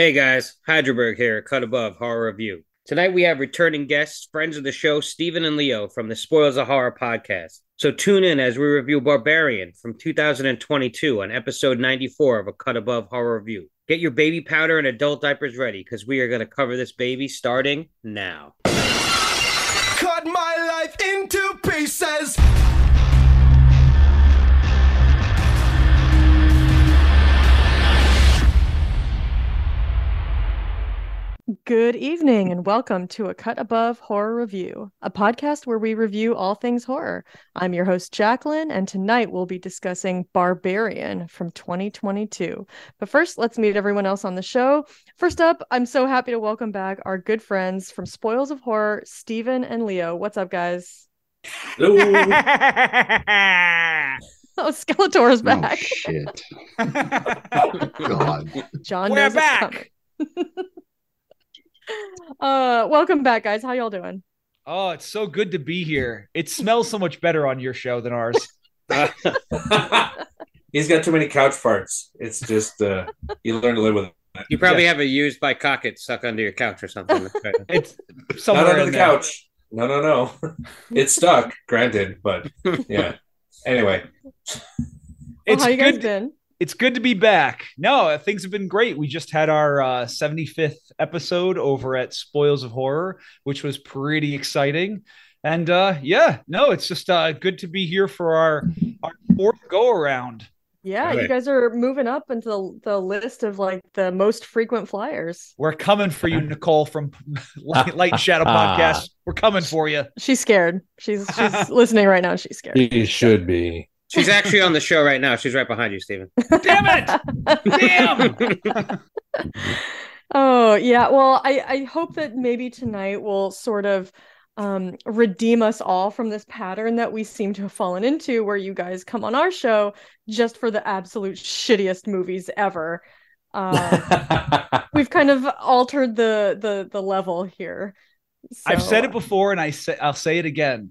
Hey guys, Hydraberg here, Cut Above Horror Review. Tonight we have returning guests, friends of the show, Steven and Leo from the Spoils of Horror podcast. So tune in as we review Barbarian from 2022 on episode 94 of a Cut Above Horror Review. Get your baby powder and adult diapers ready because we are going to cover this baby starting now. Cut my life into pieces. Good evening and welcome to a Cut Above Horror Review, a podcast where we review all things horror. I'm your host, Jacqueline, and tonight we'll be discussing Barbarian from 2022. But first, let's meet everyone else on the show. First up, I'm so happy to welcome back our good friends from Spoils of Horror, Steven and Leo. What's up, guys? Hello. Oh, Skeletor's Oh, back. shit. God. John We're back. Coming. uh, welcome back, guys. How y'all doing? Oh, it's so good to be here. It smells so much better on your show than ours. He's got too many couch farts. It's just uh you learn to live with it. You probably Yes. have a used by Cocket stuck under your couch or something. That's right. It's Not under in the there. couch. No, no, no. It's stuck, granted, but yeah. Anyway, Well, It's how you guys good. been? It's good to be back. No, things have been great. We just had our uh, 75th episode over at Spoils of Horror, which was pretty exciting. And uh, yeah, no, it's just uh, good to be here for our our fourth go around. Yeah, you guys are moving up into the, the list of like the most frequent flyers. We're coming for you, Nicole from Light, Light and Shadow Podcast. We're coming for you. She's scared. She's she's listening right now. She's scared. She should be. She's actually on the show right now. She's right behind you, Steven. Damn it! Damn! Oh yeah. Well, I I hope that maybe tonight will sort of um redeem us all from this pattern that we seem to have fallen into where you guys come on our show just for the absolute shittiest movies ever. Uh, we've kind of altered the the the level here. I've said it before, and I say I'll say it again.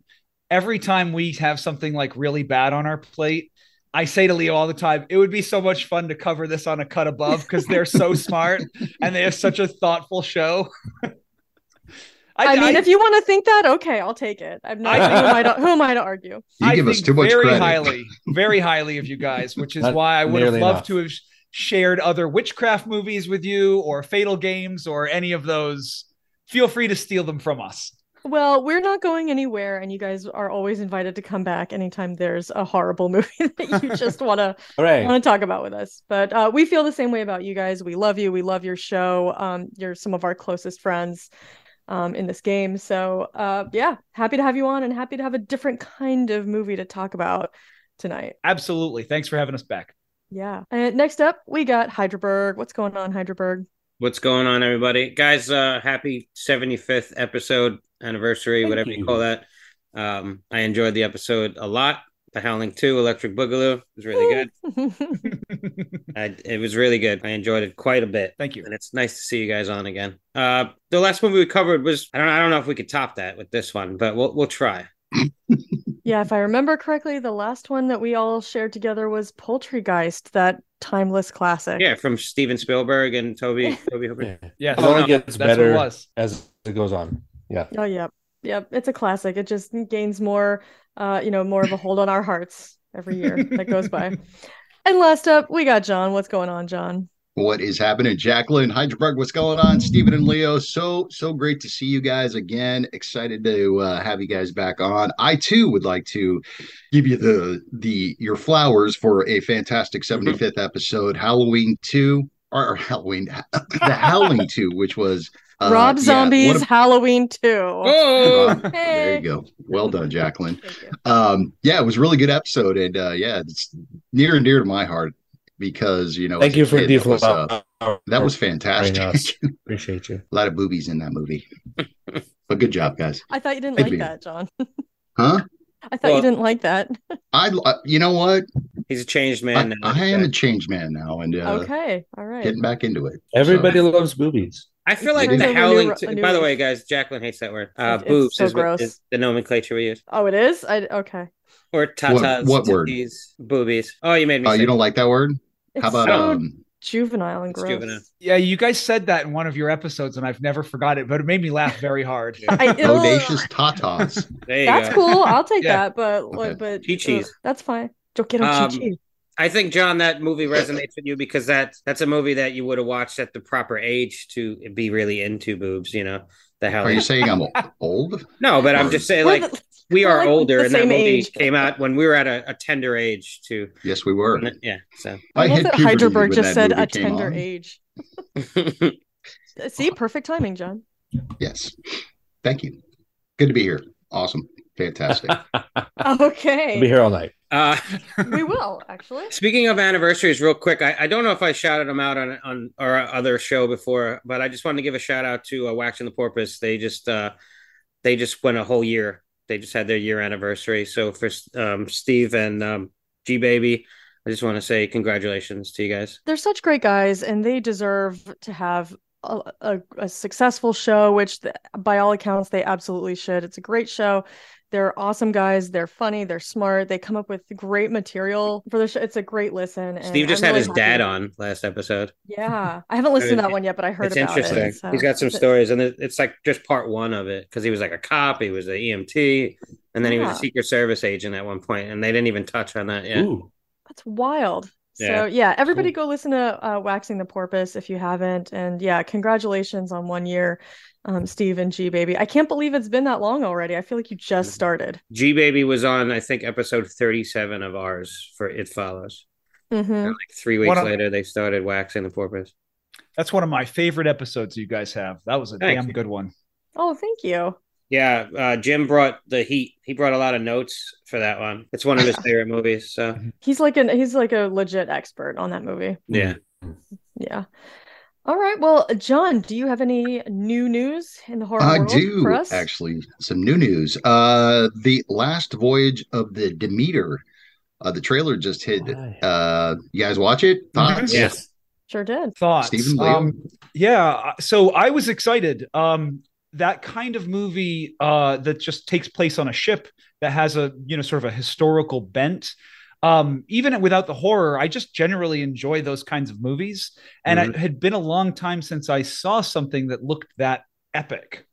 Every time we have something like really bad on our plate, I say to Leo all the time, it would be so much fun to cover this on a cut above because they're so smart and they have such a thoughtful show. I, mean, if you want to think that, okay, I'll take it. I'm not. I- who, am I to, who am I to argue? You I give us think too much very credit. highly, very highly of you guys, which is why I would have loved enough. to have shared other witchcraft movies with you or Fatal Games or any of those. Feel free to steal them from us. Well, we're not going anywhere, and you guys are always invited to come back anytime there's a horrible movie that you just want to want to talk about with us. But uh, we feel the same way about you guys. We love you. We love your show. Um, you're some of our closest friends um, in this game. So uh, yeah, happy to have you on, and happy to have a different kind of movie to talk about tonight. Absolutely. Thanks for having us back. Yeah. And next up, we got Hydraberg. What's going on, Hydraberg? What's going on, everybody? Guys, uh, happy 75th episode anniversary, Thank whatever you you. call that. Um, I enjoyed the episode a lot. The Howling 2, Electric Boogaloo was really good. I, it was really good. I enjoyed it quite a bit. Thank you. And it's nice to see you guys on again. Uh, the last movie we covered was I don't I don't know if we could top that with this one, but we'll we'll try. Yeah, if I remember correctly, the last one that we all shared together was Poultrygeist, that timeless classic. Yeah, from Steven Spielberg and Tobe Tobe Hooper. Yeah. Yes. It only no, gets That's better what it was. as it goes on. Yeah. Oh, yep. Yep. It's a classic. It just gains more, uh, you know, more of a hold on our hearts every year that goes by. And last up, we got John. What's going on, John? What is happening? Jacqueline, Hydraberg, what's going on? Steven and Leo, so, so great to see you guys again. Excited to uh, have you guys back on. I too would like to give you the, the, your flowers for a fantastic 75th episode, Halloween 2, or, or Halloween, the Howling 2, which was uh, Rob yeah, Zombie's a- Halloween 2. Oh, Uh, there you go. Well done, Jacqueline. Um, yeah, it was a really good episode, and uh, yeah, it's near and dear to my heart because you know, Thank you for kid, that was, uh, that was fantastic. Appreciate you. a lot of boobies in that movie, but good job, guys. I thought you didn't Maybe. like that, John. Huh? I thought you didn't like that. I, uh, you know what? he's a changed I, man now. I am a changed man now, and uh, okay. All right. getting back into it. Everybody loves boobies. I feel like the over a new- howling. a Two, new by the way, guys, Jacqueline hates that word. Uh, It's boobs so is, what- gross. is the nomenclature we use, Oh, it is? I okay. or tatas, what word? titties, boobies. Oh, you made me. Oh, say you don't like that word? It's How about so um? juvenile and It's gross. juvenile. Yeah, you guys said that in one of your episodes, and I've never forgot it, but it made me laugh very hard. I, Bodacious tatas. There you That's go. cool. I'll take Yeah. that, but Okay. but Chi-Chi's. ugh, that's fine. Don't get on Um, Chi Chi. I think John, that movie resonates with you because that that's a movie that you would have watched at the proper age to be really into boobs. You know the hell. Are you saying I'm old? no, but I'm just saying like the- we we're like older, and that movie age. came out when we were at a, a tender age to. Yes, we were. Yeah. So. I, love hit that puberty Hydraberg just that said a tender on. age. See, perfect timing, John. Yes. Thank you. Good to be here. Awesome. Fantastic. Okay, I'll be here all night. uh, we will actually. Speaking of anniversaries, real quick, I, I don't know if I shouted them out on on our other show before, but I just wanted to give a shout out to uh, Waxing the Porpoise. They just uh, they just went a whole year. They just had their year anniversary. So for um, Steve and um, G Baby, I just want to say congratulations to you guys. They're such great guys, and they deserve to have a, a, a successful show, which th- by all accounts they absolutely should. It's a great show. They're awesome guys. They're funny. They're smart. They come up with great material for the show. It's a great listen. And Steve just I'm had really his dad on last episode. Yeah, I haven't listened to that one yet, but I heard it's about interesting. it. so- He's got some stories, and it's like just part one of it because he was like a cop, he was an EMT, and then he was a Secret Service agent at one point, and they didn't even touch on that yet. Ooh. That's wild. So Yeah. yeah, everybody go listen to uh, Waxing the Porpoise if you haven't. And yeah, congratulations on one year, um, Steve and G baby. I can't believe it's been that long already. I feel like you just started. G Baby was on, I think, episode 37 of ours for It Follows. hmm And like three weeks One of- later, they started waxing the porpoise. That's one of my favorite episodes you guys have. That was a Thank damn you. good one. Oh, thank you. Yeah, uh, Jim brought the heat. He brought a lot of notes for that one. It's one of his favorite movies. So He's like an he's like a legit expert on that movie. yeah, Yeah. All right. Well, John, do you have any new news in the horror I world do for us? actually some new news. Uh, the last voyage of the Demeter. Uh, the trailer just hit. Uh, you guys watch it? Thoughts? yes. Sure did. Thoughts? Steven Leo? Um, yeah. So I was excited. Um, that kind of movie uh, that just takes place on a ship that has a you know sort of a historical bent. Um, even without the horror, I just generally enjoy those kinds of movies. And Mhm. it had been a long time since I saw something that looked that epic.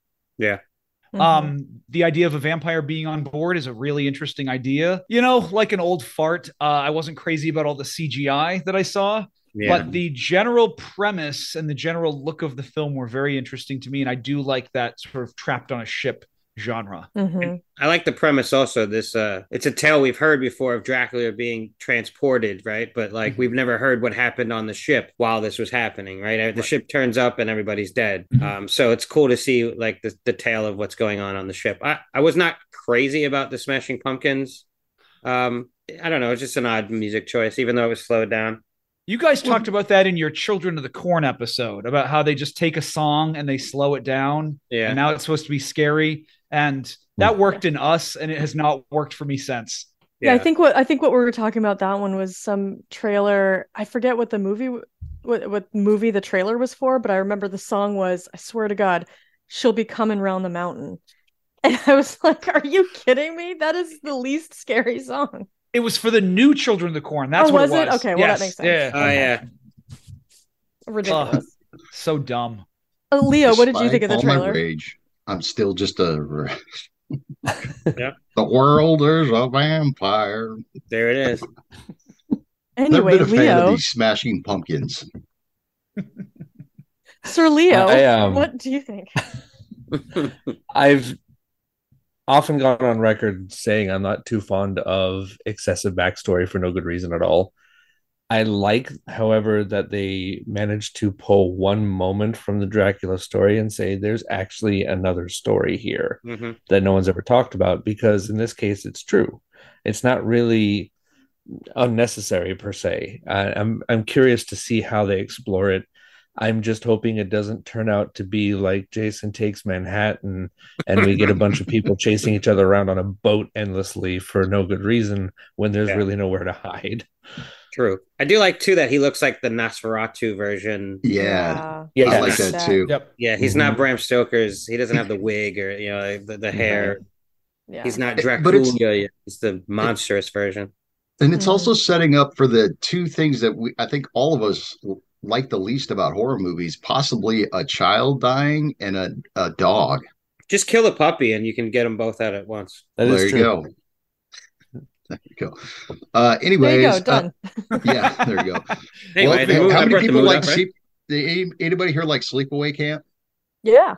Mhm. Um, the idea of a vampire being on board is a really interesting idea. You know, like an old fart. Uh, I wasn't crazy about all the CGI that I saw, Yeah. but the general premise and the general look of the film were very interesting to me, and I do like that sort of trapped on a ship genre. Mhm. I like the premise also. This uh it's a tale we've heard before of Dracula being transported, right? But like Mhm. we've never heard what happened on the ship while this was happening, right? Uh, The Right. ship turns up and everybody's dead. Mhm. Um so it's cool to see like the, the tale of what's going on on the ship. I I was not crazy about the Smashing Pumpkins. Um I don't know, it's just an odd music choice even though it was slowed down. You guys talked about that in your Children of the Corn episode about how they just take a song and they slow it down, Yeah. and now it's supposed to be scary, and that mm. worked in us, and it has not worked for me since. Yeah, I think what I think what we were talking about that one was some trailer. I forget what the movie what what movie the trailer was for, but I remember the song was I swear to God, she'll be coming round the mountain. And I was like, are you kidding me? That is the least scary song. It was for the new Children of the Corn. That's Oh, what was it it? was. Okay, well, that makes sense. Yeah. Oh yeah. Ridiculous. So dumb. Uh, Leo, what did you think of the all my trailer? rage, I'm still just a. Yeah. The world is a vampire. There it is. Never Anyway, been a fan Leo, of these Smashing Pumpkins. Sir Leo, I, um, what do you think? I've often gone on record saying I'm not too fond of excessive backstory for no good reason at all. I like, however, that they managed to pull one moment from the Dracula story and say there's actually another story here hmm that no one's ever talked about because in this case it's true. It's not really unnecessary per se. I, I'm I'm curious to see how they explore it. I'm just hoping it doesn't turn out to be like Jason takes Manhattan and we get a bunch of people chasing each other around on a boat endlessly for no good reason when there's Yeah. really nowhere to hide. True. I do like too that he looks like the Nosferatu version. Yeah, Yeah, I like that too. Yep. Yeah, he's Mhm. not Bram Stoker's. He doesn't have the wig or you know the, the hair. Yeah. He's not But Dracula. it's- yet. He's the monstrous version. And it's Mhm. also setting up for the two things that we, I think all of us like the least about horror movies, possibly a child dying and a, a dog. Just kill a puppy and you can get them both out at once. That is there you true. go. There you go. Uh, There anyways, you go. uh, yeah, there you go. Anyway, well, the mood- I how many people like up, right? sleep? Anybody here like Sleepaway Camp? yeah.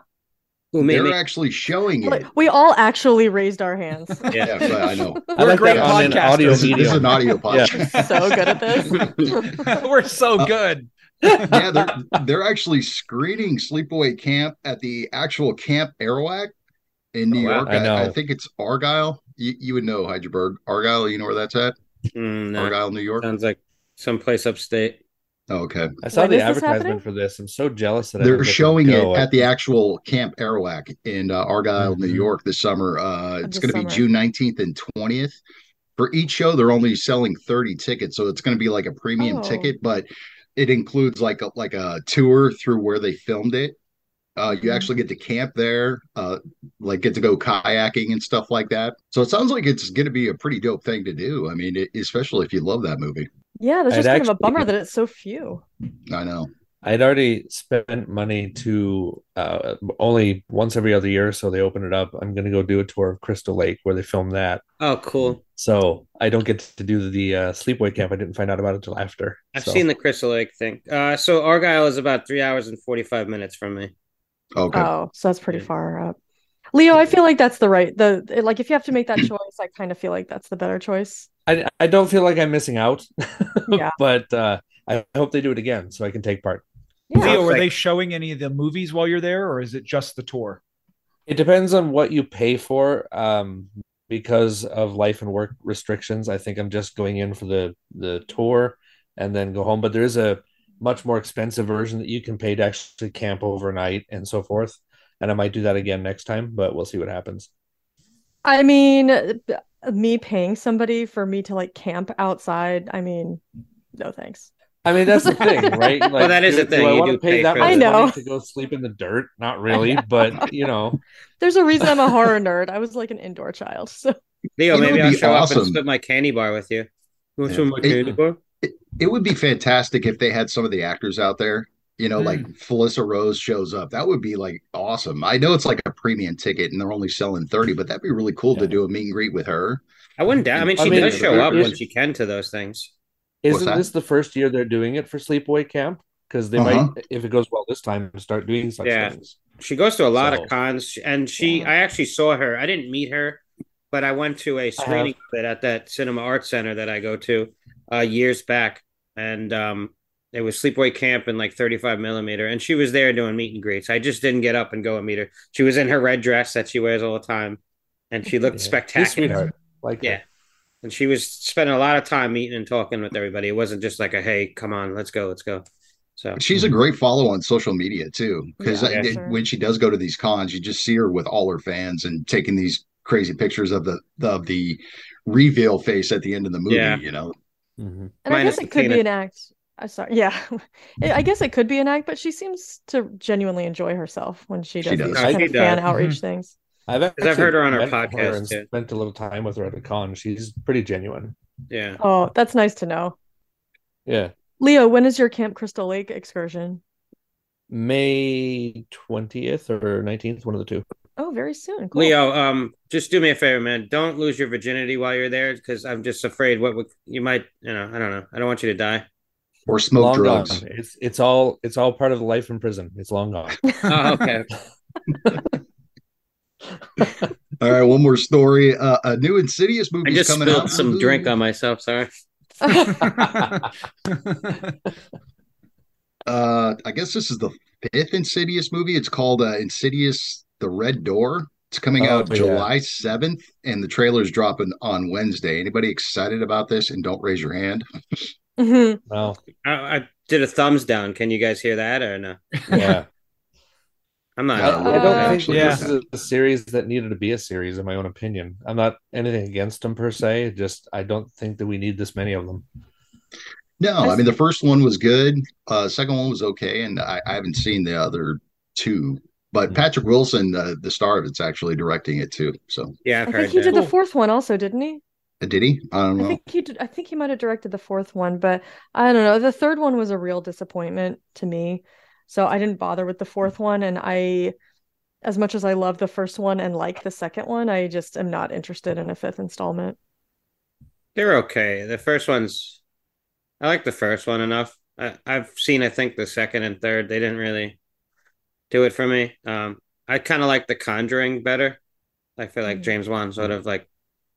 Who made They're me? actually showing it. We all actually raised our hands. Yeah. Yeah, I know. I We're like great that on an podcasters. audio This, is- this is an audio Yeah. podcast. so good at this. We're so good. Yeah, they're they're actually screening Sleepaway Camp at the actual Camp Arawak in New Oh. York. I I. I think it's Argyle. You, you would know Hydraberg. Argyle, you know where that's at? Mm, no. Argyle, New York. Sounds like someplace upstate. Oh, okay. I saw When the advertisement for this. I'm so jealous that I They're don't get to showing it at the actual Camp Arawak in uh, Argyle, New Mhm. York this summer. Uh, it's going to be. June 19th and 20th. For each show, they're only selling 30 tickets, so it's going to be like a premium Oh. ticket, but it includes like a like a tour through where they filmed it. Uh, you Mhm. actually get to camp there, uh, like get to go kayaking and stuff like that. So it sounds like it's going to be a pretty dope thing to do. I mean, it, especially if you love that movie. Yeah, that's I'd just kind of a bummer that it's so few. I know. I'd already spent money to uh, only once every other year, so they open it up. I'm going to go do a tour of Crystal Lake where they filmed that. Oh, cool. So I don't get to do the uh, sleepaway camp. I didn't find out about it until after. I've So- seen the Crystal Lake thing. Uh, so Argyle is about three hours and 45 minutes from me. Okay. Oh, so that's pretty Yeah. far up. Leo, I feel like that's the right the like if you have to make that choice, I kind of feel like that's the better choice. I, I don't feel like I'm missing out. Yeah. but uh, I hope they do it again so I can take part. Yeah. Leo, are they showing any of the movies while you're there, or is it just the tour? It depends on what you pay for. Um, because of life and work restrictions, I think I'm just going in for the the tour and then go home. But there is a much more expensive version that you can pay to actually camp overnight and so forth. And I might do that again next time, but we'll see what happens. I mean, me paying somebody for me to like camp outside, I mean, no thanks. I mean, that's the thing, right? Like, that is do, the thing, Do I you want do to pay pay that for much I the- know. money to go sleep in the dirt? Not really, but you know, There's a reason I'm a horror nerd. I was like an indoor child, so Leo, You maybe I'll be show up and split my candy bar with you. You want Yeah. some my It- candy bar? It would be fantastic if they had some of the actors out there. You know, like hmm. Felissa Rose shows up. That would be like awesome. I know it's like a premium ticket and they're only selling 30, but that'd be really cool to do a meet and greet with her. I wouldn't doubt. I mean, I she mean, does show up when she can to those things. What's isn't this the first year they're doing it for sleepaway camp? Because they Uh-huh. might, if it goes well this time, start doing such Yeah. things. She goes to a lot So- of cons, and she. Yeah. I actually saw her. I didn't meet her, but I went to a screening of it at that Cinema Arts Center that I go to uh, years back, and um, it was Sleepaway Camp in like 35 millimeter, and she was there doing meet and greets. I just didn't get up and go and meet her. She was in her red dress that she wears all the time, and she looked Yeah. Spectacular. sweetheart. Like, Yeah. And she was spending a lot of time meeting and talking with everybody. It wasn't just like a hey, come on, let's go, let's go. So She's a mm-hmm. great follow on social media too. Because Yeah, for sure. when she does go to these cons, you just see her with all her fans and taking these crazy pictures of the of the reveal face at the end of the movie, Yeah. you know. Mhm. and I guess it could Tina. be an act. I'm sorry. Yeah. I I guess it could be an act, but she seems to genuinely enjoy herself when she She does does. these kind she of fan does. outreach mm-hmm. things. I've, I've heard her on our podcast, and too. spent a little time with her at a con. She's pretty genuine. yeah. Oh, that's nice to know. Yeah. Leo, when is your Camp Crystal Lake excursion? May 20th or 19th, one of the two. Oh, very soon. Cool. Leo, um, just do me a favor, man. Don't lose your virginity while you're there, because I'm just afraid what would you might, you know, I don't know. I don't want you to die. Or smoke long drugs. gone. It's it's all it's all part of the life in prison. It's long gone. Oh, okay. All right, one more story. Uh, a new Insidious movie I just coming spilled out. some drink on myself. Sorry. Uh, I guess this is the fifth Insidious movie. It's called uh, Insidious: The Red Door. It's coming Oh, out yeah. July seventh, and the trailer's dropping on Wednesday. Anybody excited about this? And don't raise your hand. Mhm. no. I, I did a thumbs down. Can you guys hear that or no? Yeah. I'm not. I, Uh, I don't think actually, yeah. this is a series that needed to be a series, in my own opinion. I'm not anything against them per se. Just I don't think that we need this many of them. No, I mean the first one was good. Uh, second one was okay, and I, I haven't seen the other two. But Hmm. Patrick Wilson, uh, the star of it's actually directing it too. So Yeah, I've I think he that. did the fourth one also, didn't he? Uh, Did he? I don't I know. think he did, I think he might have directed the fourth one, but I don't know. The third one was a real disappointment to me. So I didn't bother with the fourth one and I as much as I love the first one and like the second one, I just am not interested in a fifth installment. They're okay. The first one's, I like the first one enough. I, I've seen, I think, the second and third. They didn't really do it for me. Um, I kind of like The Conjuring better. I feel like Mm. James Wan sort of like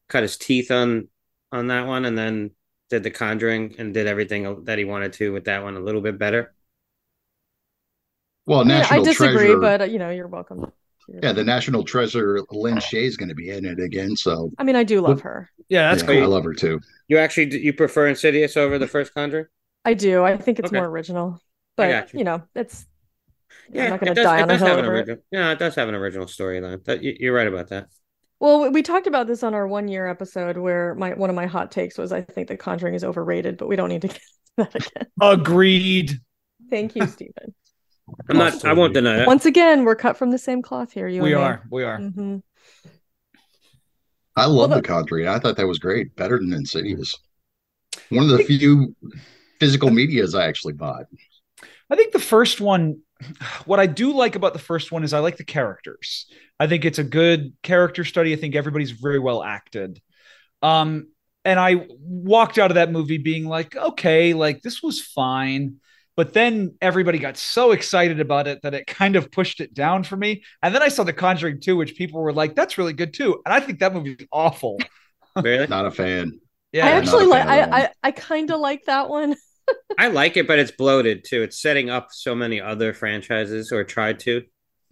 cut his teeth on on that one, and then did The Conjuring and did everything that he wanted to with that one a little bit better. Well, I mean, I disagree, Treasure. but uh, you know, you're welcome. to your yeah, the. National Treasure, Lin Shaye is going to be in it again. So I mean, I do love her. Yeah, that's yeah, cool. I love her too. You actually you prefer Insidious over the first Conjuring? I do. I think it's Okay. more original. But you. you know, it's Yeah, I'm not gonna die it on a hill have an over it. Yeah, it does have an original storyline. That you- You're right about that. Well, we- we talked about this on our one year episode where my one of my hot takes was I think The Conjuring is overrated, but we don't need to get that again. Agreed. Thank you, Steven. I'm not. I won't deny that. Once again, we're cut from the same cloth here. You We and me. are. We are. hmm I love Well, The Conjuring. I thought that was great. Better than Insidious. One of the few physical medias I actually bought. I think the first one, what I do like about the first one is I like the characters. I think it's a good character study. I think everybody's very well acted. Um, and I walked out of that movie being like, okay, like this was fine. But then everybody got so excited about it that it kind of pushed it down for me. And then I saw The Conjuring 2, which people were like, that's really good too. And I think that movie is awful. Really? Not a fan. Yeah. I actually like. fan of that I. I, I kind of like that one. I like it, but it's bloated too. It's setting up so many other franchises, or tried to.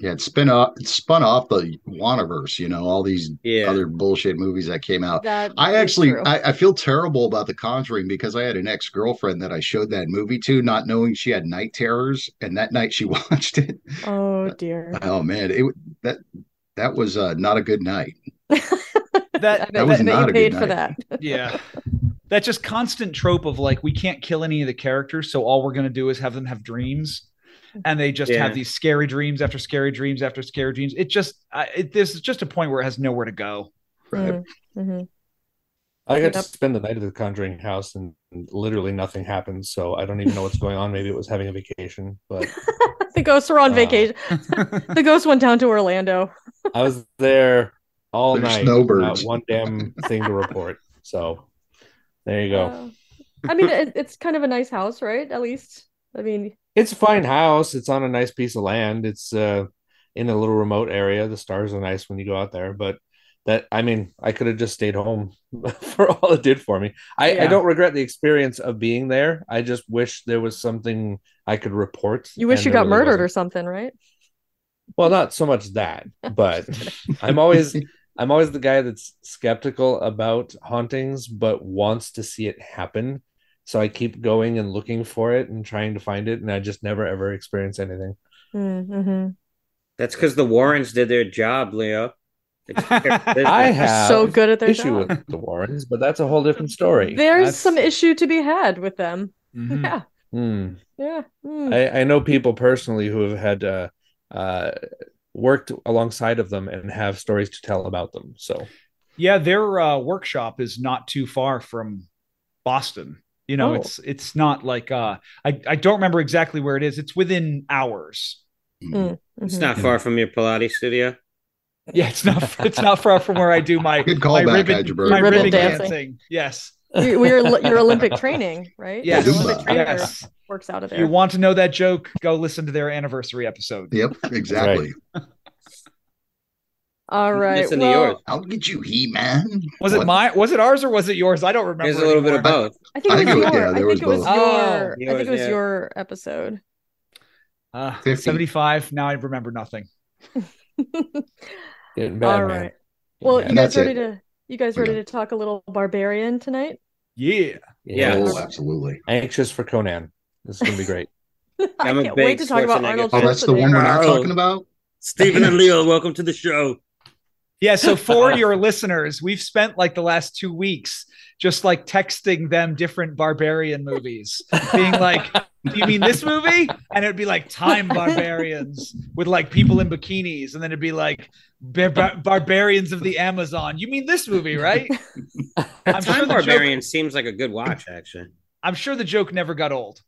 Yeah, it spin off it spun off the Wannaverse, you know, all these Yeah. other bullshit movies that came out. That I actually. I, I feel terrible about the conjuring because I had an ex-girlfriend that I showed that movie to, not knowing she had night terrors, and that night she watched it. Oh dear. Oh man, it that that was uh, not a good night. That- that was I bet not you a paid good for night. that. yeah that just constant trope of like we can't kill any of the characters so all we're going to do is have them have dreams and they just Yeah. have these scary dreams after scary dreams after scary dreams it just I it, there's just a point where it has nowhere to go Right. Mm-hmm. I got to spend the night at the Conjuring house and literally nothing happened. So I don't even know what's going on. Maybe it was having a vacation, but the ghosts were on Uh, vacation. the ghost went down to Orlando. I was there all There's night. snowbirds. Not one damn thing to report. So there you go. Uh, I mean, it, it's kind of a nice house, right? At least, I mean, It's a fine house. It's on a nice piece of land. It's uh in a little remote area. The stars are nice when you go out there, but that I mean, I could have just stayed home for all it did for me. I, I don't regret the experience of being there. I just wish there was something I could report. you wish you got really murdered wasn't. or something, right? Well, not so much that, but I'm always I'm always the guy that's skeptical about hauntings, but wants to see it happen. So I keep going and looking for it and trying to find it, and I just never ever experience anything. Mm-hmm. That's because the Warrens did their job, Leo. It's their business. I They're have so good at their issue job. with the Warrens, but that's a whole different story. There's That's- some issue to be had with them. Mhm. Yeah, Hmm. yeah. Mm. I, I know people personally who have had uh, uh, worked alongside of them and have stories to tell about them. So yeah their uh, workshop is not too far from boston you know Oh. it's it's not like uh I, I don't remember exactly where it is it's within hours Mm. It's Mhm. not far from your Pilates studio. yeah it's not it's not far from where i do my Good my callback, ribbon, Hydraberg. my Ribbon ribbon dancing. dancing. yes You- your, your Olympic training, right? yes Olympic yes works out of if there. you want to know that joke go listen to their anniversary episode Yep, exactly. All right. Listen to well, yours. I'll get you, He Man. was it mine was it ours or was it yours i don't remember There's a little bit of both. I think I it think was it was- your. yeah, I think it was your. Oh, I think it was yeah. your episode. uh, 50. 75 now i remember nothing getting bad, All man. Well, Getting you guys ready it. to? You guys ready to talk a little barbarian tonight? yeah Yeah. Oh, absolutely. anxious for Conan. This is gonna be great. I I'm a can't wait to talk about Arnold Oh, that's the one we're not talking about? Steven and Leo, welcome to the show. Yeah, so for your listeners, we've spent like the last two weeks just like texting them different barbarian movies, being like, Do you mean this movie? And it'd be like Time Barbarians with like people in bikinis, and then it'd be like bar- bar- Barbarians of the Amazon. You mean this movie, right? I'm Time sure, Barbarian joke, seems like a good watch, actually. I'm sure the joke never got old.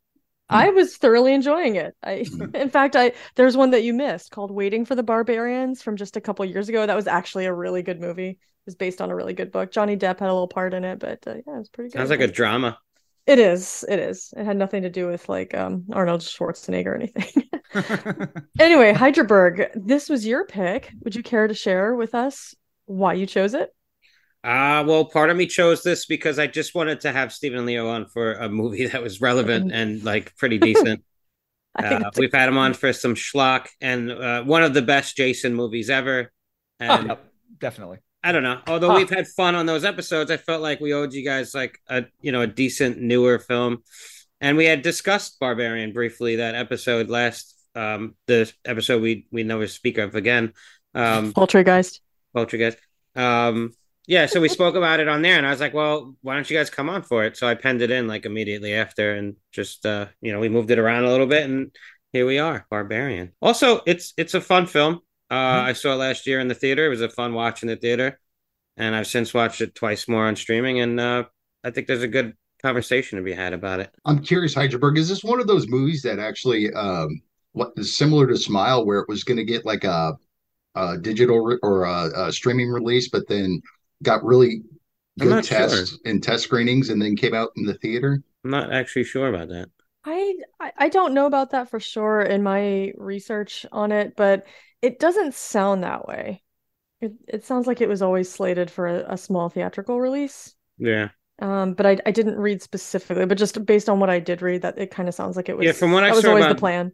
I was thoroughly enjoying it. I, Mm. in fact, I there's one that you missed called "Waiting for the Barbarians" from just a couple years ago. That was actually a really good movie. It was based on a really good book. Johnny Depp had a little part in it, but uh, yeah, it was pretty good. Sounds like a drama. It is. It is. It had nothing to do with like um Arnold Schwarzenegger or anything. anyway, Hydraberg, this was your pick. Would you care to share with us why you chose it? Uh, well, part of me chose this because I just wanted to have Steven Leo on for a movie that was relevant and like pretty decent. Uh, we've had him on for some schlock and uh, one of the best Jason movies ever. And Yep, definitely. I don't know. Although Huh. we've had fun on those episodes, I felt like we owed you guys like a you know a decent newer film. And we had discussed Barbarian briefly that episode last um the episode we we never speak of again. Um Poultrygeist. Poultrygeist. Um yeah, so we spoke about it on there and I was like, well, why don't you guys come on for it? So I penned it in like immediately after and just uh you know, we moved it around a little bit and here we are, Barbarian. Also, it's it's a fun film. Uh I saw it last year in the theater. It was a fun watch in the theater. And I've since watched it twice more on streaming and uh I think there's a good conversation to be had about it. I'm curious, Hydraberg, is this one of those movies that actually um what is similar to Smile, where it was going to get like a, a digital re- or a, a streaming release, but then got really good not sure. tests and test screenings, and then came out in the theater? I'm not actually sure about that. I, I I don't know about that for sure in my research on it, but it doesn't sound that way. It it sounds like it was always slated for a, a small theatrical release. Yeah. Um, but I I didn't read specifically, but just based on what I did read, that it kind of sounds like it was Yeah, from what I was always the plan.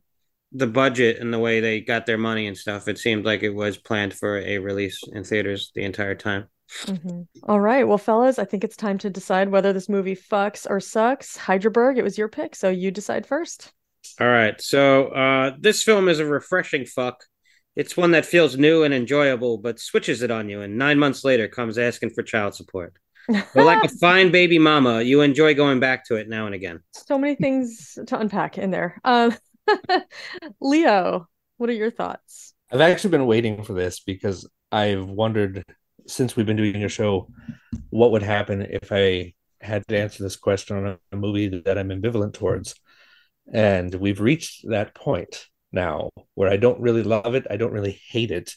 the budget and the way they got their money and stuff, it seemed like it was planned for a release in theaters the entire time. Mhm. All right, well, fellas, I think it's time to decide whether this movie fucks or sucks. Hydraberg, it was your pick, so you decide first. All right, so uh, this film is a refreshing fuck. It's one that feels new and enjoyable, but switches it on you, and nine months later comes asking for child support. But like a fine baby mama, you enjoy going back to it now and again. so many things to unpack in there. Um, Leo, what are your thoughts? I've actually been waiting for this because I've wondered since we've been doing your show what would happen if I had to answer this question on a movie that I'm ambivalent towards. And we've reached that point now where I don't really love it, I don't really hate it.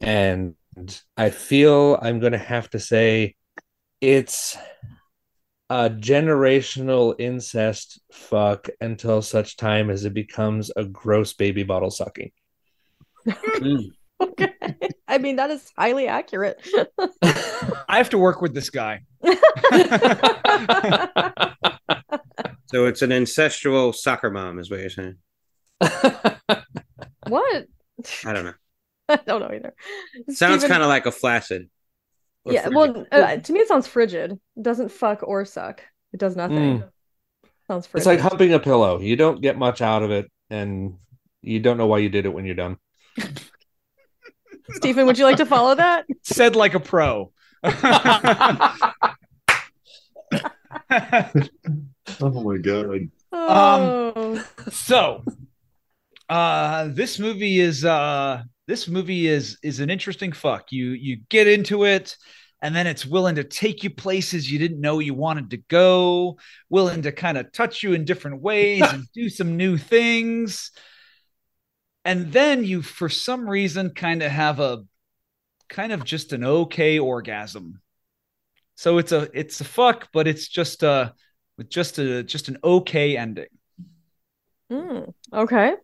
And I feel I'm going to have to say it's a generational incest fuck until such time as it becomes a gross baby bottle sucking. Mm. Okay. I mean, that is highly accurate. I have to work with this guy. So it's an ancestral soccer mom, is what you're saying. what? I don't know. I don't know either. Sounds Steven- kind of like a flaccid. yeah. frigid. Well, uh, to me, it sounds frigid. It doesn't fuck or suck. It does nothing. Mm. Sounds frigid. It's like humping a pillow. You don't get much out of it, and you don't know why you did it when you're done. Steven, would you like to follow that? Said like a pro. Oh my god! Oh, so uh this movie is uh this movie is is an interesting fuck you you get into it and then it's willing to take you places you didn't know you wanted to go willing to kind of touch you in different ways and do some new things and then you for some reason kind of have a kind of just an okay orgasm so it's a it's a fuck but it's just uh with just a just an okay ending Mm, okay.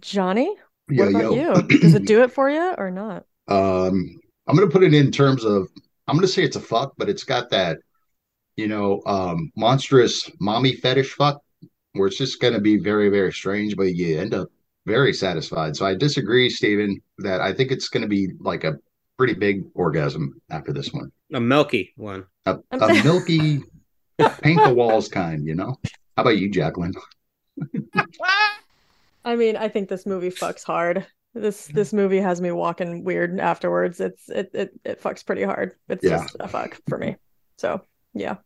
Johnny, Yo, what about yo. you? Does it do it for you or not? Um, I'm gonna put it in terms of I'm gonna say it's a fuck, but it's got that, you know, um, monstrous mommy fetish fuck, where it's just gonna be very, very strange, but you end up very satisfied. So I disagree, Steven, that I think it's gonna be like a pretty big orgasm after this one. A milky one. A, I'm a milky paint the walls kind, you know? How about you, Jacqueline? I mean, I think this movie fucks hard. This this movie has me walking weird afterwards. It's it it it fucks pretty hard. It's Yeah. just a fuck for me. So yeah.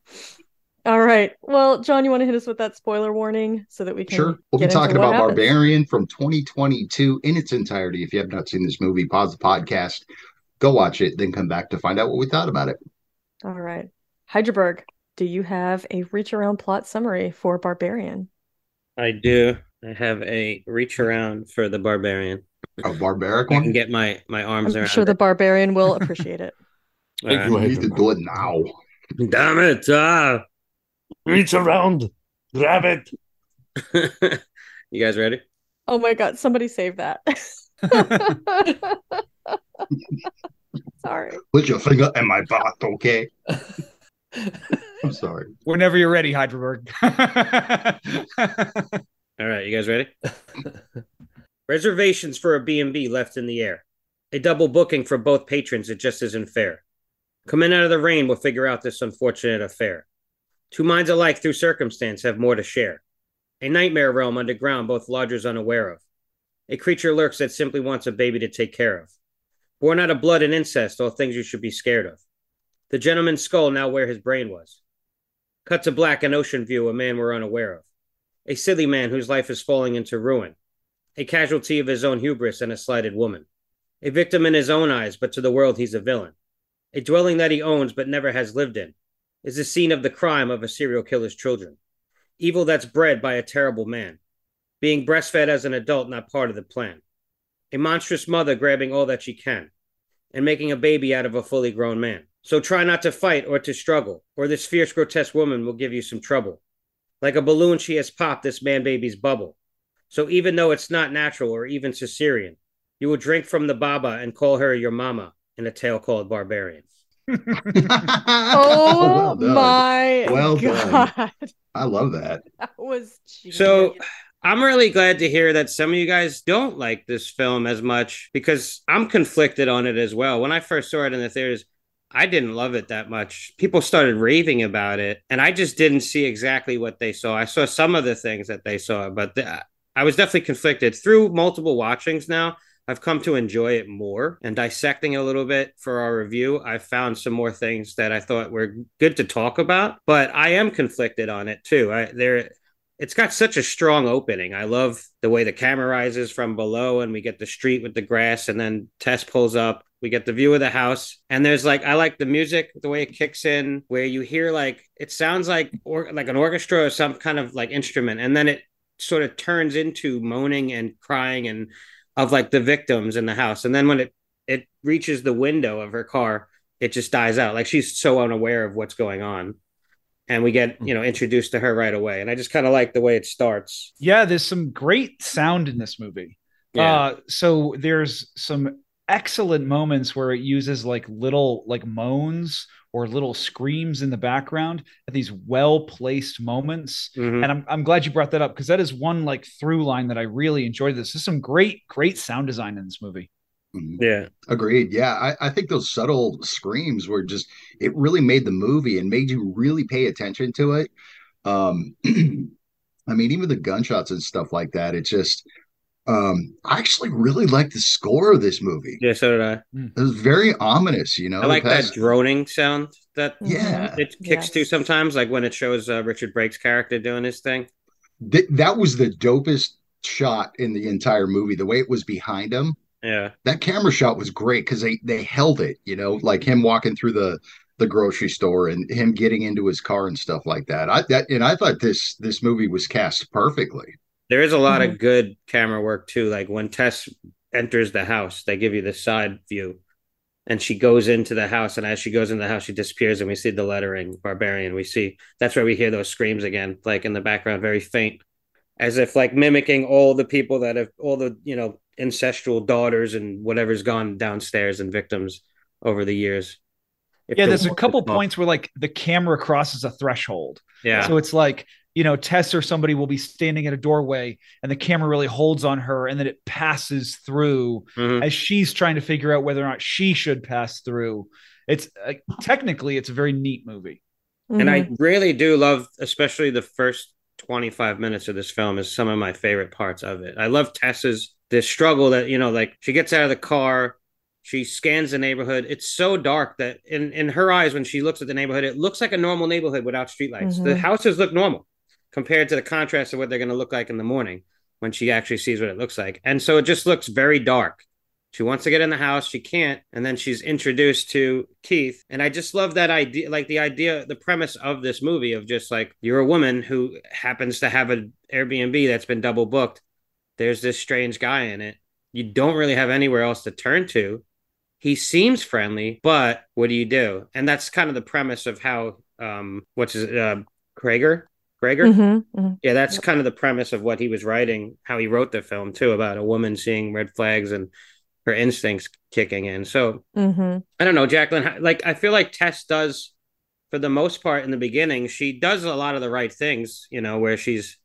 All right. Well, John, you want to hit us with that spoiler warning so that we can Sure. We'll be get into talking about happens? Barbarian from 2022 in its entirety. If you have not seen this movie, pause the podcast, go watch it, then come back to find out what we thought about it. All right. Hydraberg, do you have a reach around plot summary for Barbarian? I do. I have a reach around for the barbarian. A barbaric I can one? get my my arms around. I'm around. sure the. Barbarian will appreciate it. I Thank right. you. You need to do it now. Damn it! Ah. Reach around, grab it. you guys ready? Oh my God, somebody save that. Sorry. Put your finger in my butt, okay? I'm sorry. Whenever you're ready, Hydraberg. All right, you guys ready? Reservations for a B&B left in the air. A double booking for both patrons it just isn't fair. Come in out of the rain, we'll figure out this unfortunate affair. Two minds alike through circumstance have more to share. A nightmare realm underground both lodgers unaware of. A creature lurks that simply wants a baby to take care of. Born out of blood and incest, all things you should be scared of. The gentleman's skull now where his brain was. Cut to black an ocean view a man we're unaware of a silly man whose life is falling into ruin, a casualty of his own hubris and a slighted woman, a victim in his own eyes, but to the world he's a villain, a dwelling that he owns but never has lived in, is the scene of the crime of a serial killer's children, evil that's bred by a terrible man, being breastfed as an adult not part of the plan, a monstrous mother grabbing all that she can, and making a baby out of a fully grown man. So try not to fight or to struggle, or this fierce, grotesque woman will give you some trouble. Like a balloon, she has popped this man baby's bubble. So even though it's not natural or even Caesarean, you will drink from the baba and call her your mama in a tale called Barbarian. Oh Well my Well done. God. I love that. That was genius. So I'm really glad to hear that some of you guys don't like this film as much because I'm conflicted on it as well. When I first saw it in the theaters, I didn't love it that much. People started raving about it, and I just didn't see exactly what they saw. I saw some of the things that they saw, but the, I was definitely conflicted through multiple watchings now. I've come to enjoy it more and dissecting it a little bit for our review. I found some more things that I thought were good to talk about, but I am conflicted on it too. I there it's got such a strong opening. I love the way the camera rises from below and we get the street with the grass and then Tess pulls up. We get the view of the house and there's like I like the music, the way it kicks in where you hear like it sounds like or like an orchestra or some kind of like instrument and then it sort of turns into moaning and crying and of like the victims in the house. And then when it it reaches the window of her car, it just dies out. Like she's so unaware of what's going on. And we get, you know, introduced to her right away. And I just kind of like the way it starts. yeah, there's some great sound in this movie. Uh, so there's some excellent moments where it uses like little like moans or little screams in the background at these well placed moments. Mhm. And I'm, I'm glad you brought that up because that is one like through line that I really enjoyed. This There's some great, great sound design in this movie. Mhm. Yeah. Agreed. Yeah, I, I think those subtle screams were just it really made the movie and made you really pay attention to it. Um I mean, even the gunshots and stuff like that, it just um I actually really like the score of this movie. Yeah. So did I. It was very ominous, you know. I like the that droning sound that Yeah. it kicks to sometimes, like when it shows uh, Richard Brake's character doing his thing. Th- that was the dopest shot in the entire movie. The way it was behind him, Yeah. that camera shot was great because they they held it, you know, like him walking through the the grocery store and him getting into his car and stuff like that. I that and I thought this this movie was cast perfectly. There is a lot Mm-hmm. of good camera work too. Like when Tess enters the house, they give you the side view, and she goes into the house, and as she goes into the house, she disappears, and we see the lettering "Barbarian." We see that's where we hear those screams again, like in the background, very faint, as if like mimicking all the people that have all the you know ancestral daughters and whatever's gone downstairs and victims over the years. If Yeah, there's a couple points where like the camera crosses a threshold. Yeah, So it's like, you know, Tess or somebody will be standing at a doorway and the camera really holds on her and then it passes through Mhm. as she's trying to figure out whether or not she should pass through. It's uh, technically it's a very neat movie. And Mhm. I really do love, especially the first 25 minutes of this film, is some of my favorite parts of it. I love Tess's this struggle that, you know, like she gets out of the car, She scans the neighborhood. It's so dark that in, in her eyes, when she looks at the neighborhood, it looks like a normal neighborhood without streetlights. The Mhm. houses look normal compared to the contrast of what they're going to look like in the morning when she actually sees what it looks like. And so it just looks very dark. She wants to get in the house, she can't, and then she's introduced to Keith. And I just love that idea, like the idea, the premise of this movie of just like you're a woman who happens to have an Airbnb that's been double booked. There's this strange guy in it. You don't really have anywhere else to turn to. He seems friendly, but what do you do? And that's kind of the premise of how um what's his uh Krager? Cregger? Mhm, mhm. Yeah, that's Yep. kind of the premise of what he was writing, how he wrote the film too, about a woman seeing red flags and her instincts kicking in. So Mhm. I don't know, Jacqueline. Like I feel like Tess does, for the most part, in the beginning, she does a lot of the right things. You know, where she's,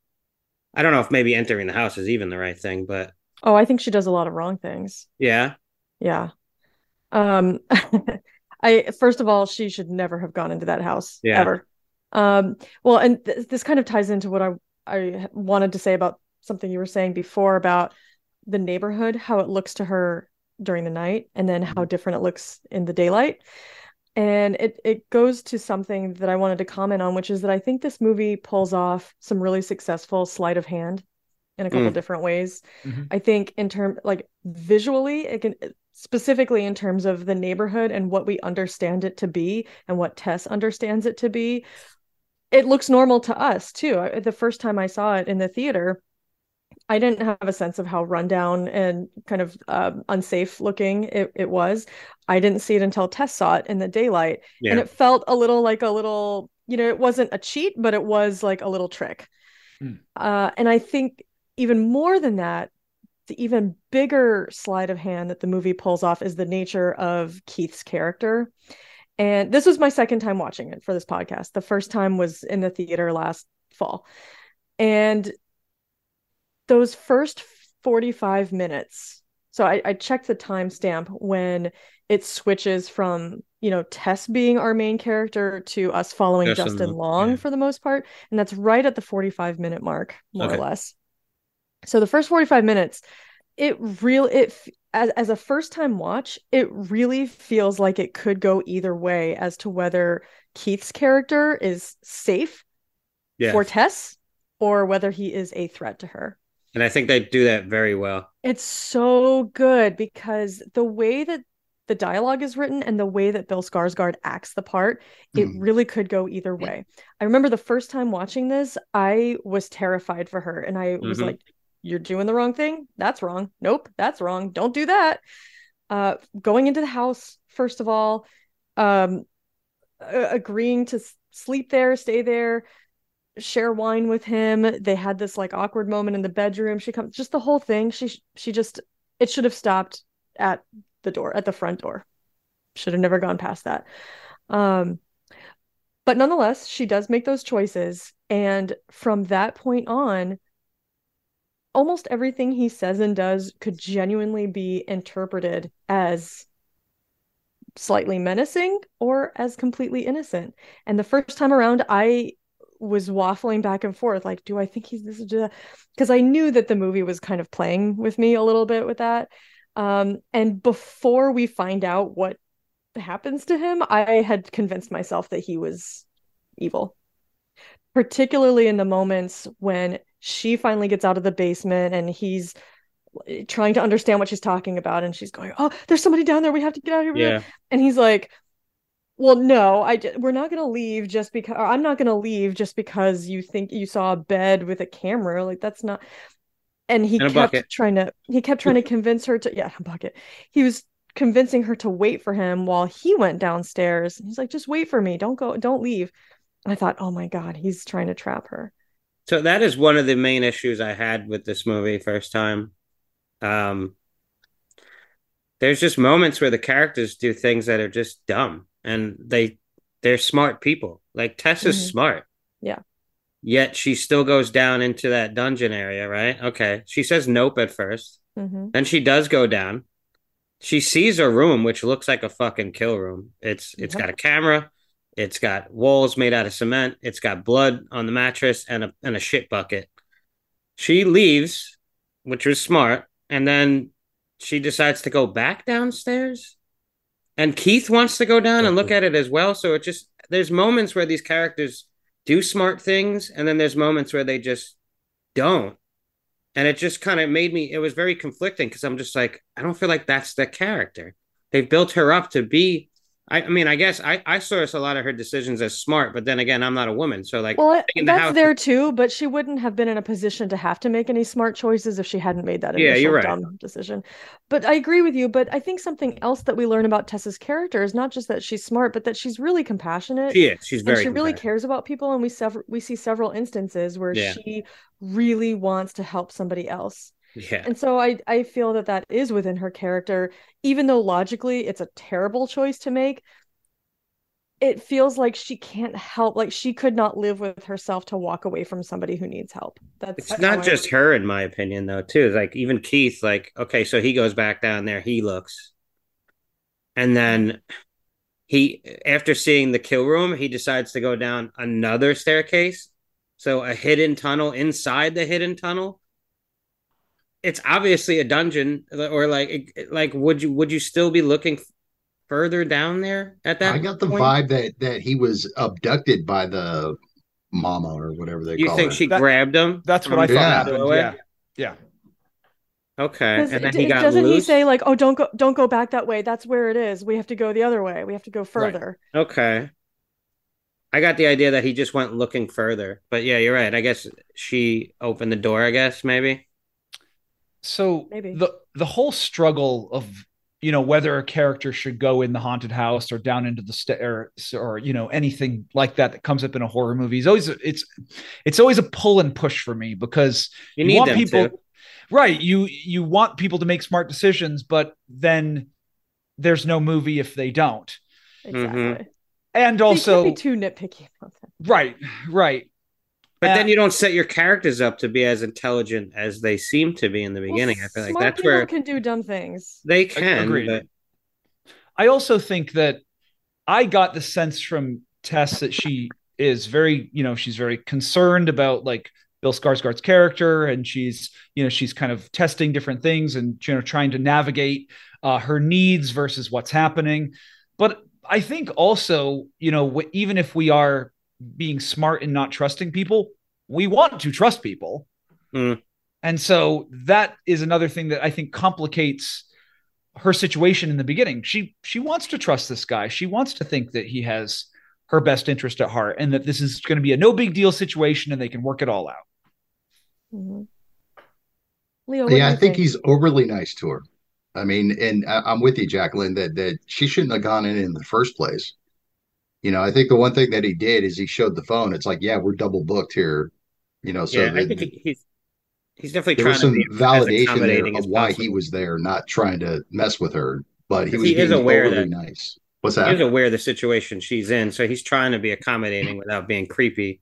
I don't know if maybe entering the house is even the right thing, but Oh, I think she does a lot of wrong things. yeah, Yeah. Um, I first of all, she should never have gone into that house Yeah. ever. Um, well, and th this kind of ties into what I I wanted to say about something you were saying before about the neighborhood, how it looks to her during the night, and then how different it looks in the daylight. And it it goes to something that I wanted to comment on, which is that I think this movie pulls off some really successful sleight of hand in a couple Mm. different ways. Mhm. I think in term like visually, it can specifically in terms of the neighborhood and what we understand it to be and what Tess understands it to be. It looks normal to us too. The first time I saw it in the theater, I didn't have a sense of how rundown and kind of um, unsafe looking it, it was. I didn't see it until Tess saw it in the daylight. And it felt a little like a little, you know, it wasn't a cheat, but it was like a little trick. Hmm. Uh, and I think even more than that, the even bigger sleight of hand that the movie pulls off is the nature of Keith's character. And this was my second time watching it for this podcast. The first time was in the theater last fall. And those first 45 minutes, so I, I checked the timestamp when it switches from, you know, Tess being our main character to us following Justin Justin, Long, yeah. for the most part. And that's right at the 45 minute mark, more Okay. or less. So the first 45 minutes, it really it as as a first time watch, it really feels like it could go either way as to whether Keith's character is safe yeah. for Tess or whether he is a threat to her. and I think they do that very well. It's so good because the way that the dialogue is written and the way that Bill Skarsgård acts the part, it Hmm. really could go either way. I remember the first time watching this, I was terrified for her and I was Mhm. like, you're doing the wrong thing. That's wrong. Nope, that's wrong. Don't do that. Uh, going into the house, first of all, um, a- agreeing to sleep there, stay there, share wine with him. They had this like awkward moment in the bedroom. She comes, just the whole thing. She she just it should have stopped at the door, at the front door. Should have never gone past that. Um, but nonetheless, she does make those choices, and from that point on, almost everything he says and does could genuinely be interpreted as slightly menacing or as completely innocent. And the first time around, I was waffling back and forth, like, do I think he's this? Because I knew that the movie was kind of playing with me a little bit with that. Um, and before we find out what happens to him, I had convinced myself that he was evil. Particularly in the moments when she finally gets out of the basement and he's eh, trying to understand what she's talking about, and she's going, "Oh, there's somebody down there. We have to get out of here." Yeah, And he's like, "Well, no, i we're not gonna leave just because I'm not gonna leave just because you think you saw a bed with a camera. Like that's not." And he And kept trying to he kept trying to convince her to yeah, a bucket. He was convincing her to wait for him while he went downstairs. He's like, "Just wait for me. Don't go. Don't leave." And I thought, "Oh my God, he's trying to trap her." So that is one of the main issues I had with this movie first time. Um, there's just moments where the characters do things that are just dumb, and they they're smart people. Like Tess is Mhm. smart. Yeah. Yet she still goes down into that dungeon area, right? Okay. She says nope at first. hmm Then she does go down. She sees a room which looks like a fucking kill room. It's it's Yep. got a camera, it's got walls made out of cement, it's got blood on the mattress and a and a shit bucket. She leaves, which was smart, and then she decides to go back downstairs. and Keith wants to go down and look at it as well. So it just there's moments where these characters do smart things, and then there's moments where they just don't. And it just kind of made me. It was very conflicting because I'm just like, I don't feel like that's the character. They've built her up to be I, I mean, I guess I, I source a lot of her decisions as smart, but then again, I'm not a woman, so like, Well, the that's house- there too, but she wouldn't have been in a position to have to make any smart choices if she hadn't made that Yeah, you're right. dumb decision. But I agree with you. But I think something else that we learn about Tessa's character is not just that she's smart, but that she's really compassionate. she is. She's very. she really cares about people, and we sever- we see several instances where Yeah. she really wants to help somebody else. Yeah, And so I I feel that that is within her character, even though logically it's a terrible choice to make. It feels like she can't help, like she could not live with herself to walk away from somebody who needs help. That's it's not I- just her, in my opinion, though. Too like even Keith, like okay, so he goes back down there, he looks, and then he, after seeing the kill room, he decides to go down another staircase, so a hidden tunnel inside the hidden tunnel. It's obviously a dungeon, uh, or like, like would you would you still be looking further down there at that? I got the point? vibe that that he was abducted by the mama or whatever they You call think her. she That- grabbed him? That's what I from thought Yeah. the Yeah. Yeah. Okay, 'Cause and then d- he got doesn't he say like, "Oh, don't go, don't go back that way. That's where it is. We have to go the other way. We have to go further." Okay. I got the idea that he just went looking further. But yeah, you're right. I guess she opened the door, I guess, maybe. So Maybe. the the whole struggle of you know whether a character should go in the haunted house or down into the stairs or you know anything like that that comes up in a horror movie is always it's it's always a pull and push for me because You need want people to. right you you want people to make smart decisions but then there's no movie if they don't Exactly. Mhm. and also be too nitpicky about that. right right But Uh, then you don't set your characters up to be as intelligent as they seem to be in the beginning. Well, I feel like smart that's people where can do dumb things. they can. Agreed. But I also think that I got the sense from Tess that she is very, you know, she's very concerned about like Bill Skarsgård's character, and she's, you know, she's kind of testing different things and you know trying to navigate uh, her needs versus what's happening. But I think also, you know, even if we are being smart and not trusting people, we want to trust people. Mm. And so that is another thing that I think complicates her situation in the beginning. She she wants to trust this guy. She wants to think that he has her best interest at heart and that this is going to be a no big deal situation and they can work it all out. Mhm. Leo, what yeah, I think he's overly nice to her. I mean, and I- I'm with you, Jacqueline, that that she shouldn't have gone in in the first place. You know, I think the one thing that he did is he showed the phone. It's like, yeah, we're double booked here. You know, so yeah, I think he's he's definitely there trying was some validation there of why possible. he was there, not trying to mess with her, but he was he is being aware overly that- nice. What's He that? is aware of the situation she's in, so he's trying to be accommodating without being creepy.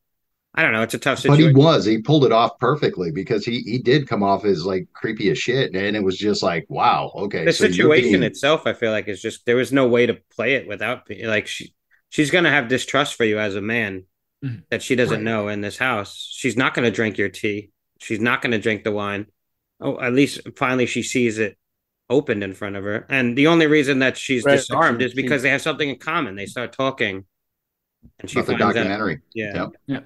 I don't know. It's a tough situation. But he was. He pulled it off perfectly because he he did come off as like creepy as shit, and it was just like, wow, okay. the so situation being- itself, I feel like, is just there was no way to play it without like she she's gonna have distrust for you as a man Mhm. that she doesn't Right. know in this house. She's not gonna drink your tea. She's not gonna drink the wine. Oh, at least finally she sees it opened in front of her. And the only reason that she's Right, disarmed is because they have something in common. They start talking, and she about the finds out. documentary. Yeah. Yep.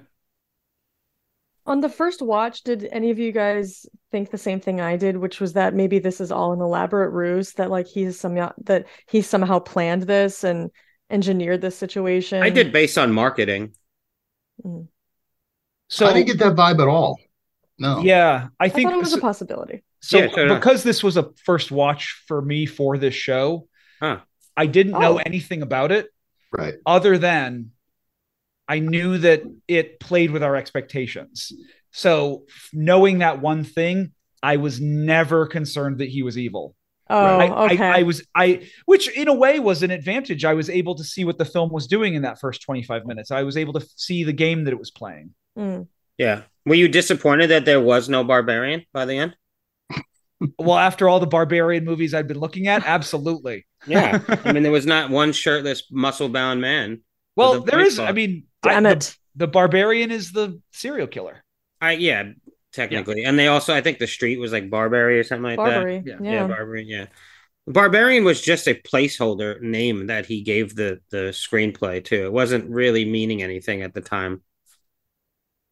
On the first watch, did any of you guys think the same thing I did, which was that maybe this is all an elaborate ruse that like he's somehow that he somehow planned this and engineered this situation? I did based on marketing. Mm. So I didn't get that vibe at all. No. yeah, I I think it was so, a possibility. so Yeah, so did I. because this was a first watch for me for this show, Huh. I didn't know Oh. anything about it Right. other than I knew that it played with our expectations. So knowing that one thing, I was never concerned that he was evil. Oh, I, okay. I, I was I which in a way was an advantage. I was able to see what the film was doing in that first 25 minutes. I was able to see the game that it was playing. Mm. Yeah. Were you disappointed that there was no barbarian by the end? Well, after all the barbarian movies I'd been looking at, absolutely. Yeah. I mean, there was not one shirtless, muscle bound man. Well, there is. a there white is. I cloth. mean, I- Damn the, it. the barbarian is the serial killer. I yeah, technically. And they also I think the street was like Barbary or something like Barbary. that. Yeah. Yeah, Barbary, yeah. Barbarian was just a placeholder name that he gave the the screenplay to. It wasn't really meaning anything at the time.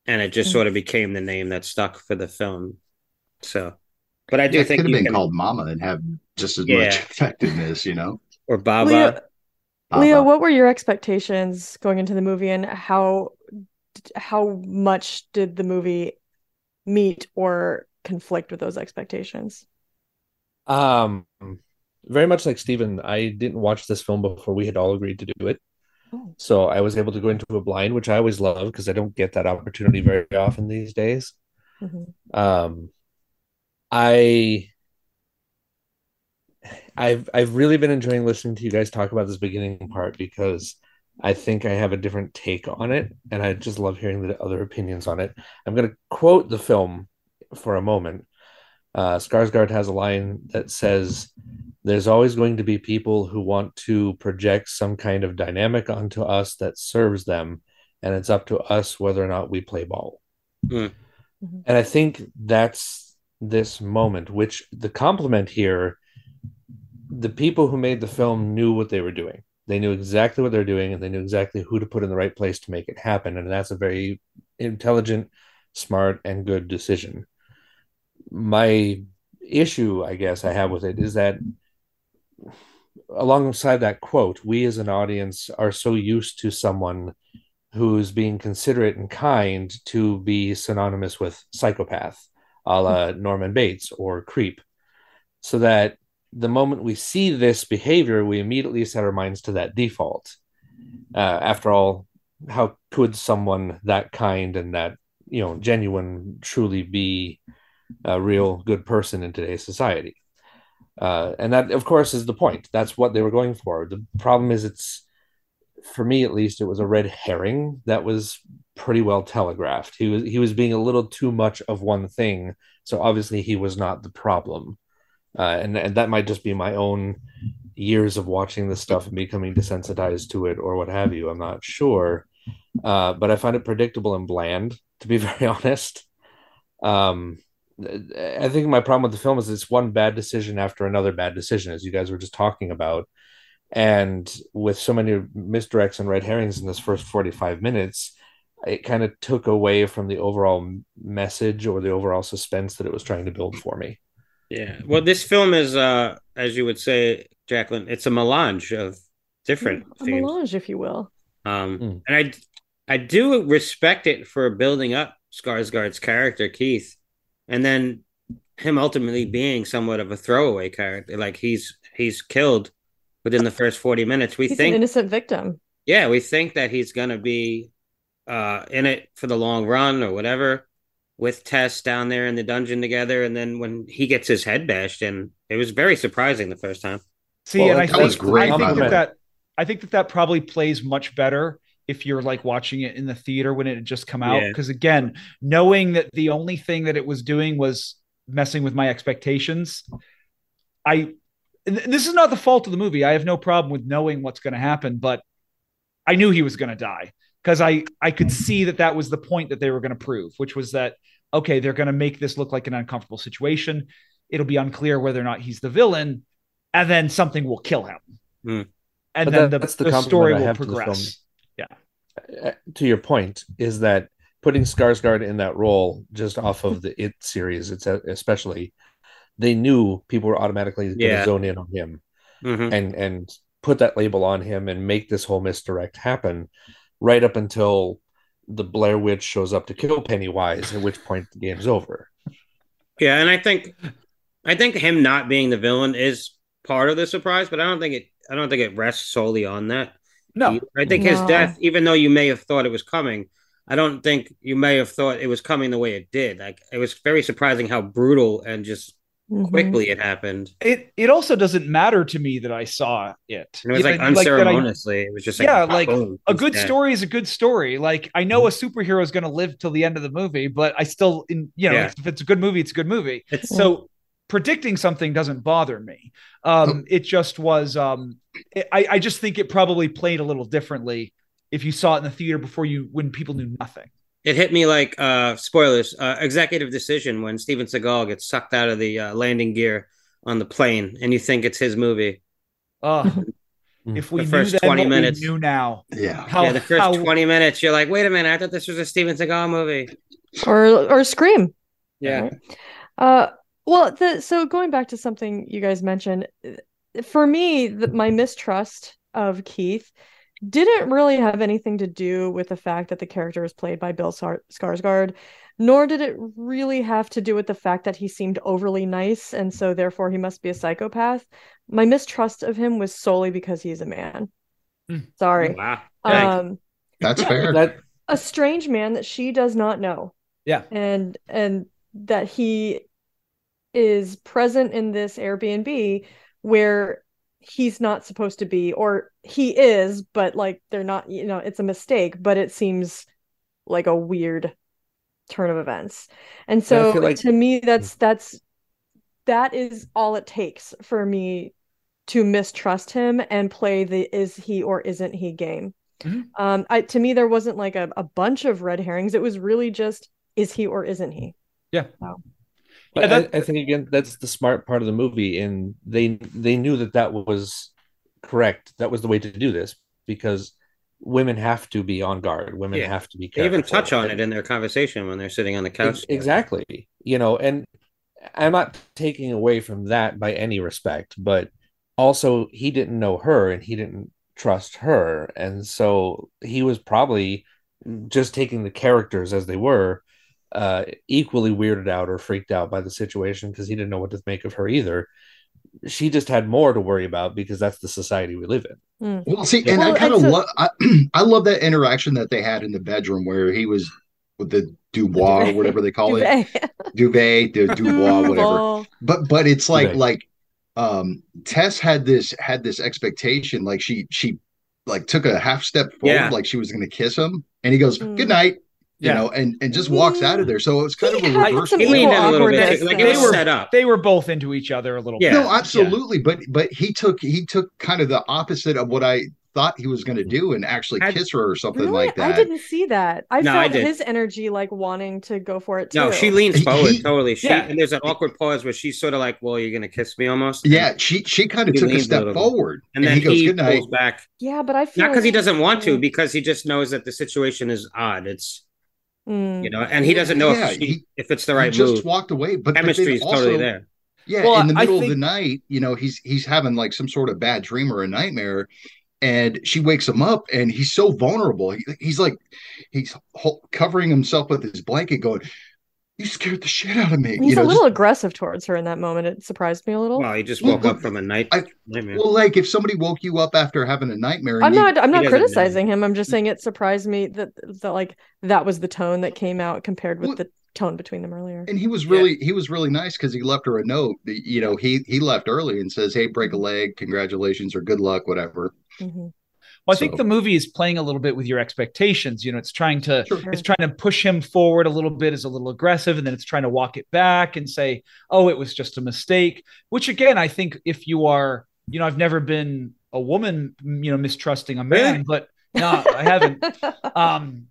And it just Mm. sort of became the name that stuck for the film. So, but I do Yeah, it think could have been can- called Mama and have just as Yeah. much effectiveness, you know. or Baba. Leo, Baba. Leo, what were your expectations going into the movie, and how how much did the movie meet or conflict with those expectations? Um, very much like Steven, I didn't watch this film before we had all agreed to do it. Oh. So I was able to go into a blind, which I always love because I don't get that opportunity very often these days. Mhm. Um, I I've I've really been enjoying listening to you guys talk about this beginning part because I think I have a different take on it, and I just love hearing the other opinions on it. I'm going to quote the film for a moment. Uh, Skarsgård has a line that says, "There's always going to be people who want to project some kind of dynamic onto us that serves them, and it's up to us whether or not we play ball." Mm. And I think that's this moment, which the compliment here, the people who made the film knew what they were doing. They knew exactly what they're doing, and they knew exactly who to put in the right place to make it happen. And that's a very intelligent, smart, and good decision. My issue, I guess, I have with it is that alongside that quote, we as an audience are so used to someone who's being considerate and kind to be synonymous with psychopath, a la hmm. Norman Bates or creep. So that the moment we see this behavior, we immediately set our minds to that default. Uh, after all, how could someone that kind and that you know genuine truly be a real good person in today's society? Uh, and that, of course, is the point. That's what they were going for. The problem is, it's for me at least, it was a red herring that was pretty well telegraphed. He was he was being a little too much of one thing, so obviously he was not the problem. Uh, and and that might just be my own years of watching this stuff and becoming desensitized to it or what have you. I'm not sure, uh, but I find it predictable and bland, to be very honest. Um, I think my problem with the film is it's one bad decision after another bad decision, as you guys were just talking about. And with so many misdirects and red herrings in this first 45 minutes, it kind of took away from the overall message or the overall suspense that it was trying to build for me. Yeah. Well, this film is, uh, as you would say, Jacqueline, it's a melange of different things. a themes. melange, if you will. Um, Mm. and I, I do respect it for building up Skarsgård's character, Keith, and then him ultimately being somewhat of a throwaway character. Like he's he's killed within the first forty minutes. We He's think, an innocent victim. yeah, we think that he's gonna be uh in it for the long run or whatever with Tess down there in the dungeon together, and then when he gets his head bashed in, it was very surprising the first time. See, Well, and I that think was great, I think that, that I think that that probably plays much better if you're like watching it in the theater when it had just come out. Yeah. Because again, knowing that the only thing that it was doing was messing with my expectations, I and this is not the fault of the movie. I have no problem with knowing what's going to happen, but I knew he was going to die because I I could see that that was the point that they were going to prove, which was that okay, they're going to make this look like an uncomfortable situation. It'll be unclear whether or not he's the villain, and then something will kill him, Hmm. and But then that- the, that's the the compliment story I will have to progress. Uh, to your point is that putting Skarsgård in that role just off of the It series, it's uh, especially they knew people were automatically going to Yeah. zone in on him Mhm. and and put that label on him and make this whole misdirect happen right up until the Blair Witch shows up to kill Pennywise, at which point the game's over. Yeah, and I think I think him not being the villain is part of the surprise, but I don't think it I don't think it rests solely on that. No, I think his death, even though you may have thought it was coming, I don't think you may have thought it was coming the way it did. Like it was very surprising how brutal and just Mhm. quickly it happened. it it also doesn't matter to me that I saw it. And it was like Even, that I- unceremoniously. it was just like Yeah, like, boom, a good dead. story is a good story. Like I know a superhero is going to live till the end of the movie, but I still, in you know, Yeah. if it's a good movie, it's a good movie. It's So predicting something doesn't bother me. Um, it just was. Um, it- I I just think it probably played a little differently if you saw it in the theater before you when people knew nothing. It hit me like uh spoilers, uh executive decision when Steven Seagal gets sucked out of the uh, landing gear on the plane, and you think it's his movie. Oh, if we The knew first then 20 what minutes. we now, Yeah. how, yeah, the first how- twenty minutes, you're like, wait a minute, I thought this was a Steven Seagal movie. or or Scream. Yeah, Uh, well, the so going back to something you guys mentioned, uh, for me, the, my mistrust of Keith didn't really have anything to do with the fact that the character is played by Bill Sar- Skarsgård, nor did it really have to do with the fact that he seemed overly nice and so therefore he must be a psychopath. My mistrust of him was solely because he's a man. Hmm. Sorry. wow. Um, That's fair. That a strange man that she does not know yeah, and and that he is present in this Airbnb where he's not supposed to be or he is but like they're not you know it's a mistake but it seems like a weird turn of events. And so like- to me that's that's that is all it takes for me to mistrust him and play the is he or isn't he game. Mhm. um I to me there wasn't like a, a bunch of red herrings. It was really just is he or isn't he? Yeah. so Yeah, I- that- I, think again that's the smart part of the movie, and they they knew that that was correct. That was the way to do this because women have to be on guard. Women Yeah. have to be. They even touch on it in their conversation when they're sitting on the couch. Ex- Exactly. You know, and I'm not taking away from that by any respect, but also he didn't know her and he didn't trust her. And so he was probably just taking the characters as they were, uh, equally weirded out or freaked out by the situation because he didn't know what to make of her either. She just had more to worry about because that's the society we live in. Well, see, and Well, I kind of it's love I, I love that interaction that they had in the bedroom where he was with the Dubois or whatever they call it, Duvet. Duvet, the Dubois, whatever. But but it's like Duvet. like um Tess had this had this expectation, like she she like took a half step forward, Yeah. like she was going to kiss him, and he goes Mm. good night, you Yeah. know, and and just walks out of there. So it was kind He of a had reverse. He leaned in a little bit. too. Like though. it was They were- set up. They were both into each other a little Yeah. bit. no, absolutely, but but he took he took kind of the opposite of what I thought he was going to do and actually I- kiss her or something Really? like that. I didn't see that. I No, felt did. his energy like wanting to go for it too. No, she leans forward he- totally. She Yeah. and there's an awkward pause where she's sort of like, "Well, you're gonna kiss me almost." Yeah, she she kind of took a leans a step forward, and then he goes he good night. back. Yeah, but I feel Not because he doesn't want to, because he just knows that the situation is odd. It's Mm. you know, and he doesn't know Yeah, if he- if it's the He right just move. walked away, but, but Chemistry is also, totally there. Yeah, Well, in the I middle of the night, you know, he's he's having like some sort of bad dream or a nightmare, and she wakes him up, and he's so vulnerable. He, he's like, he's ho- covering himself with his blanket, going, "You scared the shit out of me." He's you know, a little just- aggressive towards her in that moment. It surprised me a little. Well, he just woke well, up from a night I- nightmare. well, like if somebody woke you up after having a nightmare, I'm you- not. I'm not doesn't know. criticizing him. I'm just saying it surprised me that that like that was the tone that came out compared with Well- the tone between them earlier. And he was really he was really nice because he left her a note. You know, he he left early and says, "Hey, break a leg, congratulations or good luck, whatever." Mhm. Well, I think the movie is playing a little bit with your expectations. You know, it's trying to Sure. it's trying to push him forward a little bit as a little aggressive, and then it's trying to walk it back and say, "Oh, it was just a mistake." Which again, I think if you are, you know, I've never been a woman, you know, mistrusting a man, Really? but no, I haven't. um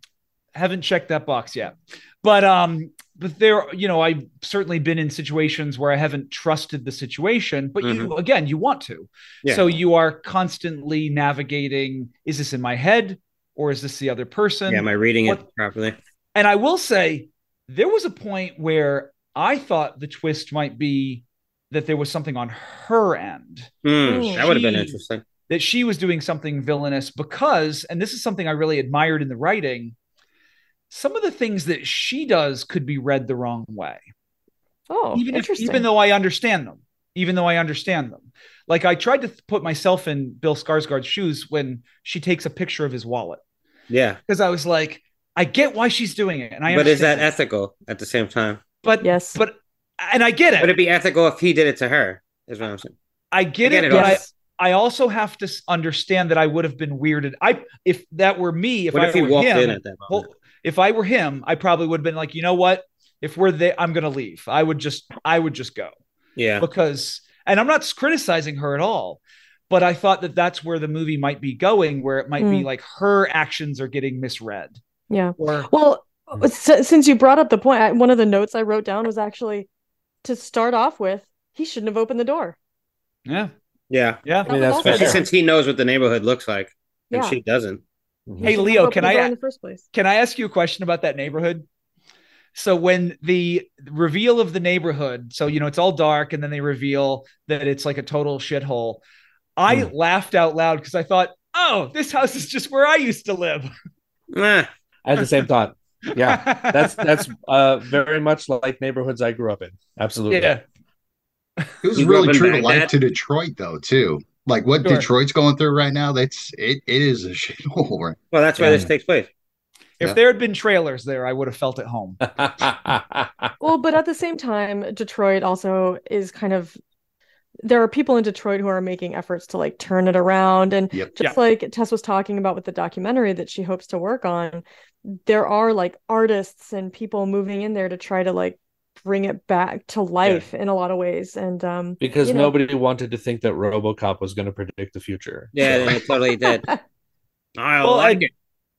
haven't checked that box yet but um but there you know i've certainly been in situations where i haven't trusted the situation but you again you want to Yeah. so you are constantly navigating is this in my head or is this the other person yeah, am I reading what- it properly? and i will say there was a point where i thought the twist might be that there was something on her end Mm. that would have been interesting. that she was doing something villainous because, and this is something I really admired in the writing, some of the things that she does could be read the wrong way. oh, even if, interesting. even though I understand them, even though I understand them. Like I tried to th- put myself in Bill Skarsgård's shoes when she takes a picture of his wallet Yeah, because I was like, I get why she's doing it, and I but is that it. ethical at the same time? but Yes. but and I get it. Would it, it be ethical if he did it to her? Is what I'm saying. I get I get it, it but I, yes. I also have to understand that I would have been weirded. I if that were me, if what I if he were walked him, in at that moment? Well, if I were him, I probably would have been like, you know what? If we're there, I'm gonna leave. I would just, I would just go yeah, because, and I'm not criticizing her at all, but I thought that that's where the movie might be going, where it might be Mm. like her actions are getting misread, yeah. or Well, s- since you brought up the point, I, one of the notes I wrote down was actually to start off with, he shouldn't have opened the door. Yeah. Yeah. Yeah. I mean, that's Especially Especially fair. since he knows what the neighborhood looks like and Yeah. she doesn't. Mhm. Hey, Leo, can I in the first place? Can I ask you a question about that neighborhood? So when the reveal of the neighborhood, so you know it's all dark, and then they reveal that it's like a total shithole. I Hmm. laughed out loud because I thought, "Oh, this house is just where I used to live." I had the same thought. Yeah, that's that's uh very much like neighborhoods I grew up in. Absolutely. yeah. It was You really true to life to Detroit though, too. Like what Sure. Detroit's going through right now, that's it it is a shithole. Right? well, that's where Yeah. this takes place. If Yeah. there had been trailers there, I would have felt at home. Well, but at the same time, Detroit also is kind of there are people in Detroit who are making efforts to like turn it around. And Yep. just like Tess was talking about with the documentary that she hopes to work on, there are like artists and people moving in there to try to like bring it back to life in a lot of ways. And um because you know. nobody wanted to think that RoboCop was going to predict the future. Yeah, So- they totally did. I Well, like and it.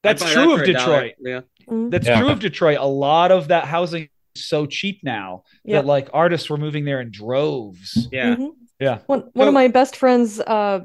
That's I'd true that of for a dollar. Detroit. Yeah. mm, That's Yeah. true of Detroit. A lot of that housing is so cheap now Yeah. that like artists were moving there in droves. Yeah. mhm. Yeah. One one of my best friends uh,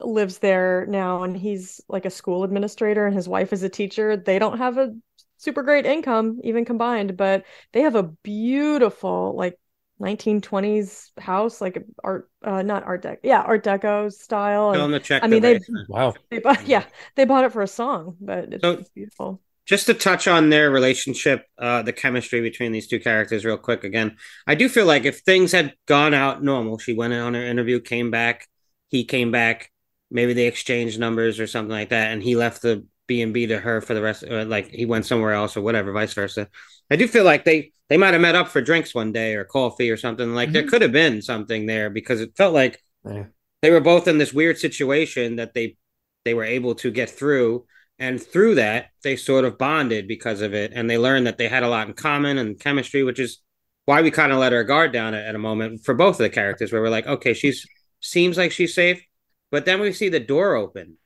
lives there now, and he's like a school administrator, and his wife is a teacher. They don't have a super great income, even combined, but they have a beautiful like 1920s house, like art, uh, not art deco, yeah, art deco style. Tell And them to check I mean, they- Wow. they bought, yeah, they bought it for a song, but it's, So- it's beautiful. just to touch on their relationship, uh, the chemistry between these two characters, real quick. Again, I do feel like if things had gone out normal, she went on her interview, came back, he came back, maybe they exchanged numbers or something like that, and he left the B and B to her for the rest. Or like he went somewhere else or whatever, vice versa. I do feel like they they might have met up for drinks one day or coffee or something. Like there Mhm. could have been something there because it felt like Yeah. they were both in this weird situation that they they were able to get through and through that they sort of bonded because of it and they learned that they had a lot in common and chemistry which is why we kind of let our guard down at, at a moment for both of the characters where we're like okay she's seems like she's safe but then we see the door open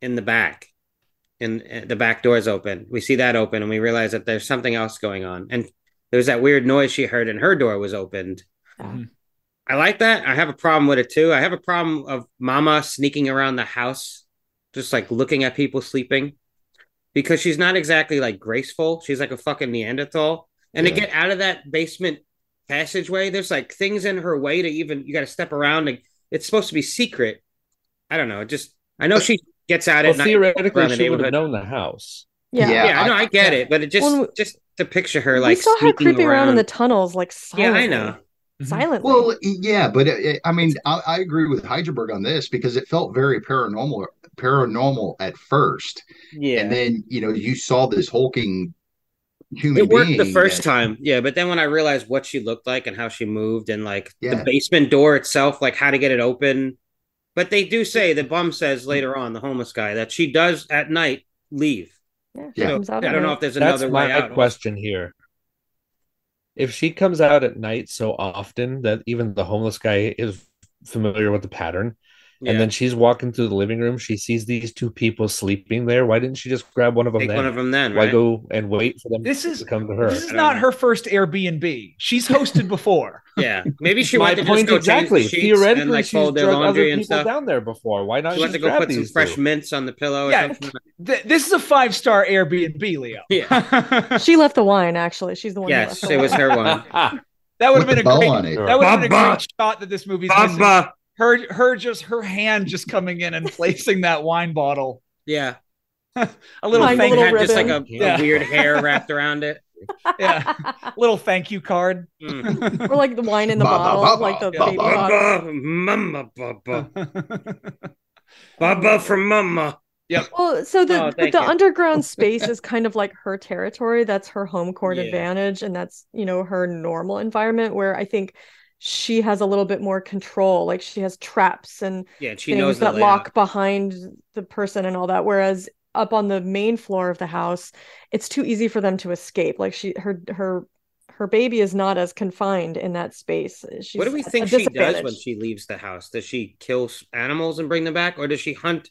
in the back and uh, the back door's open we see that open and we realize that there's something else going on and there's that weird noise she heard and her door was opened Mhm. I like that. I have a problem with it too. I have a problem of Mama sneaking around the house, just like looking at people sleeping, because she's not exactly like graceful. She's like a fucking Neanderthal. And to get out of that basement passageway, there's like things in her way to even you got to step around. And it's supposed to be secret. I don't know. It just I know she gets out Well, at night. theoretically, the she would have neighborhood. known the house. Yeah. Yeah. Yeah, I know. I- I get it, but it just Well, just to picture her like we like saw her creeping around. in the tunnels, like Yeah, I silently. know. Mm-hmm. Silently. Well, yeah, but it, it- I mean, I, I agree with Hydraberg on this because it felt very paranormal, paranormal at first, Yeah. and then you know you saw this hulking human it worked the first that- time yeah but then when i realized what she looked like and how she moved and like Yeah. the basement door itself like how to get it open but they do say the bum says later on the homeless guy that she does at night leave yeah, she Yeah. comes out i don't know if there's another That's another my out question here. If she comes out at night so often that even the homeless guy is familiar with the pattern, Yeah. and then she's walking through the living room, she sees these two people sleeping there. Why didn't she just grab one of them take then? one of them then Why right go and wait for them This is- to come to her? This is don't know. her first Airbnb. She's hosted before. yeah maybe she My went to just point go exactly. change the Theoretically, and like she's fold their drugged other and people stuff down there before. Why not she went to go put some fresh two? mints on the pillow or Yeah. something Th- this is a five star Airbnb, Leo. Yeah. She left the wine, actually. She's the one who yes left the it was wine. her one that would have been a great. That would have been a great shot that this movie's missing. Baba. Her, her, just her hand just coming in and placing that wine bottle. yeah A little Like a thank little had just like a, ribbon. a weird hair wrapped around it yeah, little thank you card. Mm. or like the wine in the Ba, ba, bottle, ba, like the ba, baby bottle. Baba, mama, Baba, Baba from Mama. Well, so the Oh, the you. underground space is kind of like her territory. That's her home court Yeah. advantage, and that's you know her normal environment. Where I think she has a little bit more control. Like she has traps and Yeah, she things knows that lock behind the person and all that. Whereas up on the main floor of the house, it's too easy for them to escape. Like she her her her baby is not as confined in that space. She's What do we think she does when she leaves the house? Does she kill animals and bring them back, or does she hunt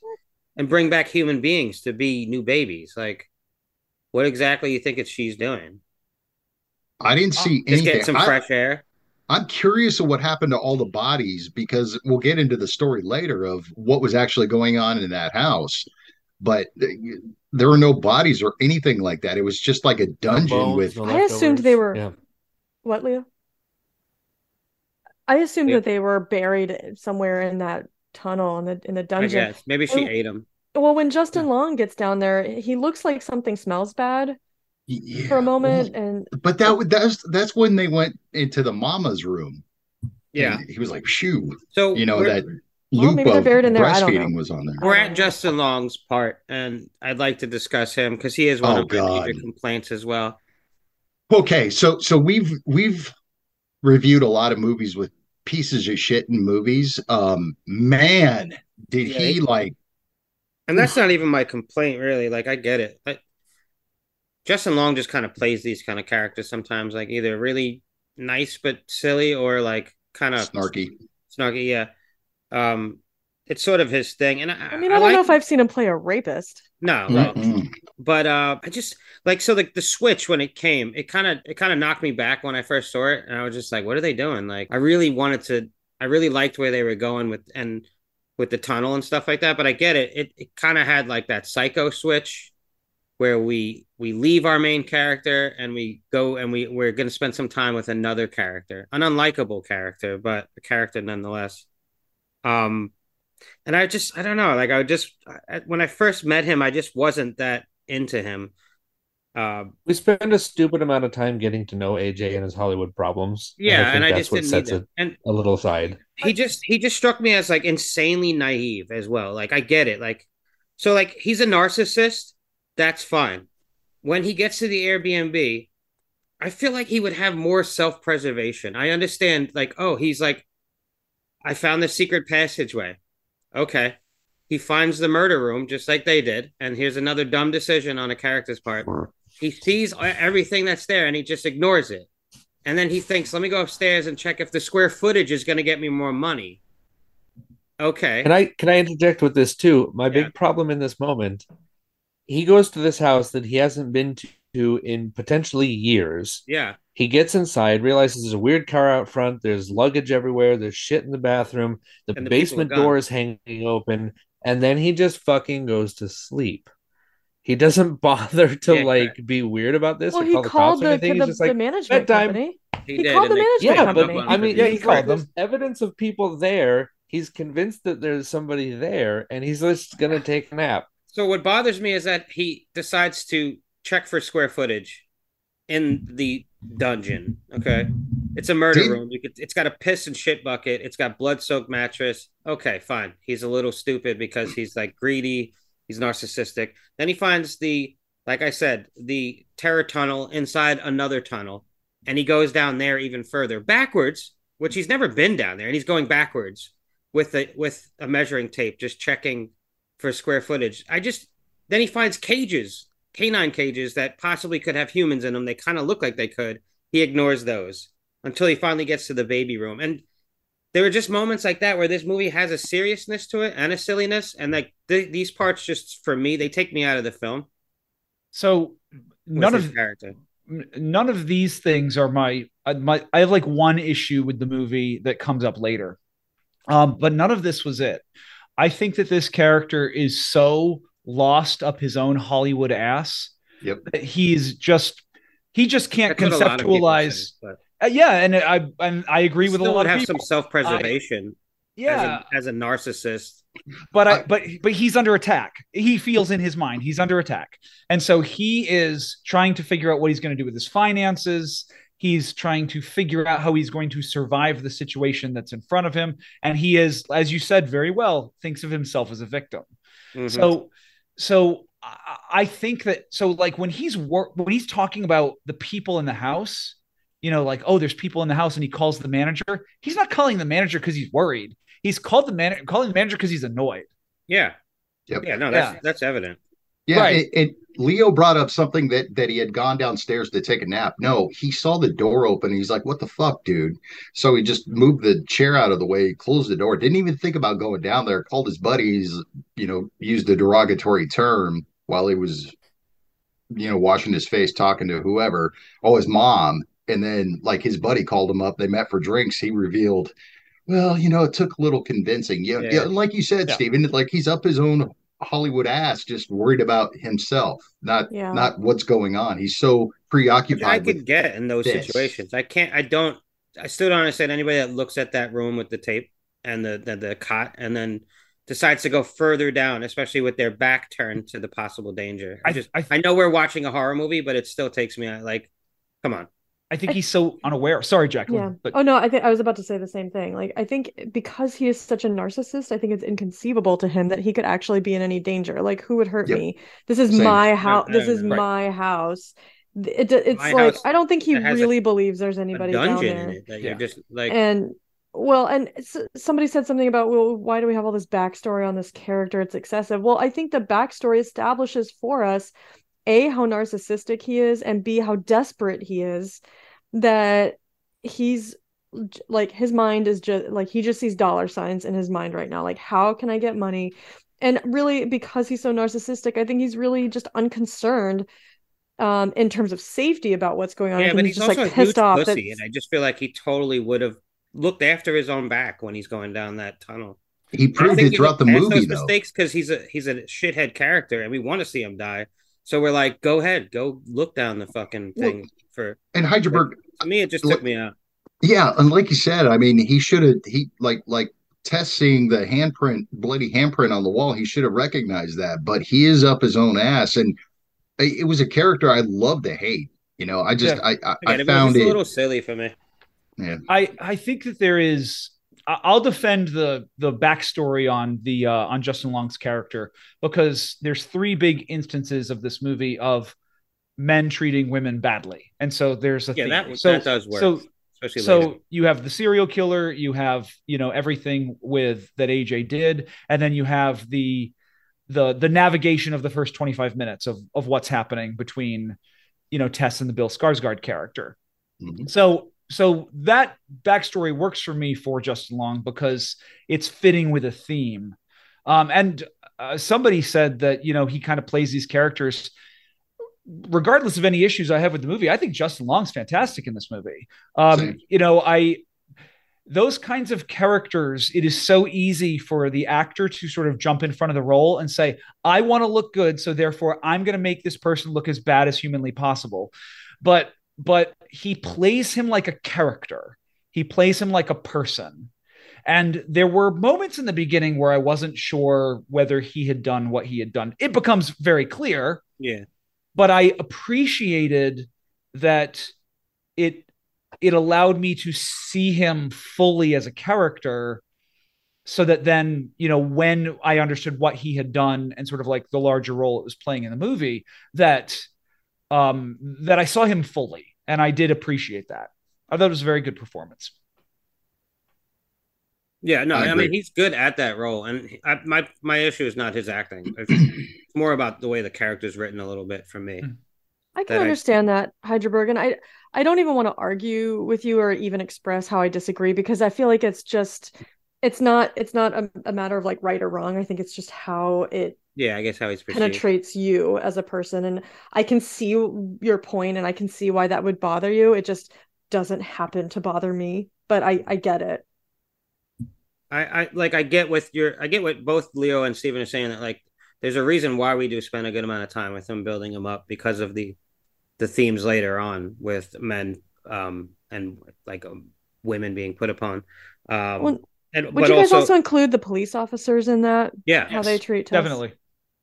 and bring back human beings to be new babies? Like, what exactly you think it's she's doing? I didn't uh, see Just anything. getting some I, fresh air. I'm curious of what happened to all the bodies because we'll get into the story later of what was actually going on in that house. But there were no bodies or anything like that. It was just like a dungeon bones, with. no I assumed they were- Yeah. What, Leo? I assumed Yeah. that they were buried somewhere in that tunnel in the in the I dungeon. guess maybe she Well- ate them. Well, when Justin Long gets down there, he looks like something smells bad Yeah, for a moment, well, and but that would that's that's when they went into the mama's room. Yeah. He was like, "Shoo!" So You know we're- that Well, loop maybe they're of buried in there, I don't breastfeeding know. was on there. We're at. Justin Long's part, and I'd like to discuss him because he is one Oh, of my God. major complaints as well. Okay, so so we've we've reviewed a lot of movies with pieces of shit in movies. Um, man, did Yeah, he he- like? And that's not even my complaint, really. Like I get it. But Justin Long just kind of plays these kind of characters sometimes, like either really nice but silly, or like kind of snarky? snarky. Yeah. Um, it's sort of his thing, and I, I mean, I, don't like, know if I've seen him play a rapist. no, no. But uh i just like so like the switch when it came it kind of it kind of knocked me back when i first saw it and i was just like what are they doing like i really wanted to i really liked where they were going with and with the tunnel and stuff like that but i get it it, it kind of had like that psycho switch where we we leave our main character and we go and we we're going to spend some time with another character an unlikable character but a character nonetheless um and I just I don't know like I just I, when I first met him I just wasn't that into him. Um, We spend a stupid amount of time getting to know AJ and his Hollywood problems. yeah, and I that's just what didn't sets it And a little aside. he just he just struck me as like insanely naive as well. Like I get it. Like so like he's a narcissist. That's fine. When he gets to the Airbnb, I feel like he would have more self-preservation. I understand like oh, he's like I found the secret passageway. Okay. He finds the murder room just like they did, and here's another dumb decision on a character's part. He sees everything that's there and he just ignores it. And then he thinks, let me go upstairs and check if the square footage is going to get me more money. Okay. Can I can I interject with this too? My Yeah. big problem in this moment, he goes to this house that he hasn't been to in potentially years. yeah. He gets inside, realizes there's a weird car out front, there's luggage everywhere, there's shit in the bathroom, the, the basement door is hanging open, and then he just fucking goes to sleep. He doesn't bother to Yeah, like be weird about this Well, or he call the called cops or the, anything. the, He's just the like, management bedtime. company. He, He did. called the management yeah, come but up company. on I mean, Yeah, the he he's video. got called this evidence of people there. He's convinced that there's somebody there, and he's just gonna take a nap. So what bothers me is that he decides to check for square footage in the dungeon. Okay. It's a murder Did- room. You could, it's got a piss and shit bucket. It's got blood soaked mattress. Okay, fine. He's a little stupid because he's like greedy. He's narcissistic. Then he finds the, like I said, the terror tunnel inside another tunnel. And he goes down there even further backwards, which he's never been down there. And he's going backwards with a, with a measuring tape, just checking for square footage. I just, then he finds cages, canine cages that possibly could have humans in them. They kind of look like they could. He ignores those until he finally gets to the baby room. And there were just moments like that where this movie has a seriousness to it and a silliness. And like th- these parts, just for me, they take me out of the film. So none of character. none of these things are my uh, my I have like one issue with the movie that comes up later. Um but none of this was it. I think that this character is so lost up his own Hollywood ass Yep. that he's just he just can't That's what a lot of people conceptualize say, Uh, yeah, and I and I agree with a still lot would of have people. some self-preservation yeah, as, a, as a narcissist. but I, I- but but he's under attack. He feels in his mind he's under attack, and so he is trying to figure out what he's going to do with his finances. He's trying to figure out how he's going to survive the situation that's in front of him, and he is, as you said very well, thinks of himself as a victim. Mhm. So, so I I think that so like when he's wor- when he's talking about the people in the house, you know, like oh, there's people in the house, and he calls the manager. He's not calling the manager because he's worried. He's called the man calling the manager because he's annoyed. yeah, Yep. yeah, no, that's Yeah. that's evident. Yeah, Right. and, and Leo brought up something that that he had gone downstairs to take a nap. No, he saw the door open. He's like, "What the fuck, dude?" So he just moved the chair out of the way, closed the door, didn't even think about going down there. Called his buddies, you know, used a derogatory term while he was, you know, washing his face, talking to whoever. Oh, his mom, and then like his buddy called him up. They met for drinks. He revealed, well, you know, it took a little convincing. Yeah, like you said, Yeah. Steven, like he's up his own Hollywood ass, just worried about himself, not Yeah. not what's going on. He's so Which I could get in those this. situations. I can't. I don't. I still don't understand anybody that looks at that room with the tape and the the, the cot and then decides to go further down, especially with their back turned to the possible danger. I, I- just. I- I, know we're watching a horror movie, but it still takes me out. Like, come on. I think he's so unaware. Sorry, Jacqueline. Yeah. But oh no, I think I was about to say the same thing. Like I think because he is such a narcissist, I think it's inconceivable to him that he could actually be in any danger. Like who would hurt Yep. me? This is Same. my house. No, This is right. my house. It, it's My like house I don't think he that has a- really believes there's A anybody down there. in it that Yeah. you're just like. and well and somebody said something about well why do we have all this backstory on this character it's excessive well i think the backstory establishes for us a how narcissistic he is and b how desperate he is that he's like his mind is just like he just sees dollar signs in his mind right now like how can i get money and really because he's so narcissistic i think he's really just unconcerned um in terms of safety about what's going on I yeah, but he's he's just also like a huge pissed off that pussy, and I just feel like he totally would have looked after his own back when he's going down that tunnel. he I proved it throughout the movie those though. mistakes because he's a he's a shithead character, and we want to see him die. So we're like, go ahead, go look down the fucking Well, thing. For And Hydraberg, to me, it just Look- took me out. yeah, and like you said, I mean, he should have he like like Tess seeing the handprint, bloody handprint on the wall, he should have recognized that. But he is up his own ass, and it it was a character I love to hate. You know, I just Yeah. I I, Again, I it was found just it. a little silly for me. Yeah, I I think that there is. I- I'll defend the the backstory on the uh, on Justin Long's character because there's three big instances of this movie of men treating women badly, and so there's a Yeah, theme. that so that does work. so especially so later. you have the serial killer you have you know everything with that aj did and then you have the the the navigation of the first 25 minutes of of what's happening between you know tess and the bill skarsgård character Mhm. so so that backstory works for me for justin long because it's fitting with a theme um and uh, somebody said that you know he kind of plays these characters regardless of any issues I have with the movie, I think Justin Long's fantastic in this movie. Um, you know, I those kinds of characters, it is so easy for the actor to sort of jump in front of the role and say, I want to look good, so therefore I'm going to make this person look as bad as humanly possible. But but he plays him like a character. He plays him like a person. And there were moments in the beginning where I wasn't sure whether he had done what he had done. It becomes very clear yeah, but I appreciated that it it allowed me to see him fully as a character so that then you know when I understood what he had done and sort of like the larger role it was playing in the movie that um that I saw him fully and I did appreciate that. I thought it was a very good performance. yeah. No, I I, mean he's good at that role, and I, my my issue is not his acting. It's more about the way the character's written a little bit for me. Mm. I can that I- understand that, Hydraberg, and I I don't even want to argue with you or even express how I disagree because I feel like it's just it's not it's not a, a matter of like right or wrong. I think it's just how it Yeah, I guess how perceived. penetrates you as a person, and I can see your point, and I can see why that would bother you. It just doesn't happen to bother me, but I I get it. I, I like I get with your I get what both Leo and Steven are saying that like there's a reason why we do spend a good amount of time with them building them up because of the the themes later on with men um and like um, women being put upon um Well, and Would but you guys also, also include the police officers in that? yeah How they treat Tess? Definitely.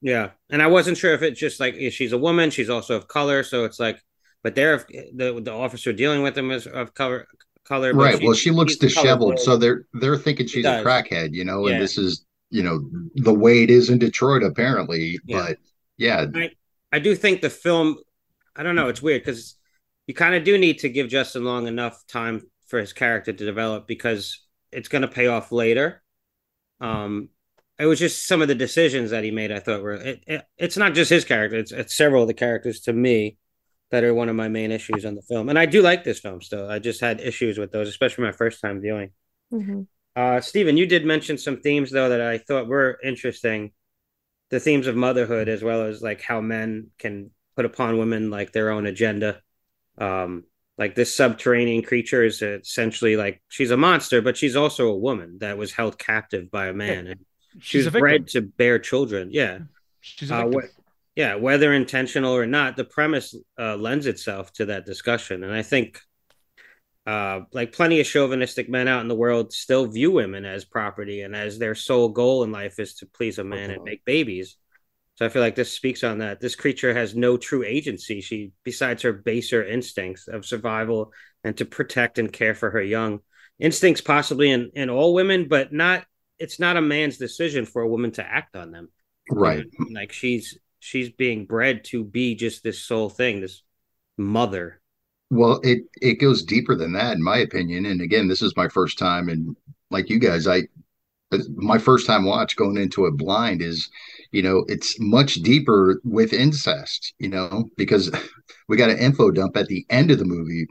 yeah and I wasn't sure if it's just like if she's a woman she's also of color so it's like but they're the the officer dealing with them is of color color but right. well, she looks disheveled, colorblind. so they're they're thinking she's a crackhead, you know, Yeah. and this is you know the way it is in Detroit apparently. Yeah. But yeah, I do think the film, I don't know, it's weird because you kind of do need to give Justin Long enough time for his character to develop because it's going to pay off later. Um, it was just some of the decisions that he made. I thought were it, it, it's not just his character; it's, it's several of the characters to me that are one of my main issues on the film. And I do like this film still. I just had issues with those, especially my first time viewing. Mhm. Uh, Steven, you did mention some themes though that I thought were interesting. The themes of motherhood, as well as like how men can put upon women like their own agenda. Um, like this subterranean creature is essentially like she's a monster, but she's also a woman that was held captive by a man, and she She's was bred to bear children. Yeah, She's uh, wh- yeah, whether intentional or not, the premise uh, lends itself to that discussion, and I think, uh, like plenty of chauvinistic men out in the world still view women as property and as their sole goal in life is to please a man and make babies. So I feel like this speaks on that. This creature has no true agency. She, besides her baser instincts of survival and to protect and care for her young, instincts possibly in in all women, but not. It's not a man's decision for a woman to act on them Right. Mm-hmm. like she's she's being bred to be just this sole thing this mother Well, it it goes deeper than that, in my opinion. And again, this is my first time, and like you guys, I my first time watch going into it blind is, you know, it's much deeper with incest, you know, because we got an info dump at the end of the movie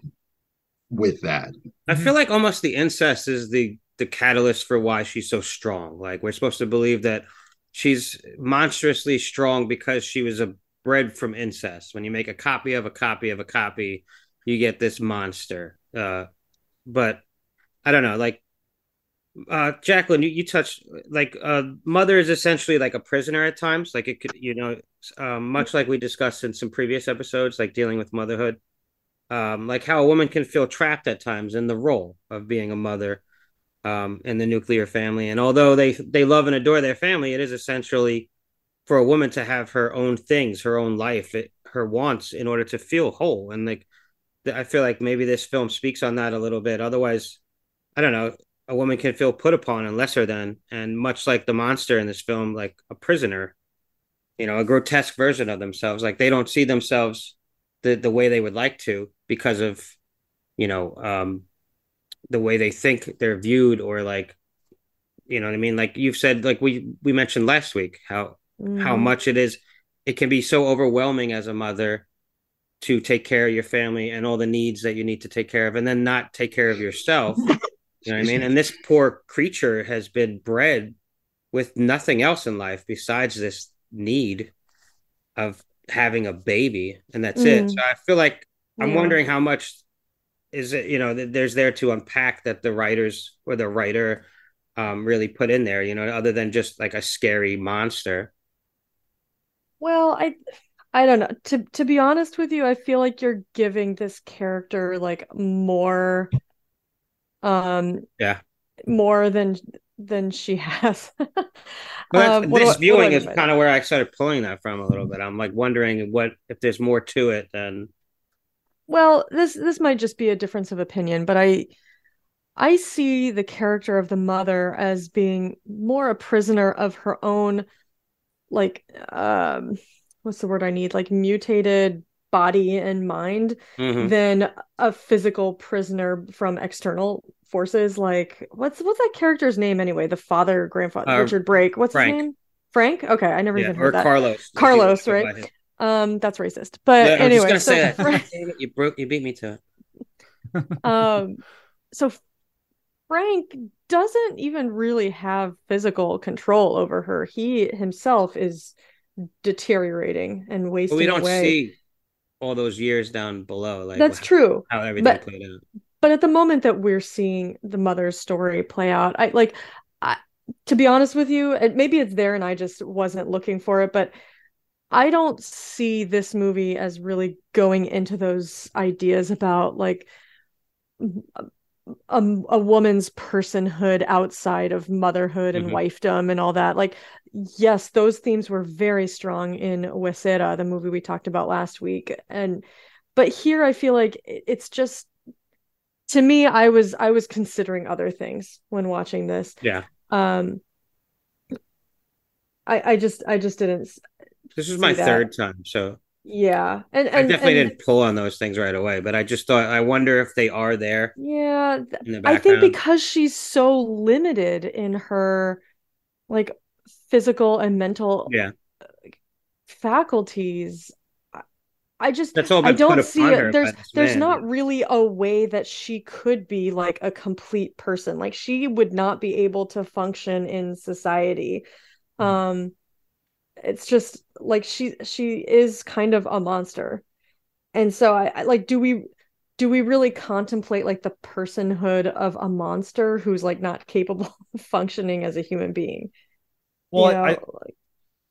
with that. i feel like almost the incest is the the catalyst for why she's so strong. Like we're supposed to believe that she's monstrously strong because she was a bred from incest. When you make a copy of a copy of a copy you get this monster. Uh but i don't know like uh jacqueline you, you touched like uh mother is essentially like a prisoner at times. Like it could you know um, much like we discussed in some previous episodes like dealing with motherhood. Um like how a woman can feel trapped at times in the role of being a mother um in the nuclear family. And although they they love and adore their family it is essentially for a woman to have her own things her own life it, her wants in order to feel whole. And like i feel like maybe this film speaks on that a little bit. Otherwise i don't know a woman can feel put upon and lesser than and much like the monster in this film like a prisoner you know a grotesque version of themselves like they don't see themselves the the way they would like to because of you know um the way they think they're viewed or like you know what i mean like you've said like we we mentioned last week how how Mhm. much it is it can be so overwhelming as a mother to take care of your family and all the needs that you need to take care of and then not take care of yourself you know what i mean and this poor creature has been bred with nothing else in life besides this need of having a baby and that's it Mm. so i feel like i'm Yeah. wondering how much is it you know that there's there to unpack that the writers or the writer um really put in there you know other than just like a scary monster Well, I I don't know. To to be honest with you, I feel like you're giving this character like more um Yeah. more than than she has. But Um, this what viewing mean is kind of where I started pulling that from a little bit. I'm like wondering what if there's more to it than Well, this this might just be a difference of opinion, but I I see the character of the mother as being more a prisoner of her own like um what's the word I need? Like mutated body and mind Mhm. than a physical prisoner from external forces. Like what's what's that character's name anyway? The father, grandfather, Uh, Richard Brake. What's Frank. his name? Frank? Okay, I never yeah, even or heard that. Carlos. Carlos, If you wanna right? go by him. Um, that's racist. But Yeah, anyway, so Frank- that. Dang it, you broke, you beat me to it. um so Frank doesn't even really have physical control over her. He himself is deteriorating and But wasting we don't away. see all those years down below, like That's true. how everything But- played out. But at the moment that we're seeing the mother's story play out, I like I, to be honest with you, and maybe it's there and I just wasn't looking for it, but I don't see this movie as really going into those ideas about like a, a woman's personhood outside of motherhood and Mhm. wifedom and all that. Like, yes, those themes were very strong in Huesera, the movie we talked about last week. And but here I feel like it's just to me, I was I was considering other things when watching this. Yeah, Um I I just I just didn't this is my that. third time, so yeah. And and I definitely and didn't pull on those things right away. But I just thought, I wonder if they are there yeah, the I think because she's so limited in her like physical and mental yeah, faculties, I- just that's all I don't see it. her There's there's man. not really a way that she could be like a complete person. Like she would not be able to function in society. Mm-hmm. Um it's just like she she is kind of a monster. And so I, I like do we do we really contemplate like the personhood of a monster who's like not capable of functioning as a human being? Well, You know, I, like-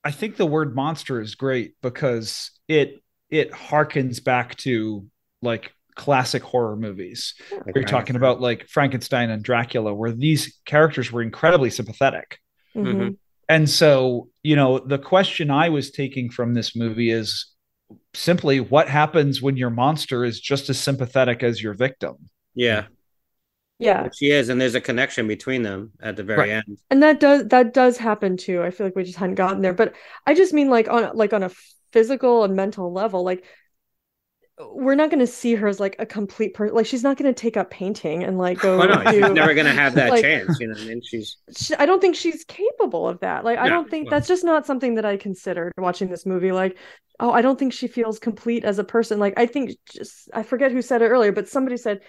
I think the word monster is great because it it harkens back to like classic horror movies. Like You're talking Frankenstein. about like Frankenstein and Dracula, where these characters were incredibly sympathetic. mhm. And so, you know, the question I was taking from this movie is simply what happens when your monster is just as sympathetic as your victim? Yeah, yeah. which she is, and there's a connection between them at the very Right. end. and that does that does happen too i feel like we just hadn't gotten there but i just mean like on like on a physical and mental level like we're not going to see her as like a complete person like she's not going to take up painting and like go Oh no, she's do never gonna have that like- chance. You know, what I mean, she's she, i don't think she's capable of that. Like i don't think well- that's just not something that i considered watching this movie. Like oh i don't think she feels complete as a person. Like i think just i forget who said it earlier but somebody said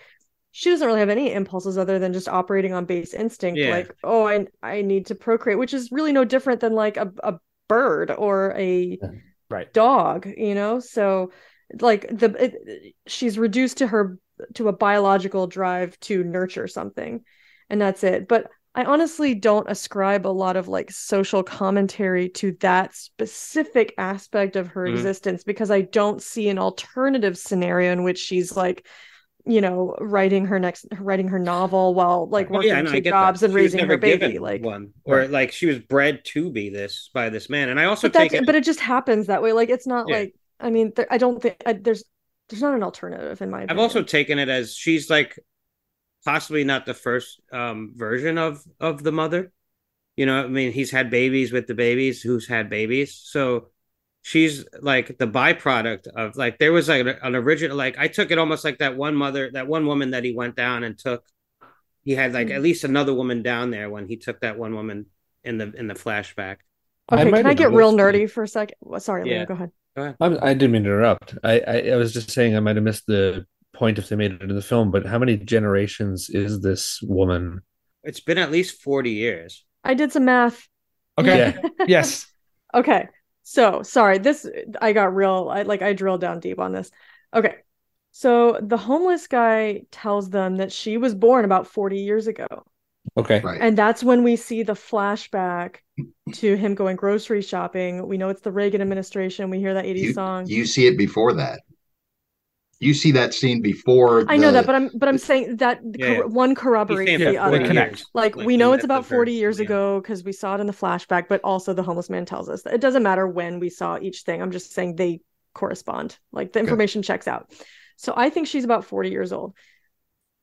she doesn't really have any impulses other than just operating on base instinct. Yeah. like oh i i need to procreate which is really no different than like a, a bird or a Right. dog you know? So like the it, she's reduced to her to a biological drive to nurture something and that's it but i honestly don't ascribe a lot of like social commentary to that specific aspect of her Mhm. existence because i don't see an alternative scenario in which she's like you know writing her next writing her novel while like Oh, working yeah, I two jobs that. and She raising her baby like one, or Right. like she was bred to be this by this man. And I also but take it, but it just happens that way like it's not Yeah. like i mean there, i don't think I, there's there's not an alternative in my I've also taken it as she's like possibly not the first um version of of the mother. You know, I mean, he's had babies with the babies who's had babies, so she's like the byproduct of like there was like an, an original like I took it almost like that one mother, that one woman that he went down and took. He had like Hmm. at least another woman down there when he took that one woman in the in the flashback. Okay might can i get real missed it. nerdy for a second sorry Leah, Yeah. go ahead I'm, I didn't mean to interrupt. I, I, I was just saying I might have missed the point if they made it in the film, but how many generations is this woman? It's been at least forty years. i did some math Okay. Yeah. yes. Okay. So sorry, this I got real I like I drilled down deep on this. Okay. So the homeless guy tells them that she was born about 40 years ago. Okay. Right. And that's when we see the flashback to him going grocery shopping. We know it's the Reagan administration. We hear that 80s You, song. you see it before that. You see that scene before. I know that, but I'm but I'm saying that Yeah. cor- one corroborates the other. 40 connect. Like, Like, we know it's the about 40 first- years yeah. ago because we saw it in the flashback, but also the homeless man tells us that it doesn't matter when we saw each thing. I'm just saying they correspond. Like the Okay. information checks out. So I think she's about 40 years old.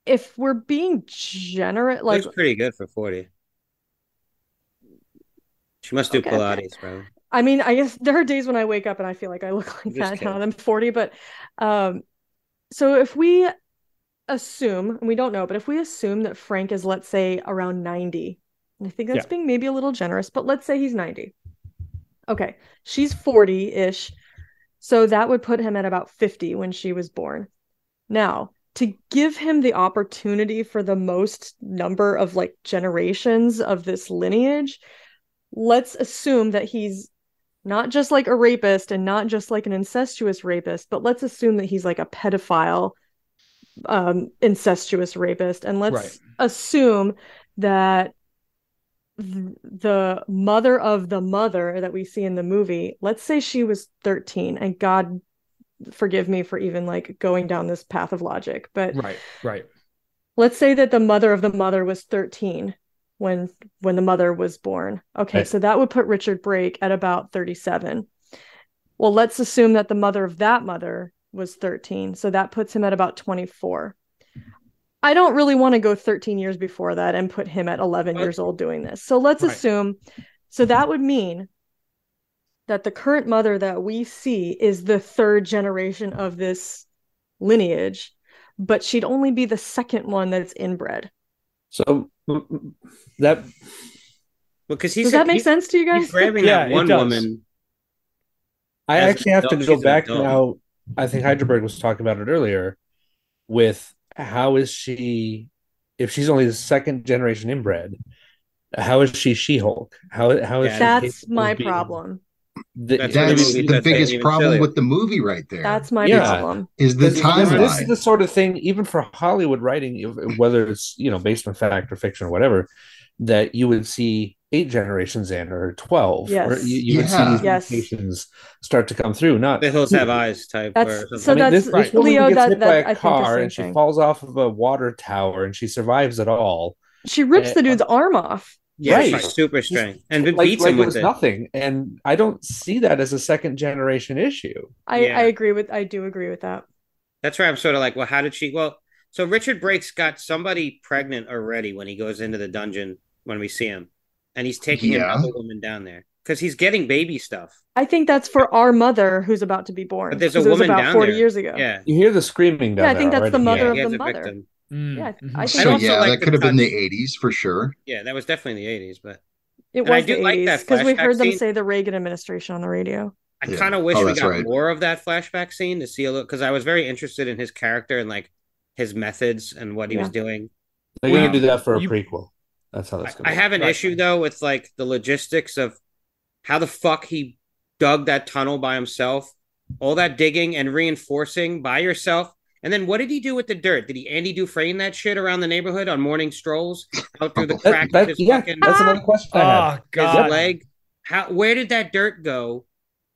If we're being generous, like That's pretty good for 40. She must do Okay, okay. Pilates, bro. I mean, I guess there are days when I wake up and I feel like I look like I'm just that now that I'm 40, but um so if we assume, and we don't know, but if we assume that Frank is let's say around 90, and I think that's Yeah. being maybe a little generous, but let's say he's 90. Okay, she's 40-ish. So that would put him at about 50 when she was born. Now, to give him the opportunity for the most number of like generations of this lineage, let's assume that he's not just like a rapist and not just like an incestuous rapist, but let's assume that he's like a pedophile, um, incestuous rapist. And let's Right. assume that th- the mother of the mother that we see in the movie, let's say she was 13, and God forgive me for even like going down this path of logic, but Right. Right. let's say that the mother of the mother was 13 when when the mother was born okay Right. so that would put richard brake at about 37 well let's assume that the mother of that mother was 13 so that puts him at about 24 i don't really want to go 13 years before that and put him at 11 uh, years old doing this so let's Right. assume so that would mean that the current mother that we see is the third generation of this lineage but she'd only be the second one that's inbred. So that Because he's Does that make he's, sense to you He's guys? grabbing Yeah, that it one does. woman. I actually have to go back now. I think Hydraberg was talking about it earlier. With how is she, if she's only the second generation inbred, how is she She Hulk? How how is Yeah, she That's my being- problem. The, That's That's movie the that's biggest problem sillier. with the movie right there. That's my Yeah. problem. is the This, this- this is the sort of thing, even for Hollywood writing, whether it's you know based on fact or fiction or whatever, that you would see eight generations in or twelve, or Yes. you, you would see Yeah. these Yes. mutations start to come through. Not The hills have eyes type. That's- or so I mean, that's- this, right. this woman Leo, gets that- hit that- by I a think the car and she thing. falls off of a water tower and she survives it all. She rips Uh, the dude's arm off. Yeah, right. she's super strength and Like, beats like him it with was it. nothing, and I don't see that as a second generation issue. I, Yeah. I agree with I do agree with that. That's where I'm sort of like, well, how did she? Well, so Richard Brake's got somebody pregnant already when he goes into the dungeon when we see him, and he's taking Yeah. another woman down there because he's getting baby stuff. I think that's for our mother who's about to be born. But there's a 'cause it was woman about down 40 there. years ago. Yeah, You hear the screaming down Yeah, I think there that's the mother yeah, of the mother. victim. Mm, Yeah. I I think so also yeah, like that could have been the '80s for sure. Yeah, that was definitely in the '80s, but it And I was do the like 80s that because we heard them scene. say the Reagan administration on the radio. I Yeah. kind of wish Oh, we got right. more of that flashback scene to see a little because I was very interested in his character and like his methods and what he was doing. They're Well, going to do that for a you- prequel. That's how that's going. I have an Right. issue though with like the logistics of how the fuck he dug that tunnel by himself, all that digging and reinforcing by yourself. And then what did he do with the dirt? Did he Andy Dufresne that shit around the neighborhood on morning strolls out through the crack that- of his yeah, fucking that's another question I had. Oh his leg? How where did that dirt go?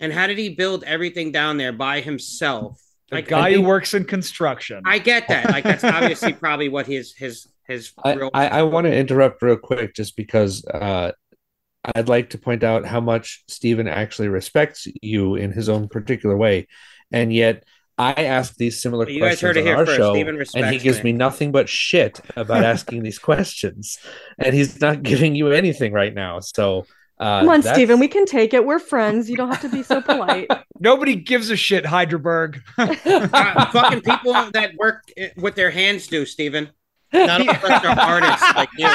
And how did he build everything down there by himself? The Like, guy I who works in construction. I get that. Like that's obviously probably what his his his I, real I, I want to interrupt real quick just because uh, I'd like to point out how much Steven actually respects you in his own particular way. And yet I ask these similar Well, you guys questions heard it on here our first. show, and he gives me. me nothing but shit about asking these questions. And he's not giving you anything right now. So uh, Come on, that's- Steven, we can take it. We're friends. You don't have to be so polite. Nobody gives a shit, Hydraberg. Uh, fucking people that work with their hands do, Steven. Not unless they're artists like you.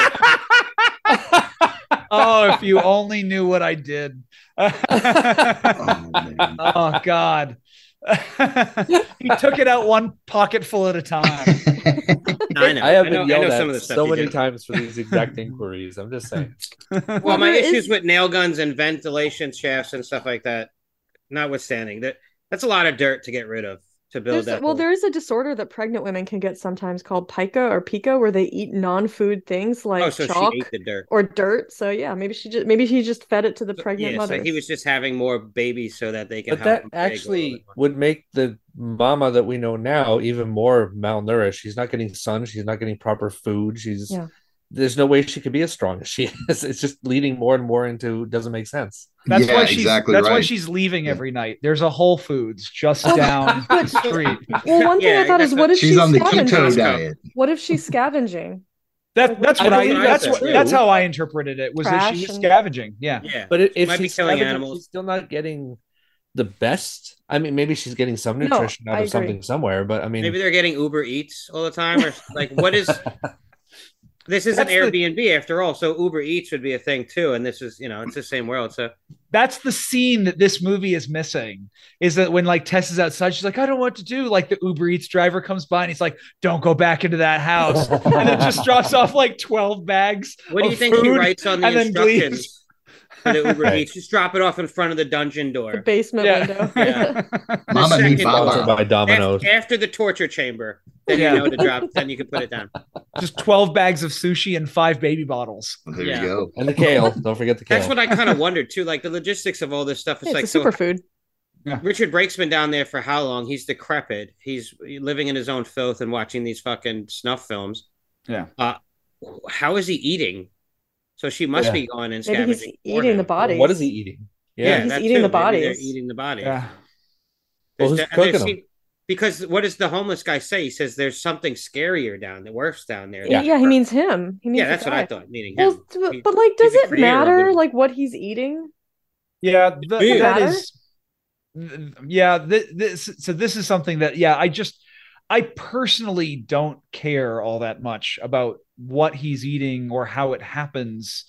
oh, if you only knew what I did. Oh, man. oh God. he took it out one pocketful at a time. I know. I have I been know, I yelled know some of at the stuff so many do. times for these exact inquiries. I'm just saying. Well, my there issues with nail guns and ventilation shafts and stuff like that, notwithstanding, that that's a lot of dirt to get rid of to build There's, that. well, whole- there is a disorder that pregnant women can get sometimes called pica or pica, where they eat non-food things oh, like oh, so chalk she ate the dirt. or dirt. So yeah, maybe she just maybe he just fed it to the pregnant yeah, mother. so he was just having more babies so that they can. But that him big or actually would make the mama that we know now even more malnourished. She's not getting sun. She's not getting proper food. She's Yeah. There's no way she could be as strong as she is. It's just leading more and more into doesn't make sense. That's Yeah, why she's exactly that's why she's leaving Yeah. every night. There's a Whole Foods just Oh, down the street. Well, one thing Yeah, I thought is, what if She's she's on the scavenging? keto diet. What if she's scavenging? That that's what I, believe that's that's what that's how I interpreted it was that Trash she was scavenging. Yeah. Yeah, But if, if might be she's killing animals. she's still not getting the best. I mean, maybe she's getting some No, nutrition out I of agree. something somewhere, but I mean, maybe they're getting Uber Eats all the time, or like what is? This is an That's the- Airbnb after all, so Uber Eats would be a thing too, and this is you know it's the same world. So That's the scene that this movie is missing. Is that when like Tess is outside, she's like, I don't know what to do. Like the Uber Eats driver comes by and he's like, Don't go back into that house. and then just drops off like 12 bags. what do you of think he food writes on the instructions leaves. for the Uber Right. Eats? Just drop it off in front of the dungeon The door. basement Yeah. window. Yeah. Mama second baba. by Domino's. After, after the torture chamber, then Yeah. you know to drop. Then you can put it down. just 12 bags of sushi and five baby bottles. There Yeah. you go. And the kale. Don't forget the kale. That's what I kind of wondered too. Like the logistics of all this stuff. It's it's like a so superfood. Richard been down there for how long? He's decrepit. He's living in his own filth and watching these fucking snuff films. Yeah. Uh, how is he eating? So she must Yeah. be going and Maybe he's scavenging. for eating him. the bodies. What is he eating? Yeah, Yeah. He's that eating the Maybe they're eating the bodies. Yeah. Well, who's There's- cooking there's- them? Because what does the homeless guy say? He says there's something scarier down there, worse down there. Yeah, Yeah. he means him. He means yeah, the that's what I thought. Meaning him. Well, but, He- but like, does it matter it. like what he's eating? Yeah, th- Does it that matter? is. th- Yeah, th- this. So this is something that yeah, I just I personally don't care all that much about what he's eating or how it happens,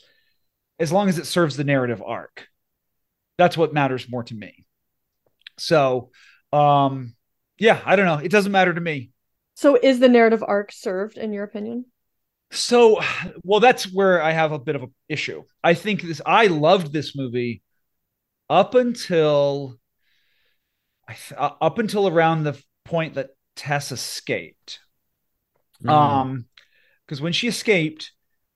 as long as it serves the narrative arc. That's what matters more to me. So, um, yeah, I don't know. It doesn't matter to me. So is the narrative arc served in your opinion? So, well, that's where I have a bit of an issue. I think this. I loved this movie up until I th- uh, up until around the point that Tess escaped. Mhm. Um, because when she escaped,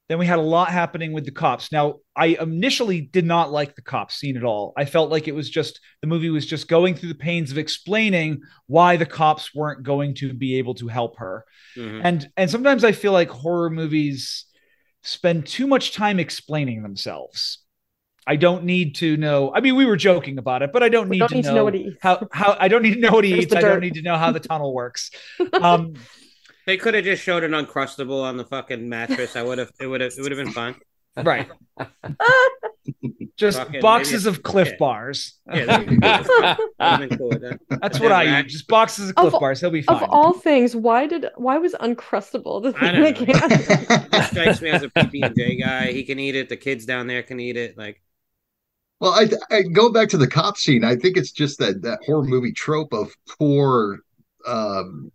then we had a lot happening with the cops. Now, I initially did not like the cops scene at all. I felt like it was just the movie was just going through the pains of explaining why the cops weren't going to be able to help her. Mhm. And and sometimes I feel like horror movies spend too much time explaining themselves. I don't need to know. I mean, we were joking about it, but I don't need, don't to, need know to know what he eats. how how I don't need to know what he There's eats. I don't need to know how the tunnel works. Um, They could have just showed an uncrustable on the fucking mattress. I would have. It would have. It would have been fun. right. Just Fucking boxes maybe- of Clif yeah. bars. Yeah, cool. That'd been cool with that. That's what I Yeah, eat. Just boxes of Clif Of- bars. He'll be fine. Of all things, why did why was Uncrustable the thing that don't came? He strikes me as a PB and J guy. He can eat it. The kids down there can eat it. Like Well, I, I go back to the cop scene. I think it's just that that horror movie trope of poor um,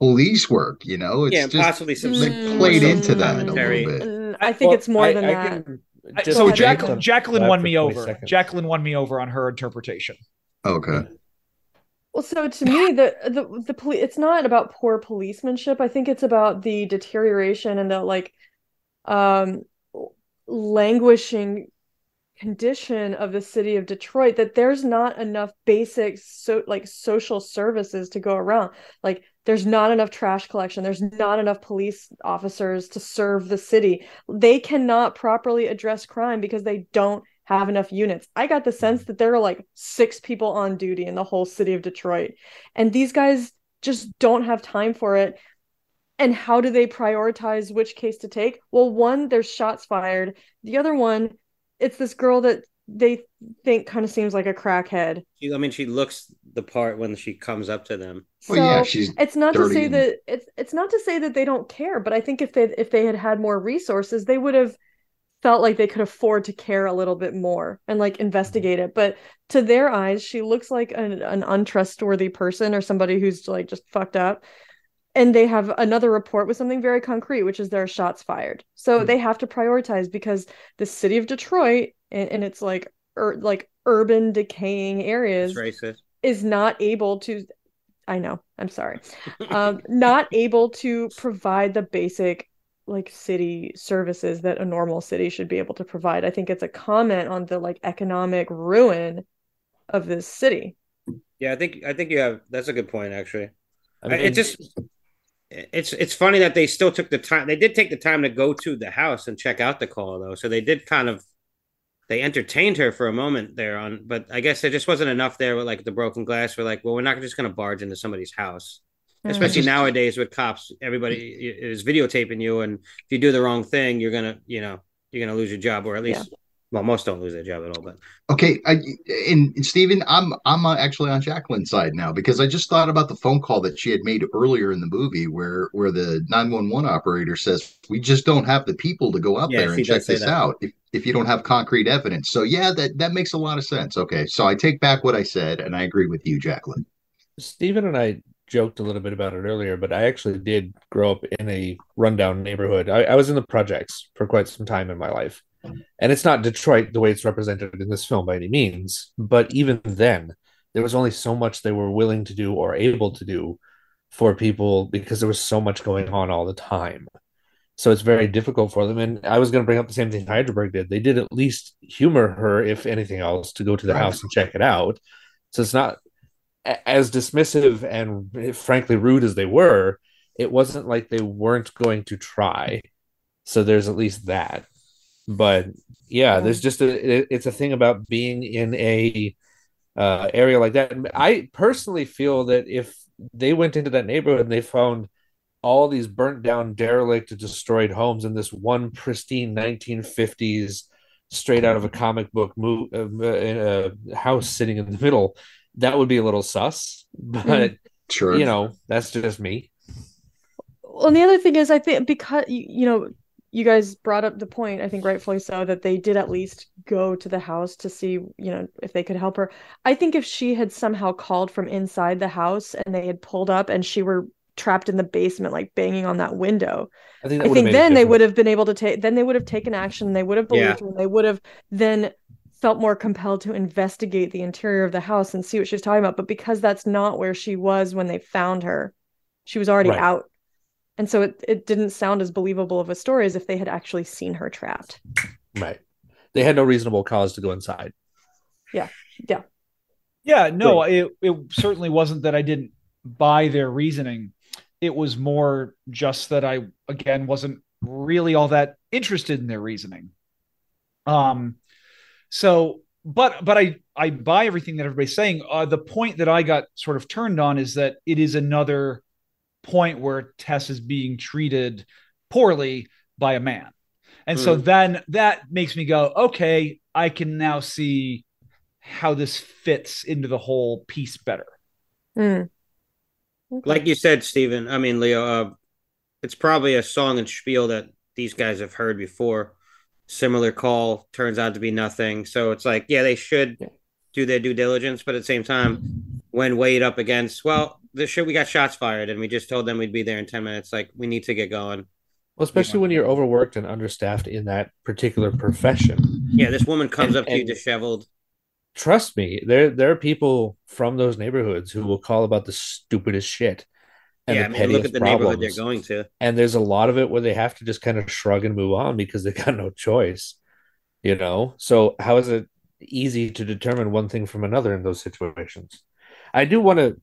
police work. You know, it's yeah, just possibly some. they Mm. played into that a little bit. Mm, I think Well, it's more I- than I that. can just so based Jacqueline, on Jacqueline that won me over. seconds. Jacqueline won me over on her interpretation. Okay. Well, so to me, the the the police it's not about poor policemanship. I think it's about the deterioration and the like um languishing condition of the city of Detroit that there's not enough basic so like social services to go around. Like there's not enough trash collection, there's not enough police officers to serve the city. They cannot properly address crime because they don't have enough units. I got the sense mm. that there are like six people on duty in the whole city of Detroit. And these guys just don't have time for it. And how do they prioritize which case to take? Well, one, there's shots fired. The other one, it's this girl that they think kind of seems like a crackhead. She, I mean, she looks the part when she comes up to them. Well, yeah, So, she's it's not to say and- that it's it's not to say that they don't care, but I think if they if they had had more resources, they would have felt like they could afford to care a little bit more and like investigate it. But to their eyes, she looks like an, an untrustworthy person or somebody who's like just fucked up. And they have another report with something very concrete, which is there are shots fired. So Hmm. they have to prioritize because the city of Detroit and, and it's like ur- like urban decaying areas is not able to I know, I'm sorry. Um not able to provide the basic like city services that a normal city should be able to provide. I think it's a comment on the like economic ruin of this city. Yeah, I think I think you have. That's a good point, actually. I I- mean, it just it's it's funny that they still took the time. They did take the time to go to the house and check out the call, though. So they did kind of they entertained her for a moment there on, but I guess there just wasn't enough there with like the broken glass. We're like, well, we're not just going to barge into somebody's house, mm. especially Just- nowadays with cops. Everybody is videotaping you, and if you do the wrong thing, you're gonna, you know, you're gonna lose your job, or at least, well, most don't lose their job at all. But Okay, I, and, and Steven, I'm I'm uh, actually on Jacqueline's side now because I just thought about the phone call that she had made earlier in the movie where where the 911 operator says we just don't have the people to go out Yeah, there and check this that. out if, if you don't have concrete evidence. So yeah, that that makes a lot of sense. Okay, so I take back what I said and I agree with you, Jacqueline. Steven and I joked a little bit about it earlier, but I actually did grow up in a rundown neighborhood. I, I was in the projects for quite some time in my life. And it's not Detroit the way it's represented in this film by any means, but even then, there was only so much they were willing to do or able to do for people because there was so much going on all the time. So it's very difficult for them. And I was going to bring up the same thing Hydraberg did. They did at least humor her, if anything else, to go to the Right. house and check it out. So it's not as dismissive and frankly rude as they were. It wasn't like they weren't going to try. So there's at least that. But yeah, Yeah. there's just a it- it's a thing about being in a uh, area like that. And I personally feel that if they went into that neighborhood and they found all these burnt down, derelict, destroyed homes in this one pristine 1950s, straight out of a comic book mo- uh, uh, house sitting in the middle, that would be a little sus. But Sure, you know, that's just me. Well, and the other thing is, I think because you, you know, you guys brought up the point, I think rightfully so, that they did at least go to the house to see, you know, if they could help her. I think if she had somehow called from inside the house and they had pulled up and she were trapped in the basement, like banging on that window, I think I think then they would have been able to take, then they would have taken action. They would have believed Yeah. her. and They would have then felt more compelled to investigate the interior of the house and see what she was talking about. But because that's not where she was when they found her, she was already Right. out. And so it, it didn't sound as believable of a story as if they had actually seen her trapped. Right. They had no reasonable cause to go inside. Yeah, Yeah. Yeah. no, it it certainly wasn't that I didn't buy their reasoning. It was more just that I again wasn't really all that interested in their reasoning. Um so but but I I buy everything that everybody's saying. Uh, the point that I got sort of turned on is that it is another point where Tess is being treated poorly by a man. And so then that makes me go, okay, I can now see how this fits into the whole piece better. Hmm. Okay. Like you said, Steven, I mean, Leo, uh, it's probably a song and spiel that these guys have heard before. Similar call turns out to be nothing. So it's like, yeah, they should do their due diligence, but at the same time, when weighed up against, well, the shit, we got shots fired and we just told them we'd be there in 10 minutes. Like, we need to get going. Well, especially when you're overworked and understaffed in that particular profession. Yeah, this woman comes And- up to you disheveled. Trust me, there there are people from those neighborhoods who will call about the stupidest shit and yeah, the I mean, look at the neighborhood problems. they're going to. and there's a lot of it where they have to just kind of shrug and move on because they got no choice you know so how is it easy to determine one thing from another in those situations i do want to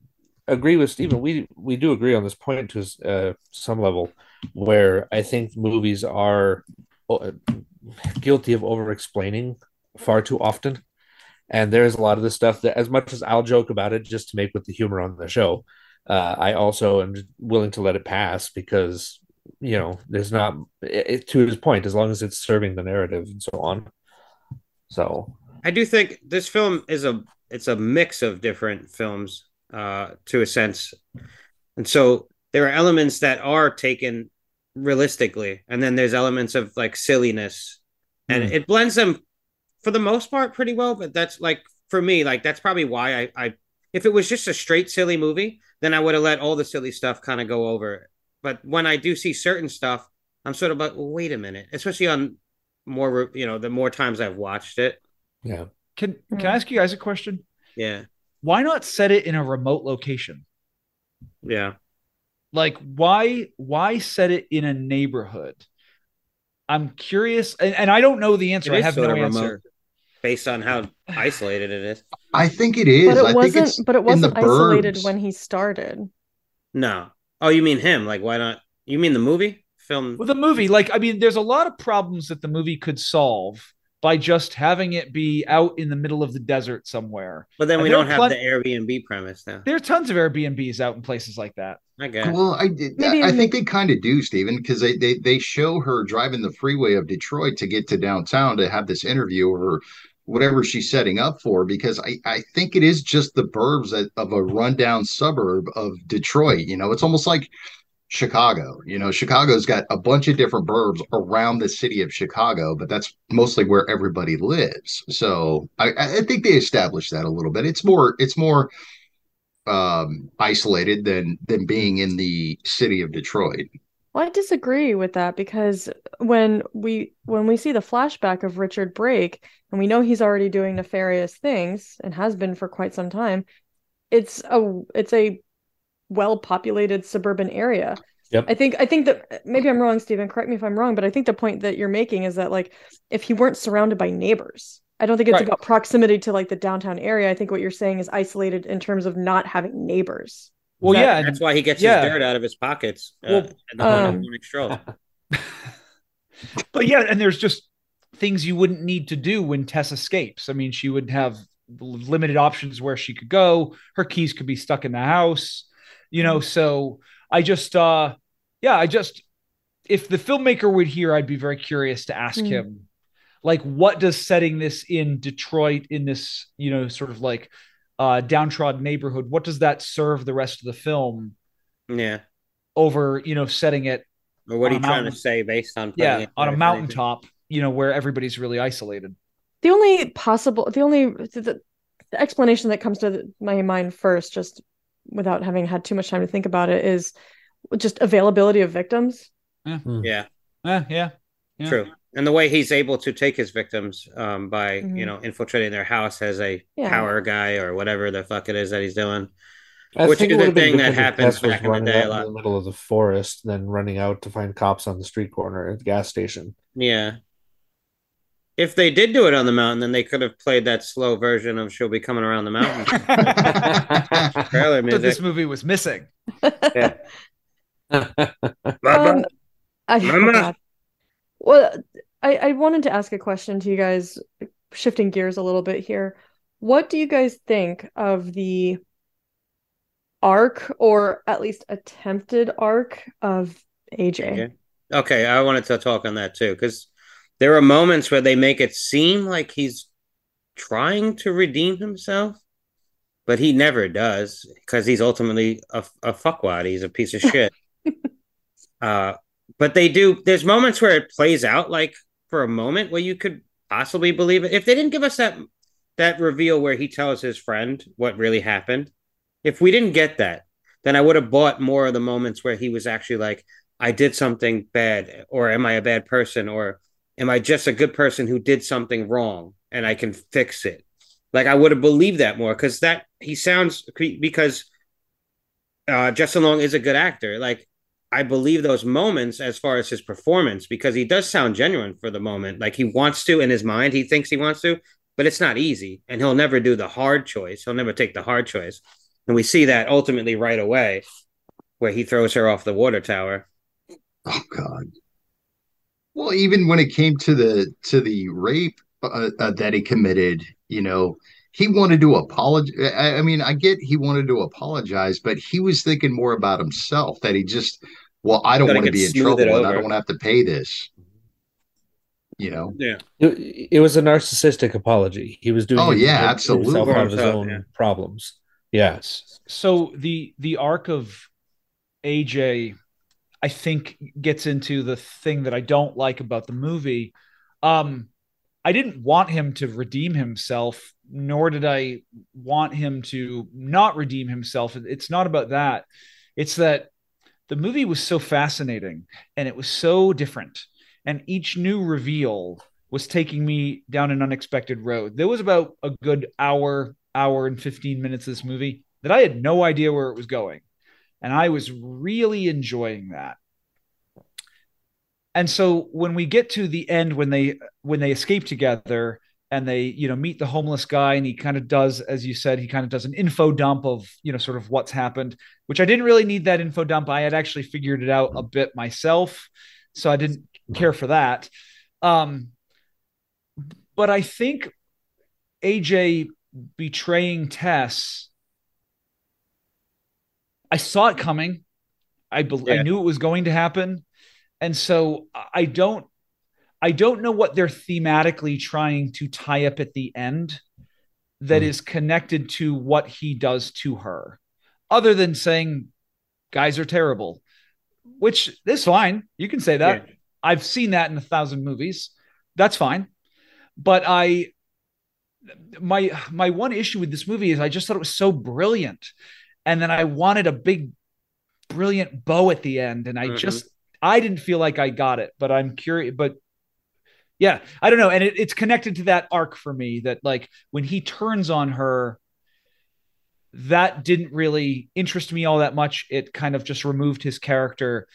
agree with Steven. we we do agree on this point to uh, some level where i think movies are uh, guilty of over explaining far too often and there's a lot of this stuff that as much as i'll joke about it just to make with the humor on the show uh, I also am willing to let it pass because you know there's not it, to his point as long as it's serving the narrative and so on. So I do think this film is a it's a mix of different films uh to a sense. And so there are elements that are taken realistically and then there's elements of like silliness and Hmm. it blends them for the most part pretty well but that's like for me like that's probably why I I if it was just a straight silly movie then I would have let all the silly stuff kind of go over but when I do see certain stuff I'm sort of like well, wait a minute especially on more you know the more times I've watched it yeah, Can can I ask you guys a question? yeah Why not set it in a remote location? yeah Like why why set it in a neighborhood? I'm curious, and, and I don't know the answer. I have no remote. answer. based on how isolated it is. I think it is. But it think wasn't. it's But it wasn't isolated burbs. when he started. No. Oh, you mean him? Like, why not? You mean the movie film? With the movie, like I mean, there's a lot of problems that the movie could solve by just having it be out in the middle of the desert somewhere. But then And we don't have plen- the Airbnb premise now. There are tons of Airbnbs out in places like that. I guess. Well, I did. Maybe I think they kind of do, Steven, because they, they they show her driving the freeway of Detroit to get to downtown to have this interview or whatever she's setting up for. Because I I think it is just the burbs of- of a rundown suburb of Detroit. You know, it's almost like Chicago. You know, Chicago's got a bunch of different burbs around the city of Chicago, but that's mostly where everybody lives. So I, I think they established that a little bit. It's more it's more um isolated than than being in the city of Detroit. Well, I disagree with that because when we when we see the flashback of Richard Brake and we know he's already doing nefarious things and has been for quite some time, it's a it's a well-populated suburban area. Yep. I think I think that maybe I'm wrong, Steven, correct me if I'm wrong, but I think the point that you're making is that like if he weren't surrounded by neighbors, I don't think it's Right. about proximity to like the downtown area. I think what you're saying is isolated in terms of not having neighbors. Well, That- yeah, That's why he gets yeah. his dirt out of his pockets uh, Well, in the um, morning stroll. but yeah, and there's just things you wouldn't need to do when Tess escapes. I mean, she would have limited options where she could go. Her keys could be stuck in the house, you know. So I just, uh, yeah, I just, if the filmmaker would hear, I'd be very curious to ask Mm. him, like, what does setting this in Detroit in this, you know, sort of like uh, downtrodden neighborhood, what does that serve the rest of the film Yeah. over, you know, setting it Or what are you a trying to say based on yeah it on a there, mountaintop you know where everybody's really isolated The only possible, the only the, the explanation that comes to the- my mind first, just without having had too much time to think about it, is just availability of victims. Yeah, Eh, yeah Yeah. true. and the way he's able to take his victims um, by Mhm. you know infiltrating their house as a Yeah. power guy or whatever the fuck it is that he's doing. I Which is the would have been thing that if happens back in the running day a out lot. in the middle of the forest, then running out to find cops on the street corner at the gas station. Yeah. If they did do it on the mountain, then they could have played that slow version of "She'll Be Coming Around the Mountain" trailer But this movie was missing. Yeah. Um, I, oh Mama. God. Well, I, I wanted to ask a question to you guys, shifting gears a little bit here. What do you guys think of the arc, or at least attempted arc, of AJ? Okay. Okay, I wanted to talk on that too because there are moments where they make it seem like he's trying to redeem himself, but he never does because he's ultimately a, a fuckwad. He's a piece of shit. uh, but they do. There's moments where it plays out like for a moment where you could possibly believe it. If they didn't give us that that reveal where he tells his friend what really happened, if we didn't get that, then I would have bought more of the moments where he was actually like, I did something bad, or am I a bad person, or am I just a good person who did something wrong and I can fix it? Like I would have believed that more because that he sounds because uh, Justin Long is a good actor. Like I believe those moments as far as his performance because he does sound genuine for the moment. Like he wants to in his mind, he thinks he wants to, but it's not easy, and he'll never do the hard choice. He'll never take the hard choice, and we see that ultimately right away, where he throws her off the water tower. Oh God. Well, even when it came to the to the rape uh, uh, that he committed, you know, he wanted to apologize. I, I mean, I get he wanted to apologize, but he was thinking more about himself. That he just, well, I don't want to be in trouble, and I don't want to have to pay this. You know, Yeah, It, it was a narcissistic apology. He was doing Oh, yeah, get absolutely. himself out of his own yeah. problems. Yes. So the the arc of AJ, I think, gets into the thing that I don't like about the movie. Um, I didn't want him to redeem himself, nor did I want him to not redeem himself. It's not about that. It's that the movie was so fascinating and it was so different. And each new reveal was taking me down an unexpected road. There was about a good hour, hour and 15 minutes of this movie that I had no idea where it was going. And I was really enjoying that. And so when we get to the end when they when they escape together and they you know meet the homeless guy and he kind of does as you said he kind of does an info dump of you know sort of what's happened which I didn't really need that info dump I had actually figured it out a bit myself so I didn't care for that um but I think AJ betraying Tess I saw it coming I be- I knew it was going to happen and so I don't I don't know what they're thematically trying to tie up at the end that Hmm. is connected to what he does to her, other than saying guys are terrible, which is fine. You can say that. Yeah. I've seen that in a thousand movies. That's fine. But I my my one issue with this movie is I just thought it was so brilliant. And then I wanted a big brilliant bow at the end and I Mhm. just I didn't feel like I got it, but I'm curious but yeah, I don't know and it, it's connected to that arc for me that like when he turns on her that didn't really interest me all that much. It kind of just removed his character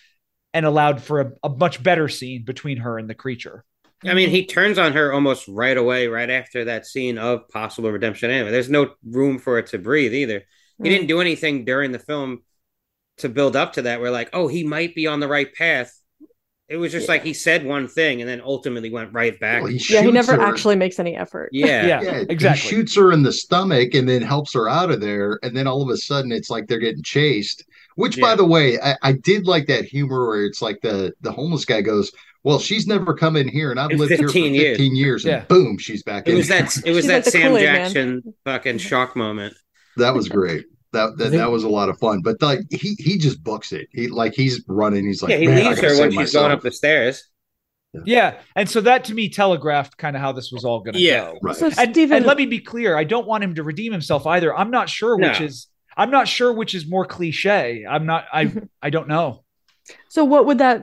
and allowed for a, a much better scene between her and the creature. I mean, he turns on her almost right away, right after that scene of possible redemption. Anyway, there's no room for it to breathe either. He didn't do anything during the film to build up to that. We're like, oh, he might be on the right path. It was just like he said one thing and then ultimately went right back. Well, he Yeah, he never her. actually makes any effort. yeah. Yeah, Yeah, exactly. He shoots her in the stomach and then helps her out of there. And then all of a sudden, it's like they're getting chased. Which, by the way, I, I did like that humor where it's like the the homeless guy goes, "Well, she's never come in here, and I've In lived here for 15 years." years." And Yeah. boom, she's back It in. was that it was She's that like Sam Kool-Aid man. Jackson fucking shock moment. That was great. That that, that was a lot of fun. But like he he just books it. He like he's running. He's like, yeah, he "Man, leaves her when save she's going up the stairs. Yeah. And so that to me telegraphed kind of how this was all going to Yeah. go. Right. So And, Steven, and let me be clear, I don't want him to redeem himself either. I'm not sure which No. is I'm not sure which is more cliche. I'm not I I don't know. so what would that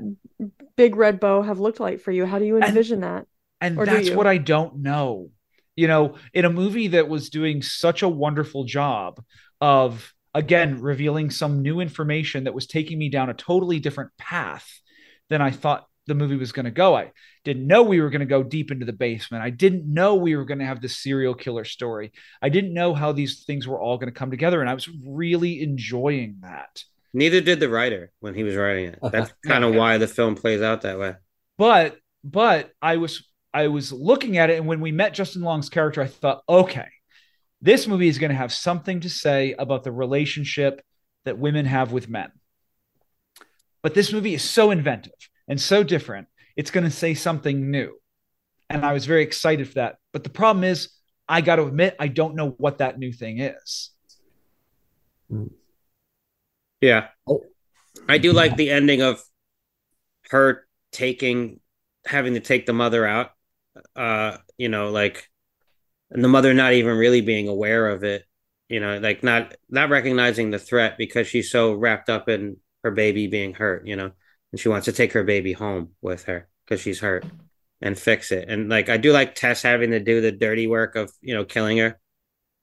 Big Red Bow have looked like for you? How do you envision that? And Or that's what I don't know. You know, in a movie that was doing such a wonderful job of, again, revealing some new information that was taking me down a totally different path than I thought the movie was going to go. I didn't know we were going to go deep into the basement. I didn't know we were going to have this serial killer story. I didn't know how these things were all going to come together. And I was really enjoying that. Neither did the writer when he was writing it. That's kind of Yeah. why the film plays out that way. but but I was I was looking at it, and when we met Justin Long's character, I thought, okay, this movie is going to have something to say about the relationship that women have with men. But this movie is so inventive and so different; it's going to say something new, and I was very excited for that. But the problem is, I got to admit, I don't know what that new thing is. Hmm. Yeah. Oh. I do like the ending of her taking having to take the mother out. Uh, you know, like and the mother not even really being aware of it, you know, like not not recognizing the threat because she's so wrapped up in her baby being hurt, you know, and she wants to take her baby home with her because she's hurt and fix it. And like I do like Tess having to do the dirty work of, you know, killing her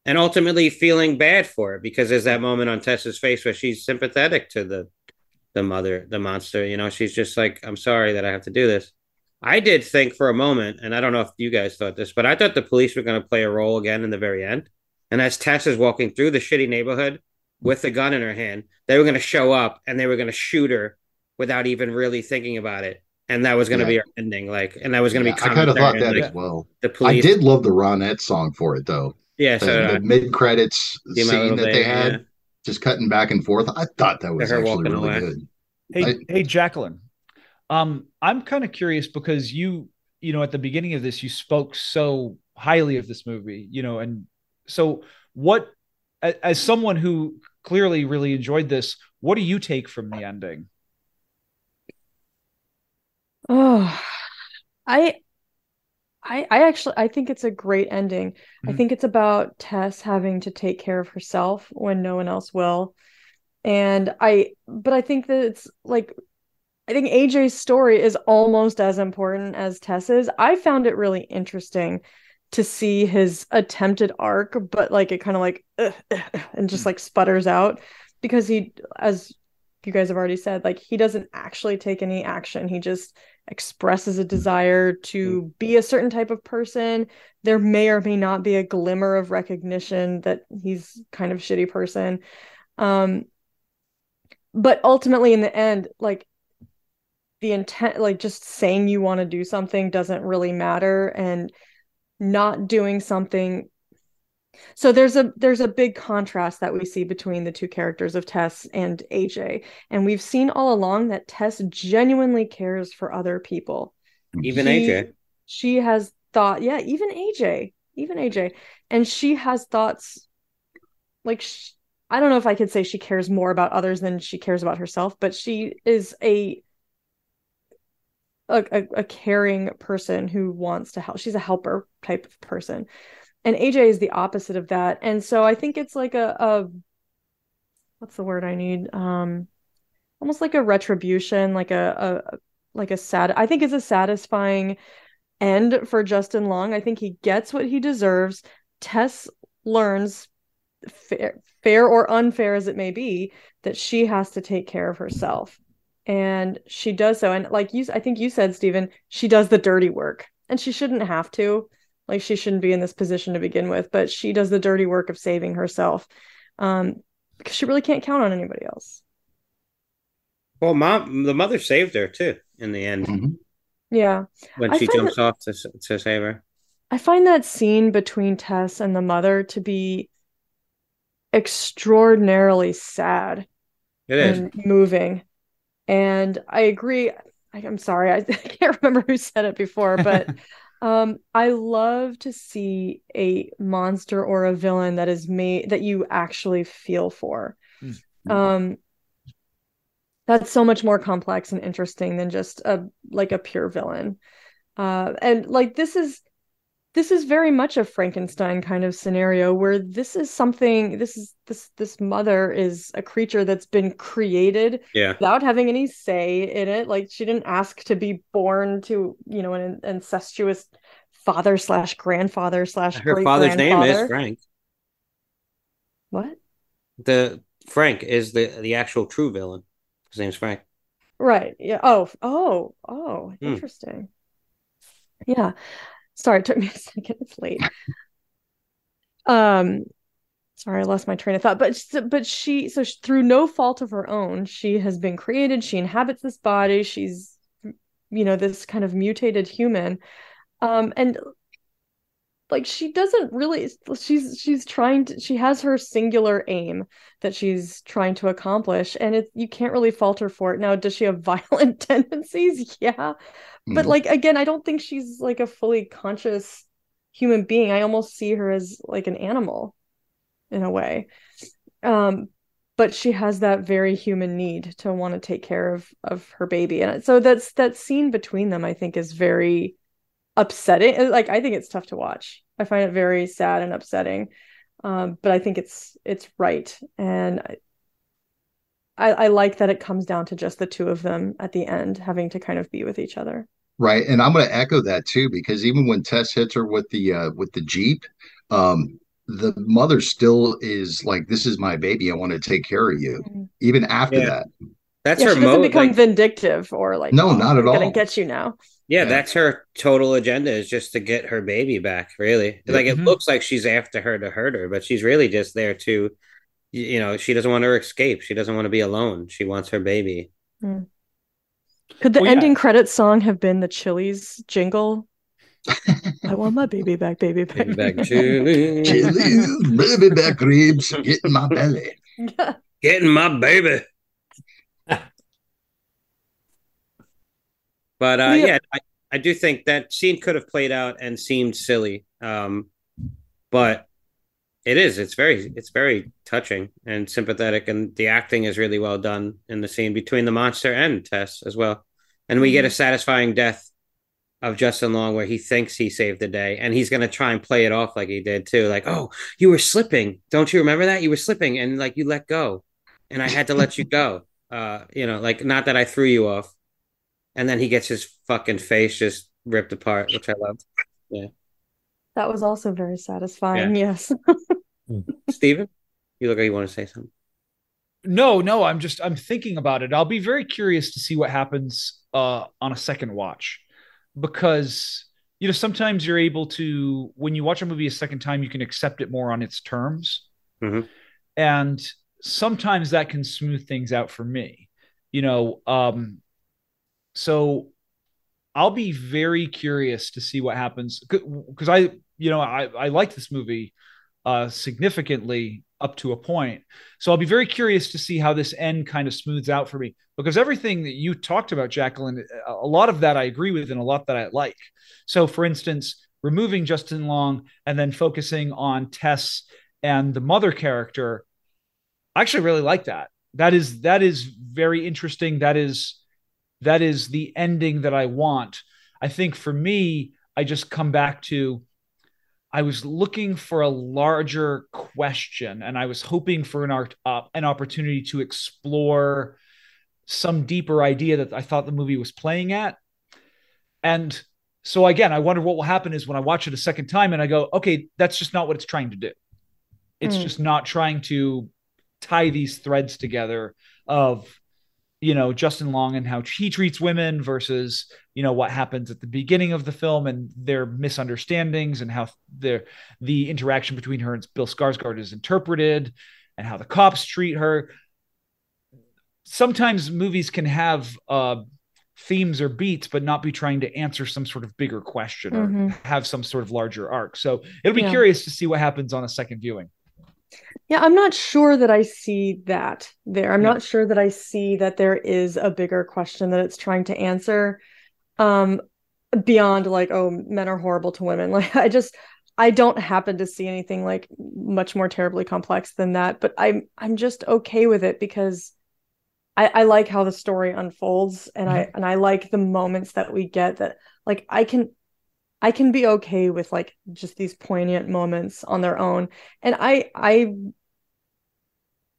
and ultimately feeling bad for it because there's that moment on Tessa's face where she's sympathetic to the the mother, the monster. You know, she's just like, I'm sorry that I have to do this. I did think for a moment, and I don't know if you guys thought this, but I thought the police were going to play a role again in the very end. And as Tess is walking through the shitty neighborhood with the gun in her hand, they were going to show up and they were going to shoot her without even really thinking about it. And that was going to Yeah. be our ending, like, and that was going to Yeah, be. I kind of thought that like, as well. The police. I did love the Ronette song for it though. yeah. So the, did the mid credits scene Little that they Baby, had, yeah. just cutting back and forth. I thought that was actually really away. good. Hey, I- hey, Jacqueline. Um, I'm kind of curious because you, you know, at the beginning of this, you spoke so highly of this movie, you know, and so what, as someone who clearly really enjoyed this, what do you take from the ending? Oh, I, I, I actually, I think it's a great ending. I Mhm. think it's about Tess having to take care of herself when no one else will. And I, but I think that it's like, I think AJ's story is almost as important as Tess's. I found it really interesting to see his attempted arc, but like it kind of like, ugh, ugh, and just like sputters out because he, as you guys have already said, like he doesn't actually take any action. He just expresses a desire to be a certain type of person. There may or may not be a glimmer of recognition that he's kind of a shitty person. Um, but ultimately, in the end, like the intent, like just saying you want to do something doesn't really matter, and not doing something so there's a there's a big contrast that we see between the two characters of Tess and AJ. And we've seen all along that Tess genuinely cares for other people. Even He- AJ. She has thought, yeah, even AJ, even AJ. And she has thoughts like sh I don't know if I could say she cares more about others than she cares about herself, but she is a a, a, a caring person who wants to help. She's a helper type of person and AJ is the opposite of that. And so I think it's like a, a what's the word I need? Um almost like a retribution, like a, a like a sad I think it's a satisfying end for Justin Long. I think he gets what he deserves. Tess learns fair, fair or unfair as it may be that she has to take care of herself. And she does so. And like you I think you said, Steven, she does the dirty work. And she shouldn't have to like she shouldn't be in this position to begin with but she does the dirty work of saving herself um because she really can't count on anybody else Well, mom, the mother saved her too in the end Mhm. yeah when I she find jumps off to to save her. i find that scene between tess and the mother to be extraordinarily sad It is. and moving and i agree I, i'm sorry I, I can't remember who said it before but Um, I love to see a monster or a villain that is made that you actually feel for. Mm. Um, that's so much more complex and interesting than just a like a pure villain. Uh, and like this is this is very much a Frankenstein kind of scenario where this is something this is this this mother is a creature that's been created Yeah. without having any say in it. Like she didn't ask to be born to, you know, an incestuous father slash grandfather slash Her father's name is Frank. What? The Frank is the the actual true villain. His name's Frank. Right. Yeah. Oh, oh, oh, Hmm. interesting. Yeah. Sorry, it took me a second. It's late. Um, sorry, I lost my train of thought. But but she so sh through no fault of her own, she has been created. She inhabits this body. She's you know this kind of mutated human. Um, and like she doesn't really she's she's trying to she has her singular aim that she's trying to accomplish and it you can't really fault her for it. Now does she have violent tendencies? Yeah. But Mhm. like again i don't think she's like a fully conscious human being. I almost see her as like an animal in a way. Um but she has that very human need to want to take care of of her baby. And so that's that scene between them i think is very upsetting like i think it's tough to watch i find it very sad and upsetting um but i think it's it's right and I, I i like that it comes down to just the two of them at the end having to kind of be with each other Right. And I'm going to echo that too, because even when Tess hits her with the uh, with the Jeep, um, the mother still is like, "This is my baby. I want to take care of you." Mhm. Even after Yeah. that, That's yeah her she doesn't mode. become like- vindictive or like No, "Oh, not at I'm gonna get you now yeah, Yeah. that's her total agenda is just to get her baby back. Really, Yeah. like it Mhm. looks like she's after her to hurt her, but she's really just there to, you know, she doesn't want her escape. She doesn't want to be alone. She wants her baby. could the Well, yeah. ending credits song have been the chili's jingle i want my baby back baby back Baby back to Chili's baby back ribs get in my belly. yeah getting my baby. But uh, Yeah. yeah, I, I do think that scene could have played out and seemed silly. Um, but it is. It's very. It's very touching and sympathetic, and the acting is really well done in the scene between the monster and Tess as well. And we get a satisfying death of Justin Long where he thinks he saved the day, and he's gonna try and play it off like he did too. Like, oh, you were slipping. Don't you remember that? You were slipping, and like you let go, and I had to let you go. Uh, you know, like not that I threw you off. And then he gets his fucking face just ripped apart, which I loved. Yeah. That was also very satisfying yes Steven, you look like you want to say something. No, no, I'm just I'm thinking about it. I'll be very curious to see what happens uh on a second watch because you know sometimes you're able to when you watch a movie a second time you can accept it more on its terms. Mhm. And sometimes that can smooth things out for me. You know, um so I'll be very curious to see what happens because I, you know, I I like this movie uh significantly up to a point. So I'll be very curious to see how this end kind of smooths out for me because everything that you talked about, Jacqueline, a lot of that I agree with and a lot that I like. So, for instance, removing Justin Long and then focusing on Tess and the mother character, I actually really like that. That is that is very interesting. That is that is the ending that I want. I think for me, I just come back to I was looking for a larger question, and I was hoping for an art uh, an opportunity to explore some deeper idea that I thought the movie was playing at. And so again, I wonder what will happen is when I watch it a second time and I go, okay, that's just not what it's trying to do. It's Mm. just not trying to tie these threads together of you know Justin Long and how he treats women versus you know what happens at the beginning of the film and their misunderstandings and how their the interaction between her and Bill Skarsgård is interpreted and how the cops treat her. Sometimes movies can have uh, themes or beats, but not be trying to answer some sort of bigger question or Mhm. have some sort of larger arc. So it'll be Yeah. curious to see what happens on a second viewing. Yeah, I'm not sure that I see that there. I'm Yeah. not sure that I see that there is a bigger question that it's trying to answer um beyond like oh men are horrible to women. Like I just I don't happen to see anything like much more terribly complex than that, but I'm I'm just okay with it because I I like how the story unfolds and I and I like the moments that we get that like I can I can be okay with like just these poignant moments on their own. And I I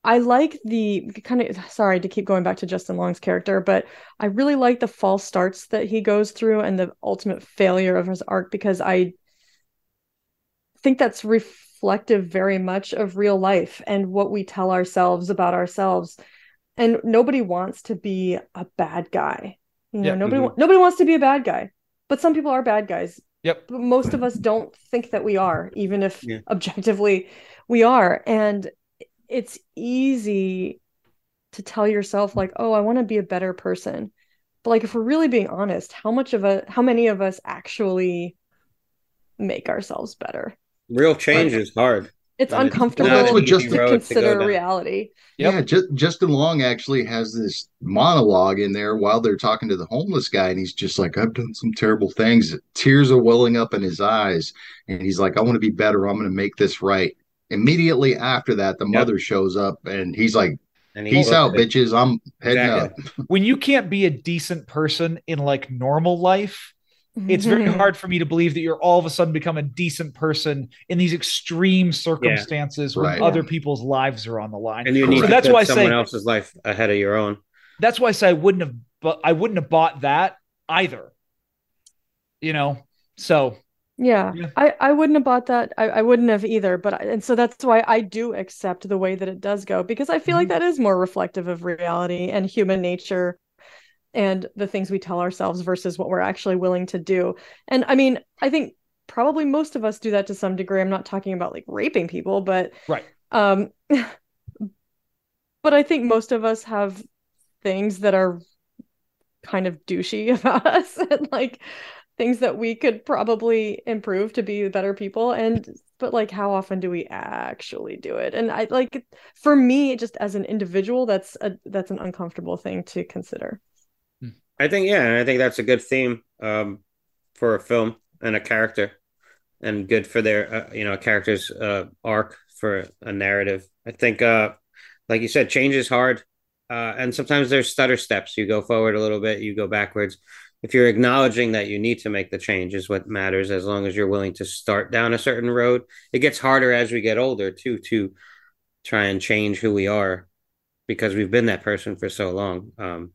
I like the kind of sorry to keep going back to Justin Long's character, but I really like the false starts that he goes through and the ultimate failure of his arc because I think that's reflective very much of real life and what we tell ourselves about ourselves. And nobody wants to be a bad guy. You know, Yeah. nobody Mhm. nobody wants to be a bad guy. But some people are bad guys. Yep. But most of us don't think that we are, even if Yeah. objectively we are. And it's easy to tell yourself like, "Oh, I want to be a better person." But like if we're really being honest, how much of a how many of us actually make ourselves better? Real change is hard. It's And uncomfortable not an to easy road to consider down. reality. Yep. Yeah, Ju- Justin Long actually has this monologue in there while they're talking to the homeless guy, and he's just like, "I've done some terrible things." Tears are welling up in his eyes, and he's like, "I want to be better. I'm going to make this right." Immediately after that, the Yep. mother shows up, and he's like, And he "Peace out, it. bitches. I'm heading Exactly. up." when you can't be a decent person in like normal life, it's very hard for me to believe that you're all of a sudden become a decent person in these extreme circumstances when Right. other people's lives are on the line. And you need So to that's put why I someone say else's life ahead of your own. that's why I say I wouldn't have but I wouldn't have bought that either. You know, so Yeah, Yeah. I, I wouldn't have bought that. I, I wouldn't have either. But I- and so that's why I do accept the way that it does go because I feel like Mhm. that is more reflective of reality and human nature and the things we tell ourselves versus what we're actually willing to do. And I mean, I think probably most of us do that to some degree. I'm not talking about like raping people, but right. um but I think most of us have things that are kind of douchey about us and like things that we could probably improve to be better people and but like how often do we actually do it and i like for me just as an individual that's a that's an uncomfortable thing to consider I think yeah, and I think that's a good theme um, for a film and a character, and good for their uh, you know character's uh, arc for a narrative. I think, uh, like you said, change is hard, uh, and sometimes there's stutter steps. You go forward a little bit, you go backwards. If you're acknowledging that you need to make the change, is what matters. As long as you're willing to start down a certain road, it gets harder as we get older too to try and change who we are because we've been that person for so long. Um,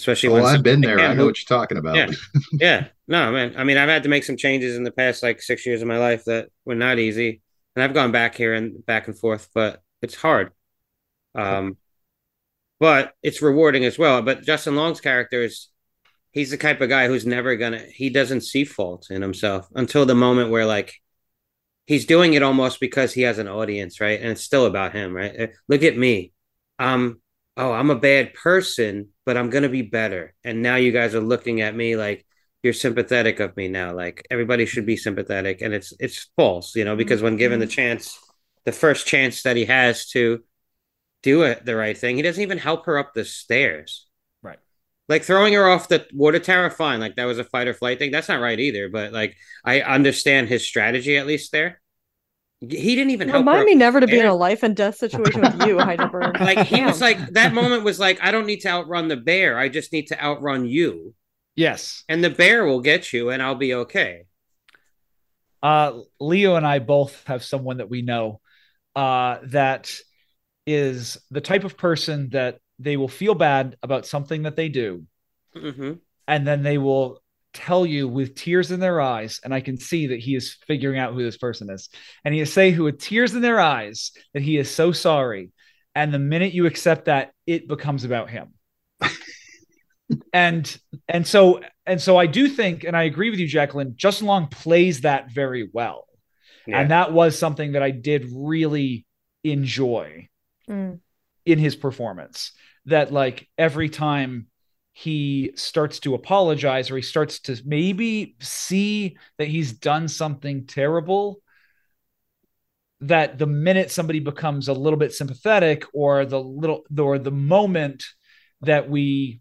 especially Oh, when I've been there. I know what you're talking about. Yeah. yeah. No man. I mean i've had to make some changes in the past like six years of my life that were not easy. And i've gone back here and back and forth but it's hard. Um but it's rewarding as well. But justin long's character is he's the type of guy who's never gonna he doesn't see fault in himself until the moment where like he's doing it almost because he has an audience right? And it's still about him right? Uh, look at me. Um oh i'm a bad person but i'm gonna be better. And now you guys are looking at me like you're sympathetic of me now like everybody should be sympathetic. And it's it's false you know because when given the mm-hmm. chance the first chance that he has to do it the right thing he doesn't even help her up the stairs. Right. like throwing her off the water tower fine like that was a fight or flight thing. That's not right either but like i understand his strategy at least there he didn't even remind up me the never to be in a life and death situation with you Hydraberg. Like he was like that moment was like i don't need to outrun the bear. I just need to outrun you. Yes. and the bear will get you and i'll be okay. Uh, Leo and I both have someone that we know uh, that is the type of person that they will feel bad about something that they do, hmm and then they will tell you with tears in their eyes, and I can see that he is figuring out who this person is, and he is say who with tears in their eyes that he is so sorry, and the minute you accept that, it becomes about him. and and so and so I do think, and I agree with you, Jacqueline. Justin Long plays that very well. Yeah. And that was something that I did really enjoy Mm. in his performance. That like every time he starts to apologize or he starts to maybe see that he's done something terrible, that the minute somebody becomes a little bit sympathetic or the little or the moment that we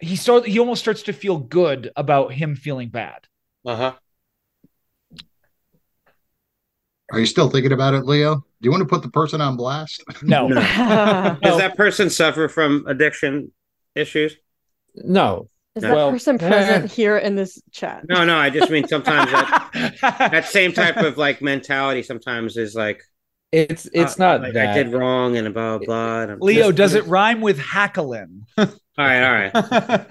he start he almost starts to feel good about him feeling bad. uh-huh Are you still thinking about it, Leo? Do you want to put the person on blast? No. No. No. does that person suffer from addiction issues No, Is No. that Well, person present here in this chat? No, no, I just mean sometimes that, that same type of like mentality sometimes is like It's it's uh, not like, that. I did wrong and blah blah. blah and Leo, This- does it rhyme with hacklin? All right, all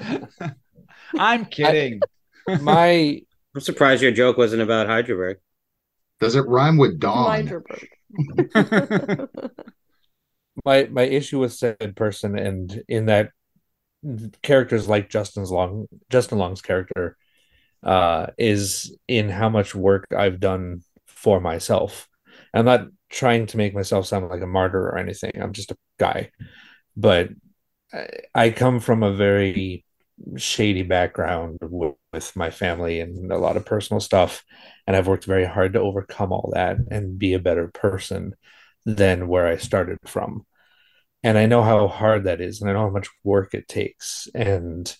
right. I'm kidding. My I'm surprised your joke wasn't about Hydraberg. Does it rhyme with dawn? Hydraberg. my my issue with said person and in that characters like Justin's Long Justin Long's character uh is in how much work I've done for myself. I'm not trying to make myself sound like a martyr or anything. I'm just a guy. But I, I come from a very shady background with, with my family and a lot of personal stuff and I've worked very hard to overcome all that and be a better person than where I started from. And I know how hard that is, and I know how much work it takes. And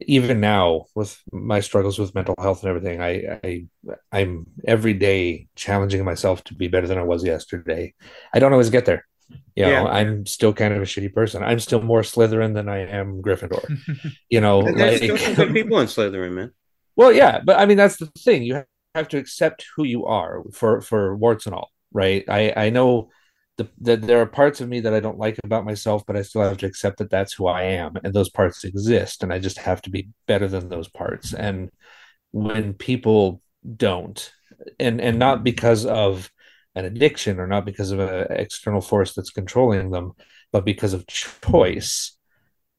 even now, with my struggles with mental health and everything, I, I I'm every day challenging myself to be better than I was yesterday. I don't always get there. You know, Yeah. I'm still kind of a shitty person. I'm still more Slytherin than I am Gryffindor. You know, There's still good like people in Slytherin, man. well, yeah, but I mean that's the thing. You have to accept who you are for for warts and all, right? I I know the, that there are parts of me that I don't like about myself, but I still have to accept that that's who I am, and those parts exist, and I just have to be better than those parts. And when people don't, and and not because of an addiction or not because of an external force that's controlling them, but because of choice,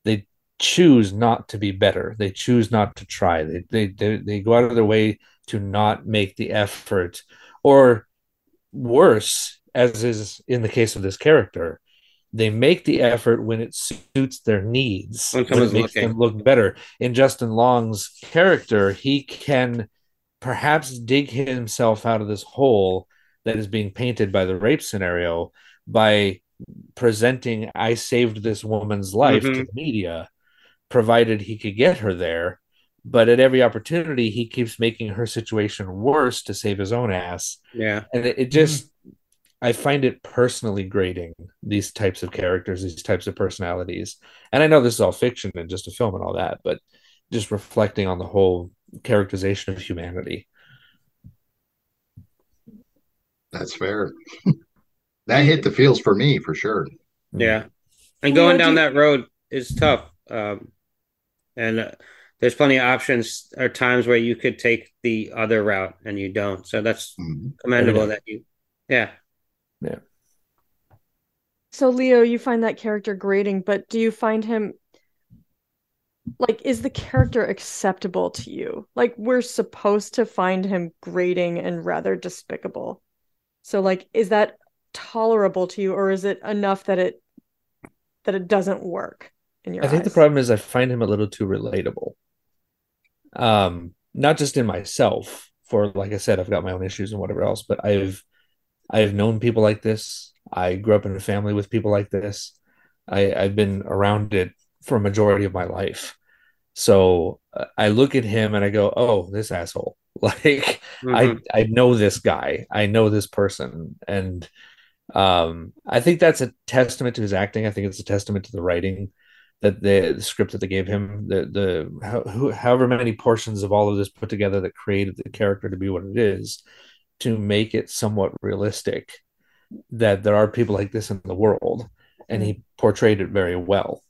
they choose not to be better. They choose not to try. They they they, they go out of their way to not make the effort, or worse, as is in the case of this character, they make the effort when it suits their needs, When when it makes looking. them look better. In Justin Long's character, he can perhaps dig himself out of this hole that is being painted by the rape scenario by presenting I saved this woman's life to Mhm. the media, provided he could get her there. But at every opportunity, he keeps making her situation worse to save his own ass. Yeah. And it, it just, I find it personally grating, these types of characters, these types of personalities. And I know this is all fiction and just a film and all that, but just reflecting on the whole characterization of humanity. That's fair. that hit the feels for me for sure. Yeah. And going down that road is tough. Um, and uh, there's plenty of options or times where you could take the other route and you don't. So that's Mhm. commendable Yeah. that you, yeah. So Leo, you find that character grating, but do you find him like is the character acceptable to you? Like we're supposed to find him grating and rather despicable. So like is that tolerable to you or is it enough that it that it doesn't work in your I think the problem is I find him a little too relatable. Um, not just in myself, for like I said, I've got my own issues and whatever else, but I've I've known people like this. I grew up in a family with people like this. I, I've been around it for a majority of my life. So uh, I look at him and I go, "Oh, this asshole!" Like Mhm. I I know this guy. I know this person, and um, I think that's a testament to his acting. I think it's a testament to the writing that the, the script that they gave him, the the how, who, however many portions of all of this put together that created the character to be what it is, to make it somewhat realistic that there are people like this in the world, and he portrayed it very well.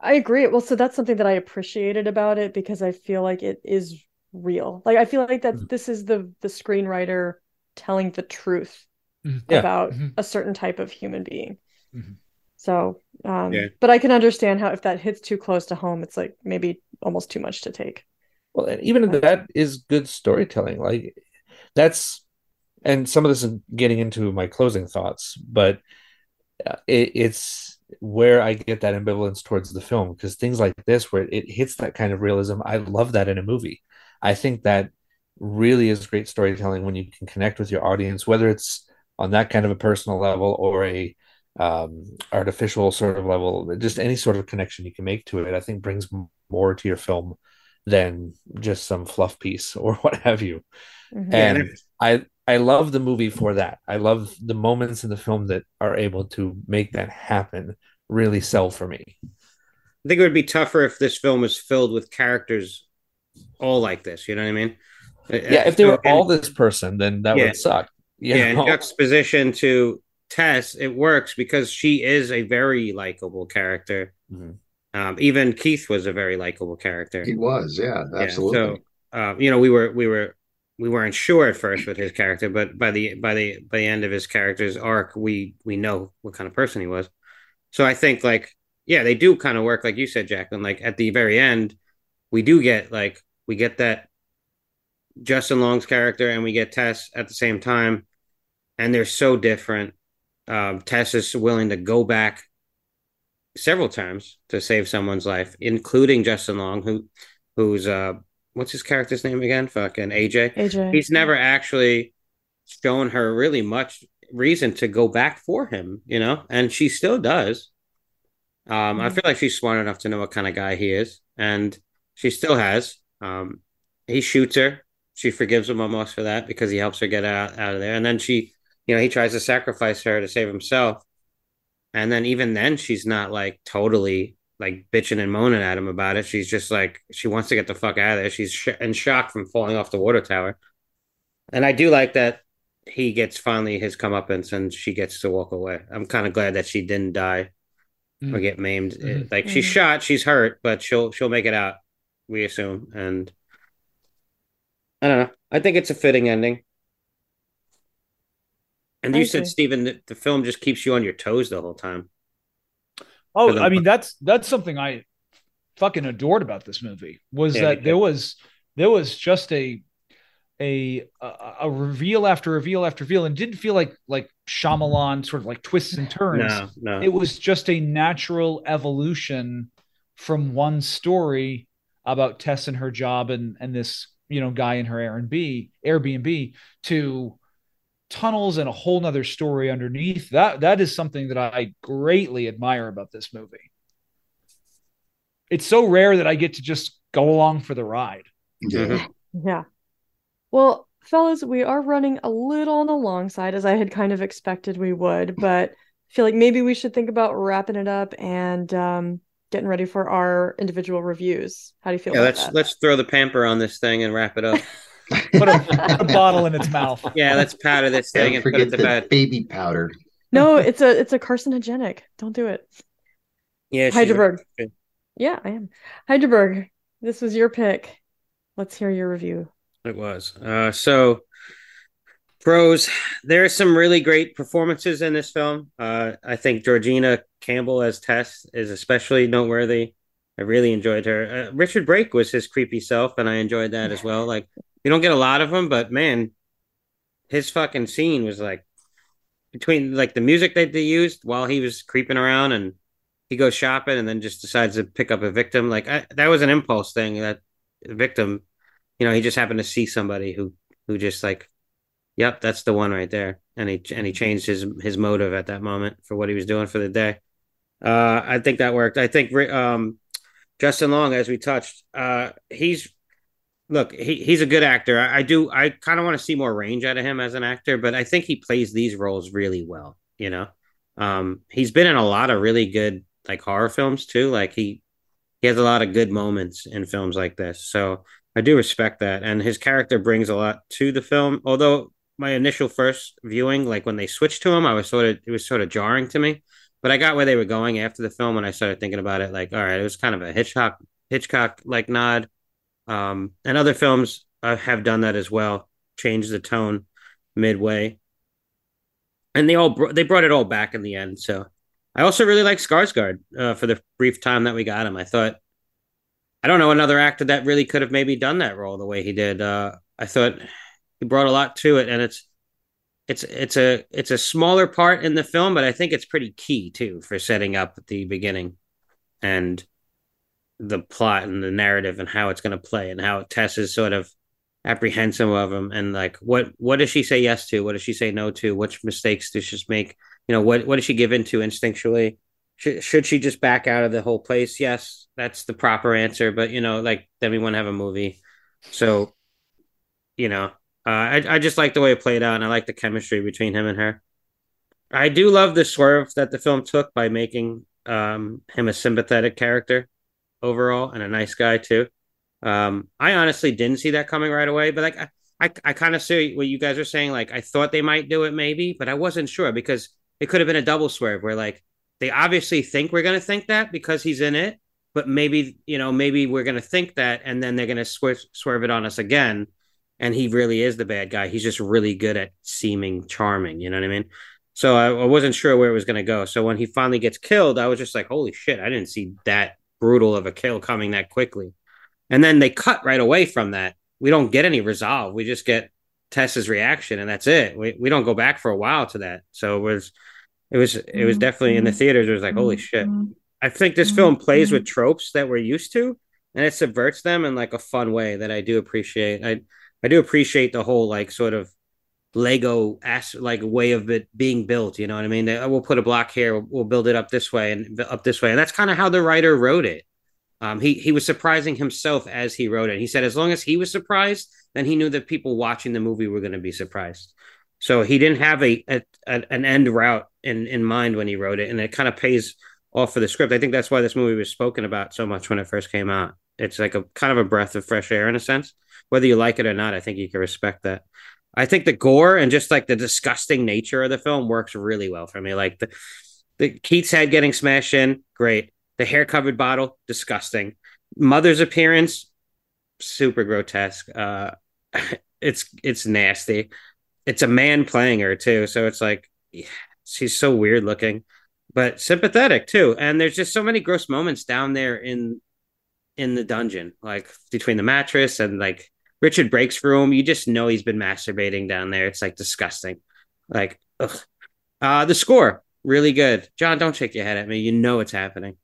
I agree. Well, so that's something that I appreciated about it because I feel like it is real. Like I feel like that this is the the screenwriter telling the truth Mhm. Yeah. about Mhm. a certain type of human being. Mhm. So, um, Yeah. but I can understand how if that hits too close to home, it's like maybe almost too much to take. Well, and even that is good storytelling. Like that's, and some of this is getting into my closing thoughts, but uh, it, it's where I get that ambivalence towards the film because things like this, where it hits that kind of realism, I love that in a movie. I think that really is great storytelling when you can connect with your audience, whether it's on that kind of a personal level or a um, artificial sort of level, just any sort of connection you can make to it. I think brings more to your film than just some fluff piece or what have you. Mhm. And and I I love the movie for that. I love the moments in the film that are able to make that happen really sell for me. I think it would be tougher if this film was filled with characters all like this. You know what I mean? Yeah, if they were all this person, then that Yeah. would suck. You yeah, in juxtaposition to Tess, it works because she is a very likable character. Mhm. Um, even Keith was a very likable character. He was, yeah, Yeah, absolutely. so, uh, you know, we were we were we weren't sure at first with his character, but by the by the by the end of his character's arc, we we know what kind of person he was. So I think like yeah, they do kind of work like you said, Jacqueline. Like at the very end, we do get like we get that Justin Long's character and we get Tess at the same time, and they're so different. Um, Tess is willing to go back several times to save someone's life, including Justin Long, who who's uh what's his character's name again? Fucking AJ. AJ. He's never actually shown her really much reason to go back for him, you know, and she still does. Um, I Mhm. feel like she's smart enough to know what kind of guy he is, and she still has. Um, he shoots her. She forgives him almost for that because he helps her get out, out of there. And then she, you know, he tries to sacrifice her to save himself. And then even then, she's not like totally like bitching and moaning at him about it. She's just like she wants to get the fuck out of there. She's sh- in shock from falling off the water tower. And I do like that he gets finally his comeuppance and she gets to walk away. I'm kind of glad that she didn't die or Mm. get maimed. Mhm. Like she's Mhm. shot, she's hurt, but she'll she'll make it out. We assume, and I don't know. I think it's a fitting ending. And you said. Steven, that the film just keeps you on your toes the whole time. Oh, the- I mean that's that's something I fucking adored about this movie was Yeah, that there was there was just a a a a reveal after reveal after reveal and didn't feel like like Shyamalan sort of like twists and turns. No, no. It was just a natural evolution from one story about Tess and her job and and this you know guy in her Airbnb Airbnb to tunnels and a whole nother story underneath that that is something that i greatly admire about this movie it's so rare that i get to just go along for the ride yeah. Mhm. Yeah. Well, fellas, we are running a little on the long side, as I had kind of expected we would, but I feel like maybe we should think about wrapping it up and um, getting ready for our individual reviews. How do you feel Yeah, about let's that? let's throw the pamper on this thing and wrap it up. put a, put a bottle in its mouth Yeah, let's powder this thing Don't and put it forget to the bed. baby powder. No, it's a it's a carcinogenic. Don't do it. Yeah, she's Hydraberg. right. Yeah, I am. Hydraberg, this was your pick. Let's hear your review. It was. Uh, so, pros. There are some really great performances in this film. Uh, I think Georgina Campbell as Tess is especially noteworthy. I really enjoyed her. Uh, Richard Brake was his creepy self, and I enjoyed that as well. Like, you don't get a lot of them, but man, his fucking scene was like between like the music that they used while he was creeping around and he goes shopping and then just decides to pick up a victim. Like, I, that was an impulse thing that victim you know, he just happened to see somebody who who just like, yep, that's the one right there, and he and he changed his his motive at that moment for what he was doing for the day. Uh, I think that worked. I think um, Justin Long, as we touched, uh, he's look, he he's a good actor. I, I do I kind of want to see more range out of him as an actor, but I think he plays these roles really well. You know, um, he's been in a lot of really good like horror films too. Like he he has a lot of good moments in films like this. So I do respect that, and his character brings a lot to the film. Although my initial first viewing, like when they switched to him, I was sort of it was sort of jarring to me. But I got where they were going after the film, and I started thinking about it. Like, all right, it was kind of a Hitchcock Hitchcock like nod. Um, and other films uh, have done that as well, changed the tone midway, and they all br- they brought it all back in the end. So I also really like Skarsgård uh, for the brief time that we got him. I thought I don't know another actor that really could have maybe done that role the way he did. Uh, I thought he brought a lot to it, and it's it's it's a it's a smaller part in the film, but I think it's pretty key too for setting up at the beginning and the plot and the narrative and how it's going to play and how Tess is sort of apprehensive of him and like what what does she say yes to? What does she say no to? Which mistakes does she make? You know what what does she give into instinctually? Should, should she just back out of the whole place? Yes that's the proper answer but you know like then we want to have a movie. So you know uh, I, I just like the way it played out and i like the chemistry between him and her. I do love the swerve that the film took by making um, him a sympathetic character overall and a nice guy too. Um, I honestly didn't see that coming right away, but like I, I, I kind of see what you guys are saying. Like I thought they might do it maybe, but I wasn't sure because it could have been a double swerve where like they obviously think we're gonna think that because he's in it, but maybe you know maybe we're gonna think that and then they're gonna swerve swerve it on us again, and he really is the bad guy. He's just really good at seeming charming. You know what I mean? So I, I wasn't sure where it was gonna go. So when he finally gets killed, I was just like, holy shit! I didn't see that brutal of a kill coming that quickly. And then they cut right away from that. We don't get any resolve. We just get Tess's reaction, and that's it. We we don't go back for a while to that. So it was it was it was definitely in the mm-hmm. theaters. It was like holy shit. Mm-hmm. I think this film mm-hmm. plays with tropes that we're used to, and it subverts them in like a fun way that I do appreciate. I I do appreciate the whole like sort of Lego ass like way of it being built. You know what I mean? They, we'll put a block here, we'll build it up this way and up this way, and that's kind of how the writer wrote it. Um, he he was surprising himself as he wrote it. He said as long as he was surprised, then he knew that people watching the movie were going to be surprised. So he didn't have a, a, a, an end route in in mind when he wrote it, and it kind of pays off for the script. I think that's why this movie was spoken about so much when it first came out. It's like a kind of a breath of fresh air in a sense. Whether you like it or not, I think you can respect that. I think the gore and just like the disgusting nature of the film works really well for me. Like the the Keith's head getting smashed in, great. The hair covered bottle, disgusting. Mother's appearance, super grotesque. Uh, it's it's nasty. It's a man playing her too, so it's like she's so weird looking, but sympathetic too. And there's just so many gross moments down there in in the dungeon, like between the mattress and like Richard Brake's room. You just know he's been masturbating down there. It's like disgusting. Like, ugh. Uh, the score really good. John, don't shake your head at me. You know it's happening.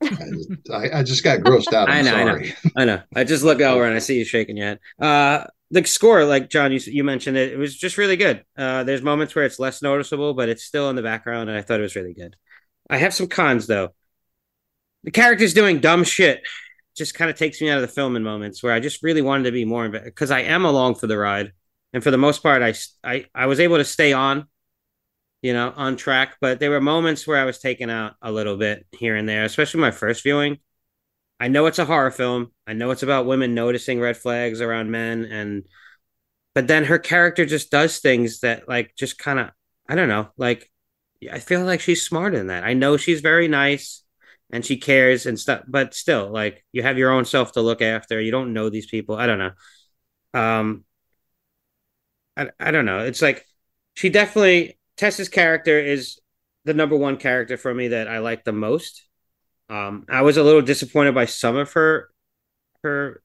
I, I just got grossed out. I'm I know, I know. I know. I just look over and I see you shaking your head. Uh, the score, like John, you you mentioned it, it was just really good. Uh, there's moments where it's less noticeable, but it's still in the background, and I thought it was really good. I have some cons though. The characters doing dumb shit just kind of takes me out of the film in moments where I just really wanted to be more because I am along for the ride, and for the most part, I I I was able to stay on, you know, on track. But there were moments where I was taken out a little bit here and there, especially my first viewing. I know it's a horror film. I know it's about women noticing red flags around men and but then her character just does things that like just kind of I don't know, like I feel like she's smarter than that. I know she's very nice and she cares and stuff, but still like you have your own self to look after. You don't know these people. I don't know. Um I, I don't know. It's like she definitely Tessa's character is the number one character for me that I like the most. Um, I was a little disappointed by some of her her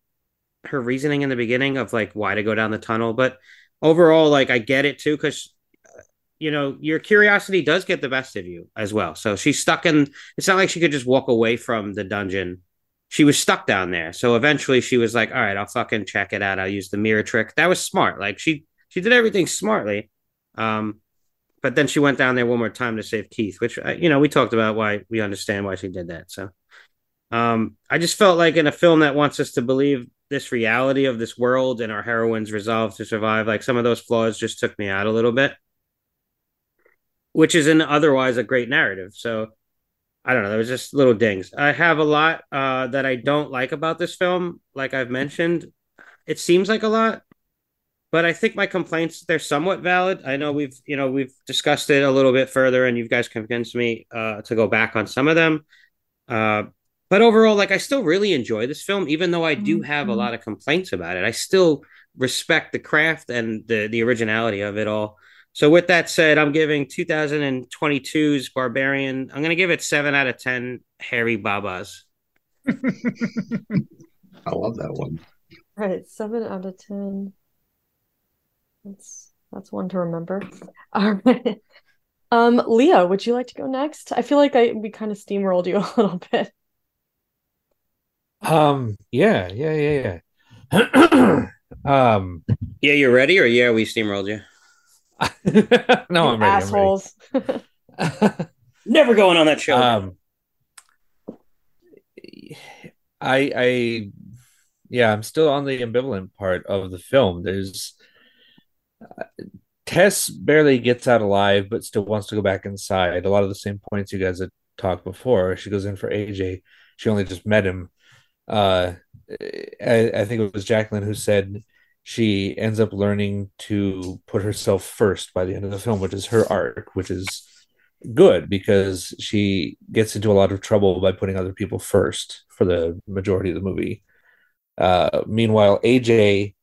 her reasoning in the beginning of like why to go down the tunnel, but overall, like I get it too because you know your curiosity does get the best of you as well. So she's stuck in. It's not like she could just walk away from the dungeon. She was stuck down there. So eventually, she was like, "All right, I'll fucking check it out. I'll use the mirror trick." That was smart. Like she she did everything smartly. Um, but then she went down there one more time to save Keith, which uh, you know we talked about why we understand why she did that. So um, I just felt like in a film that wants us to believe this reality of this world and our heroine's resolve to survive, like some of those flaws just took me out a little bit, which is an otherwise a great narrative. So I don't know. There was just little dings. I have a lot uh, that I don't like about this film. Like I've mentioned, it seems like a lot, but I think my complaints they're somewhat valid. I know we've you know we've discussed it a little bit further, and you guys convinced me uh, to go back on some of them. Uh, but overall, like I still really enjoy this film, even though I do have a lot of complaints about it. I still respect the craft and the the originality of it all. So with that said, I'm giving 2022's Barbarian. I'm gonna give it seven out of ten hairy babas. I love that one. All right, seven out of ten. That's that's one to remember. All right. Um, Leo, would you like to go next? I feel like I we kind of steamrolled you a little bit. Um, yeah, yeah, yeah, yeah. um, Yeah, you're ready, or yeah, we steamrolled you. No, I'm ready. assholes. I'm ready. Never going on that show. um, I, I, yeah, I'm still on the ambivalent part of the film. There's uh, Tess barely gets out alive, but still wants to go back inside. A lot of the same points you guys had talked before. She goes in for AJ, she only just met him. Uh, I, I think it was Jacqueline who said she ends up learning to put herself first by the end of the film, which is her arc, which is good because she gets into a lot of trouble by putting other people first for the majority of the movie. Uh, meanwhile, AJ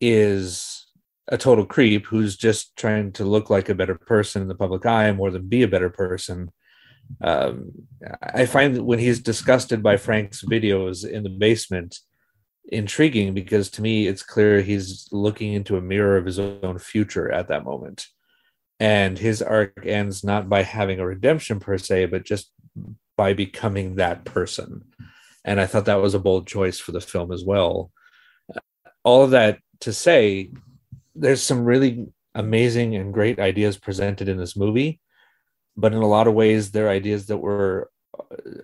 is a total creep who's just trying to look like a better person in the public eye more than be a better person. Um, I find that when he's disgusted by Frank's videos in the basement intriguing because to me it's clear he's looking into a mirror of his own future at that moment. And his arc ends not by having a redemption per se, but just by becoming that person. And I thought that was a bold choice for the film as well. All of that to say, there's some really amazing and great ideas presented in this movie, but in a lot of ways, they're ideas that were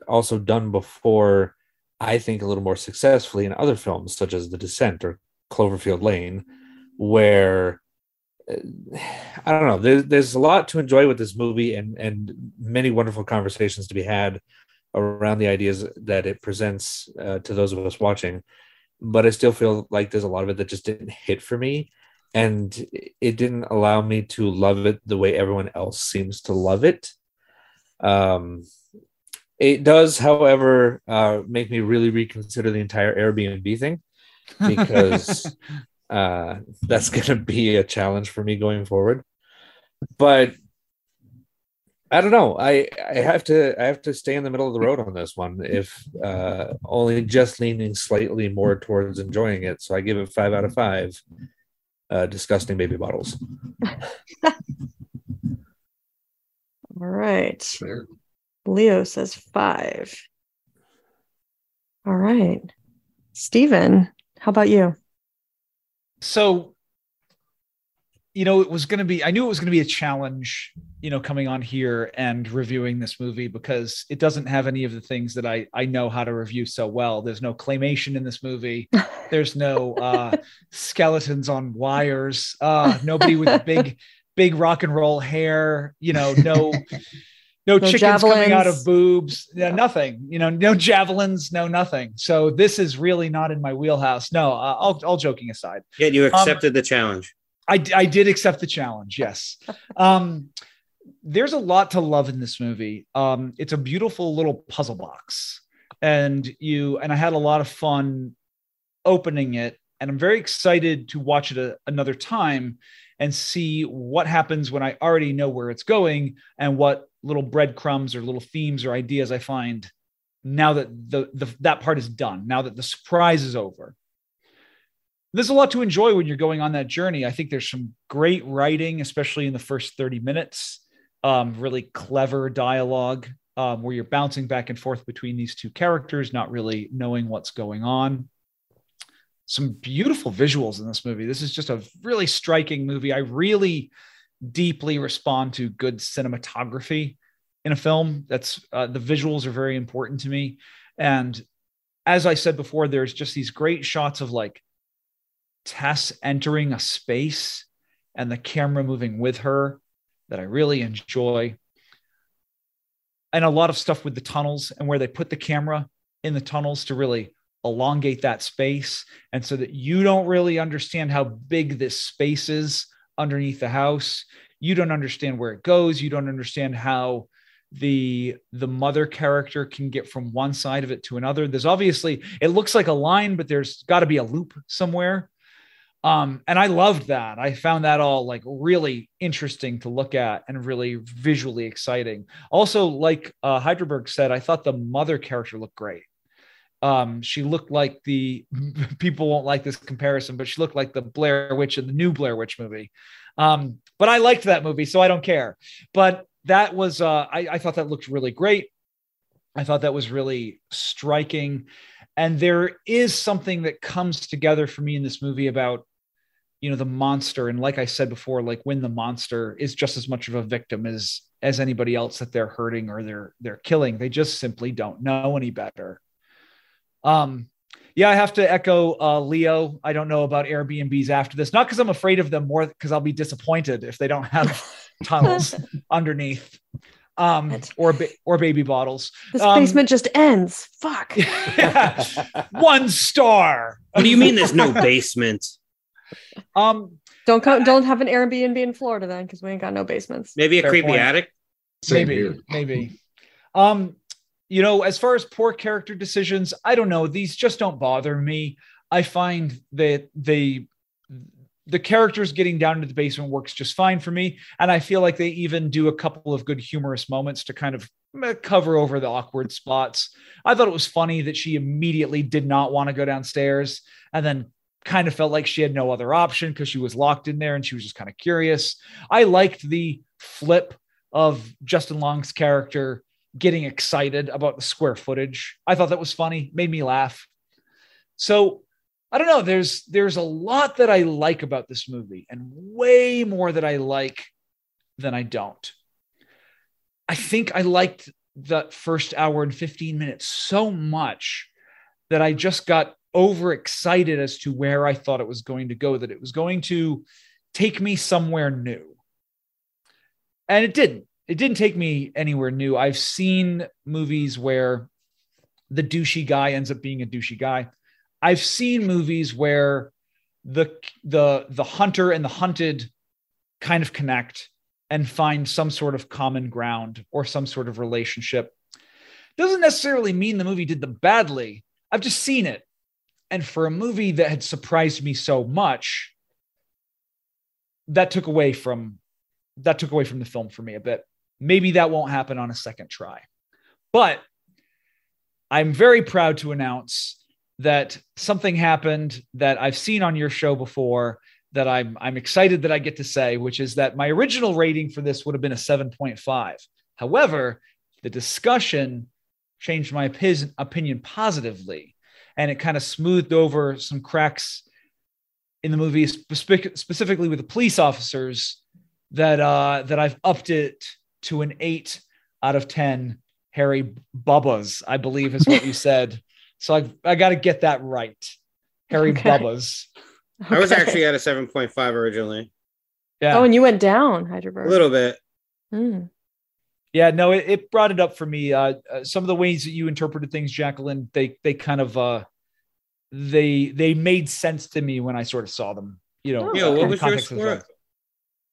also done before, I think, a little more successfully in other films, such as The Descent or Cloverfield Lane, where I don't know. There's there's a lot to enjoy with this movie, and and many wonderful conversations to be had around the ideas that it presents uh, to those of us watching. But I still feel like there's a lot of it that just didn't hit for me, and it didn't allow me to love it the way everyone else seems to love it. Um, it does, however, uh, make me really reconsider the entire Airbnb thing because uh, that's going to be a challenge for me going forward. But I don't know. I I have to I have to stay in the middle of the road on this one. If uh, only just leaning slightly more towards enjoying it, so I give it five out of five. Uh, disgusting baby bottles. All right. Fair. Leo says five. All right. Steven, how about you? so you know it was going to be i knew it was going to be a challenge you know coming on here and reviewing this movie because it doesn't have any of the things that i i know how to review so well there's no claymation in this movie there's no uh skeletons on wires uh nobody with big big rock and roll hair you know no no, No chickens coming out of boobs. Yeah, nothing. You know no javelins no nothing. So this is really not in my wheelhouse. No uh, all, all joking aside. Yet you accepted the challenge. I, I did accept the challenge. Yes. Um, there's a lot to love in this movie. Um, it's a beautiful little puzzle box, and you and I had a lot of fun opening it, and I'm very excited to watch it a, another time and see what happens when I already know where it's going and what little breadcrumbs or little themes or ideas I find now that the, the that part is done. Now that the surprise is over there's a lot to enjoy when you're going on that journey. I think there's some great writing, especially in the first 30 minutes. Um, really clever dialogue um, where you're bouncing back and forth between these two characters, not really knowing what's going on. Some beautiful visuals in this movie. This is just a really striking movie. I really deeply respond to good cinematography in a film. That's uh, the visuals are very important to me. And as I said before, there's just these great shots of like Tess entering a space and the camera moving with her that I really enjoy. And a lot of stuff with the tunnels and where they put the camera in the tunnels to really elongate that space. And so that you don't really understand how big this space is underneath the house. You don't understand where it goes. You don't understand how the the mother character can get from one side of it to another there's obviously it looks like a line but there's got to be a loop somewhere um and i loved that i found that all like really interesting to look at and really visually exciting also like uh Hydraberg said i thought the mother character looked great um she looked like the people won't like this comparison but she looked like the blair witch in the new blair witch movie. Um but i liked that movie so i don't care. But that was uh i, I thought that looked really great. I thought that was really striking. And there is something that comes together for me in this movie about you know the monster. And like i said before like when the monster is just as much of a victim as as anybody else that they're hurting or they're they're killing they just simply don't know any better um yeah i have to echo uh leo i don't know about airbnbs after this not because i'm afraid of them more because i'll be disappointed if they don't have tunnels underneath um, or ba- or baby bottles. This Um, basement just ends. Fuck. One star. What do you mean there's no basement? Um, Don't co- don't have an Airbnb in Florida then, because we ain't got no basements. Maybe a Fair creepy point. attic? Same maybe, here. maybe. Um, you know, as far as poor character decisions, I don't know. These just don't bother me. I find that they the characters getting down to the basement works just fine for me, and I feel like they even do a couple of good humorous moments to kind of eh, cover over the awkward spots. I thought it was funny that she immediately did not want to go downstairs, and then kind of felt like she had no other option because she was locked in there and she was just kind of curious. I liked the flip of Justin Long's character getting excited about the square footage. I thought that was funny, made me laugh. So I don't know. There's there's a lot that I like about this movie, and way more that I like than I don't. I think I liked that first hour and 15 minutes so much that I just got overexcited as to where I thought it was going to go, that it was going to take me somewhere new. And it didn't. It didn't take me anywhere new. I've seen movies where the douchey guy ends up being a douchey guy. I've seen movies where the the the hunter and the hunted kind of connect and find some sort of common ground or some sort of relationship. Doesn't necessarily mean the movie did them badly. I've just seen it. And for a movie that had surprised me so much, that took away from that took away from the film for me a bit. Maybe that won't happen on a second try. But I'm very proud to announce that something happened that I've seen on your show before that I'm I'm excited that I get to say, which is that my original rating for this would have been a 7.5. However, the discussion changed my opinion positively and it kind of smoothed over some cracks in the movie spe- specifically with the police officers that uh that I've upped it to an 8 out of 10 Harry Bubbas, I believe is what you said. So I I got to get that right. Harry Okay. Bubbas. I was actually at a 7.5 originally. Yeah. Oh, and you went down, Hydraberg A little bit. Mm. Yeah, no, it, it brought it up for me. Uh, uh, some of the ways that you interpreted things, Jacqueline, they they kind of uh, they they made sense to me when I sort of saw them. You know, Oh, Yo, in what was your context of the score? film.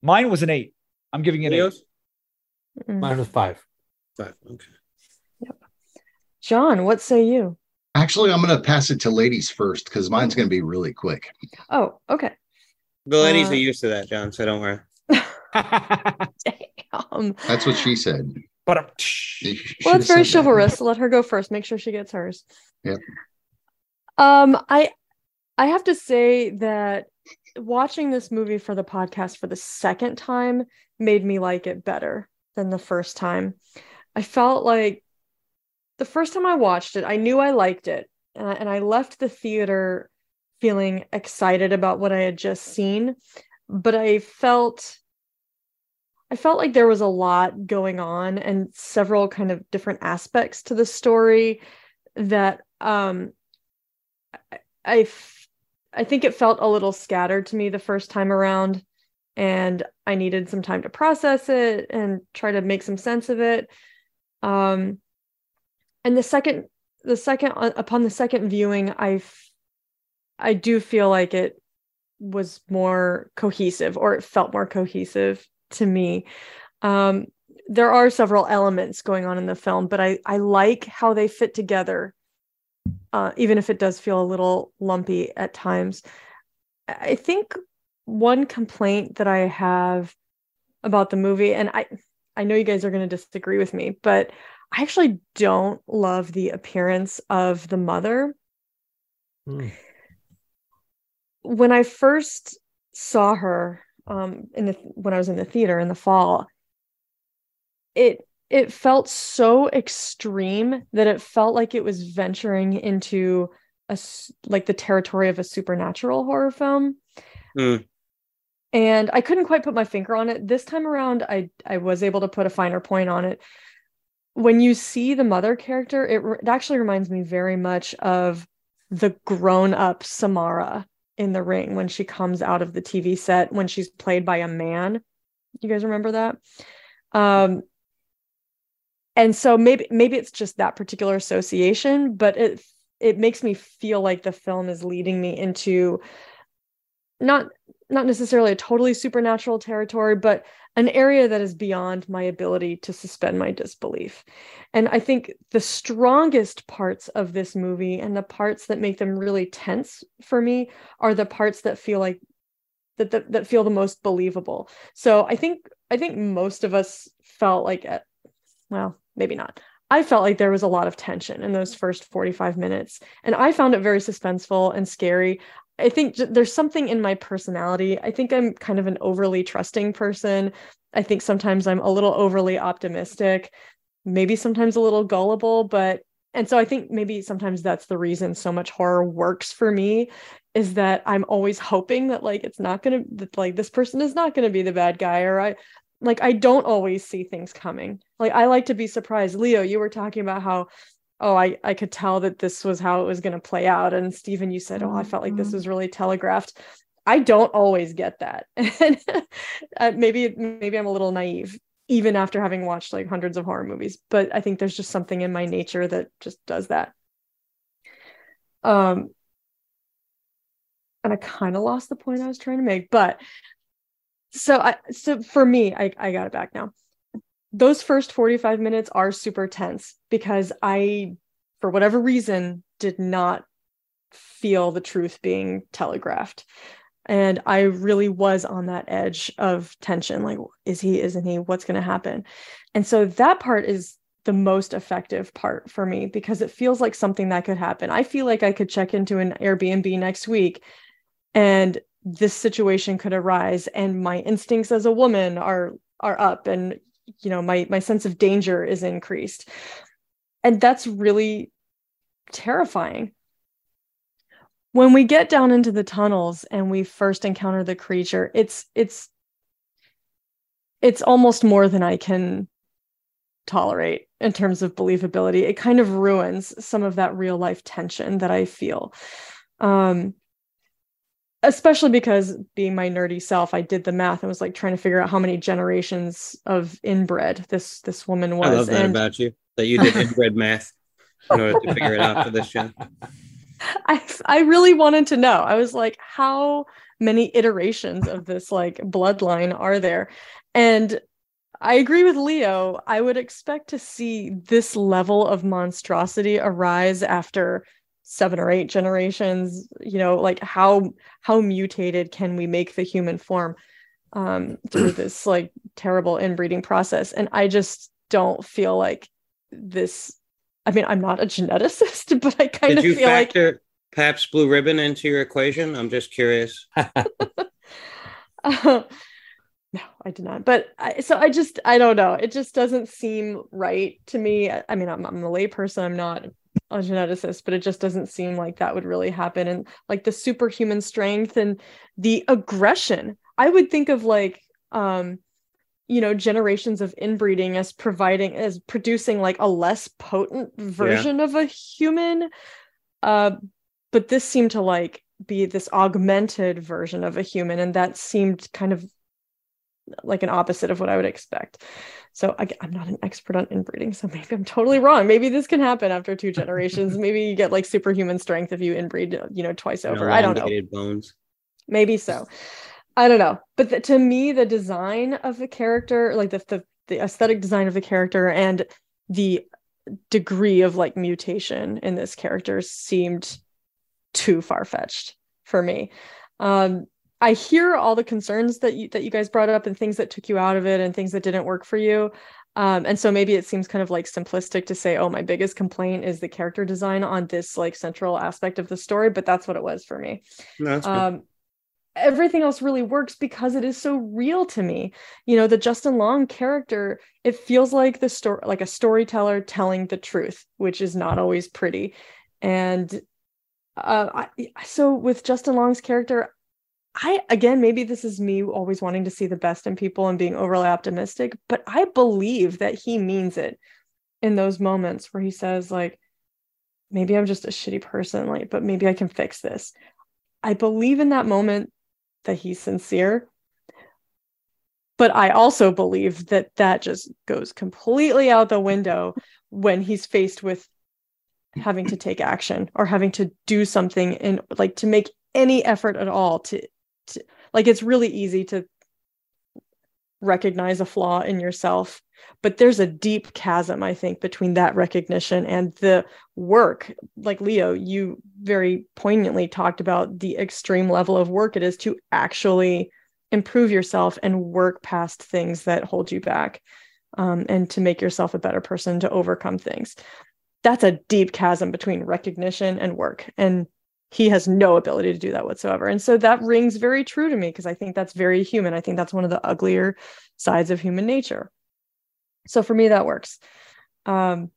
Mine was an eight. I'm giving it eight. Leo's? Mm. Mine was five. Five. Okay. Yep. John, what say you? Actually, I'm going to pass it to ladies first because mine's going to be really quick. Oh, okay. The ladies Uh, are used to that, John, so don't worry. Damn. That's what she said. but um, Well, it's very said that. chivalrous. Let her go first. Make sure she gets hers. Yep. Um, I I have to say that watching this movie for the podcast for the second time made me like it better than the first time. I felt like the first time I watched it, I knew I liked it, and I, and I left the theater feeling excited about what I had just seen, but I felt I felt like there was a lot going on and several kind of different aspects to the story that um I, I f- I think it felt a little scattered to me the first time around and I needed some time to process it and try to make some sense of it. Um and the second the second uh, upon the second viewing I I do feel like it was more cohesive or it felt more cohesive to me. Um there are several elements going on in the film but i i like how they fit together uh even if it does feel a little lumpy at times. I think one complaint that i have about the movie and i i know you guys are going to disagree with me but i actually don't love the appearance of the mother Hmm. when I first saw her um in the when I was in the theater in the fall, it it felt so extreme that it felt like it was venturing into a like the territory of a supernatural horror film. Hmm. And I couldn't quite put my finger on it. This time around, I I was able to put a finer point on it. When you see the mother character, it, re- it actually reminds me very much of the grown-up Samara in the ring when she comes out of the TV set when she's played by a man. You guys remember that? Um and so maybe maybe it's just that particular association but it it makes me feel like the film is leading me into not not necessarily a totally supernatural territory but an area that is beyond my ability to suspend my disbelief. And i think the strongest parts of this movie and the parts that make them really tense for me are the parts that feel like that that, that feel the most believable. So i think i think most of us felt like at well maybe not. I felt like there was a lot of tension in those first 45 minutes, and I found it very suspenseful and scary. I think there's something in my personality. I think I'm kind of an overly trusting person. I think sometimes I'm a little overly optimistic, maybe sometimes a little gullible, but and so I think maybe sometimes that's the reason so much horror works for me is that I'm always hoping that like it's not going to that like this person is not going to be the bad guy or I like I don't always see things coming. Like I like to be surprised. Leo, you were talking about how oh I I could tell that this was how it was going to play out and Steven you said oh I felt like this mm-hmm. was really telegraphed. I don't always get that. and uh, maybe maybe I'm a little naive even after having watched like hundreds of horror movies, but I think there's just something in my nature that just does that. Um and I kind of lost the point I was trying to make, but so I so for me, I, I got it back now. Those first 45 minutes are super tense because I, for whatever reason, did not feel the truth being telegraphed. And I really was on that edge of tension. Like, is he, isn't he? What's going to happen? And so that part is the most effective part for me because it feels like something that could happen. I feel like I could check into an Airbnb next week and this situation could arise and my instincts as a woman are are up and you know my my sense of danger is increased. And that's really terrifying. When we get down into the tunnels and we first encounter the creature it's it's it's almost more than i can tolerate in terms of believability. It kind of ruins some of that real life tension that i feel. Um especially because being my nerdy self i did the math and was like trying to figure out how many generations of inbred this this woman was i love that and... about you that you did inbred math in order to figure it out for this show i i really wanted to know. I was like how many iterations of this like bloodline are there? And I agree with Leo. I would expect to see this level of monstrosity arise after seven or eight generations you know like how how mutated can we make the human form um through this like terrible inbreeding process? And i just don't feel like this i mean i'm not a geneticist but i kind Did of you feel factor like perhaps Blue Ribbon into your equation? I'm just curious. Uh, no i did not. But I, so i just i don't know. It just doesn't seem right to me. I, I mean I'm, I'm a layperson. I'm not a geneticist, but it just doesn't seem like that would really happen. And like the superhuman strength and the aggression, I would think of like, um, you know, generations of inbreeding as providing, as producing like a less potent version yeah. of a human. Uh, but this seemed to like be this augmented version of a human. And that seemed kind of like an opposite of what I would expect. So I, am not an expert on inbreeding, so maybe I'm totally wrong. Maybe this can happen after two generations. maybe you get like superhuman strength if you inbreed, you know, twice over. I don't know. Bones. Maybe so. I don't know. But the, to me, the design of the character, like the, the the aesthetic design of the character, and the degree of like mutation in this character seemed too far fetched for me. Um, I hear all the concerns that you that you guys brought up and things that took you out of it and things that didn't work for you. Um, and so maybe it seems kind of like simplistic to say, oh, my biggest complaint is the character design on this like central aspect of the story, but that's what it was for me. No, um, everything else really works because it is so real to me. You know, the Justin Long character, it feels like the story, like a storyteller telling the truth, which is not always pretty. And uh, I, so with Justin Long's character, I again maybe this is me always wanting to see the best in people and being overly optimistic, but I believe that he means it in those moments where he says like maybe I'm just a shitty person like but maybe I can fix this. I believe in that moment that he's sincere. but I also believe that that just goes completely out the window when he's faced with having to take action or having to do something and like to make any effort at all to, to like it's really easy to recognize a flaw in yourself but there's a deep chasm i think between that recognition and the work. Like leo you very poignantly talked about the extreme level of work it is to actually improve yourself and work past things that hold you back um, and to make yourself a better person to overcome things. That's a deep chasm between recognition and work. And he has no ability to do that whatsoever. And so that rings very true to me because i think that's very human. I think that's one of the uglier sides of human nature. So for me that works. Um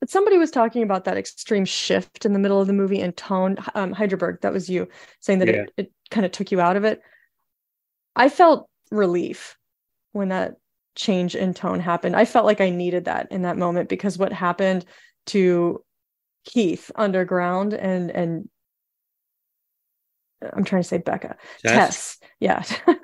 but somebody was talking about that extreme shift in the middle of the movie in tone um that was you saying that Yeah. it, it kind of took you out of it. I felt relief when that change in tone happened. I felt like i needed that in that moment because what happened to keith underground and and i'm trying to say becca Tess. Yeah.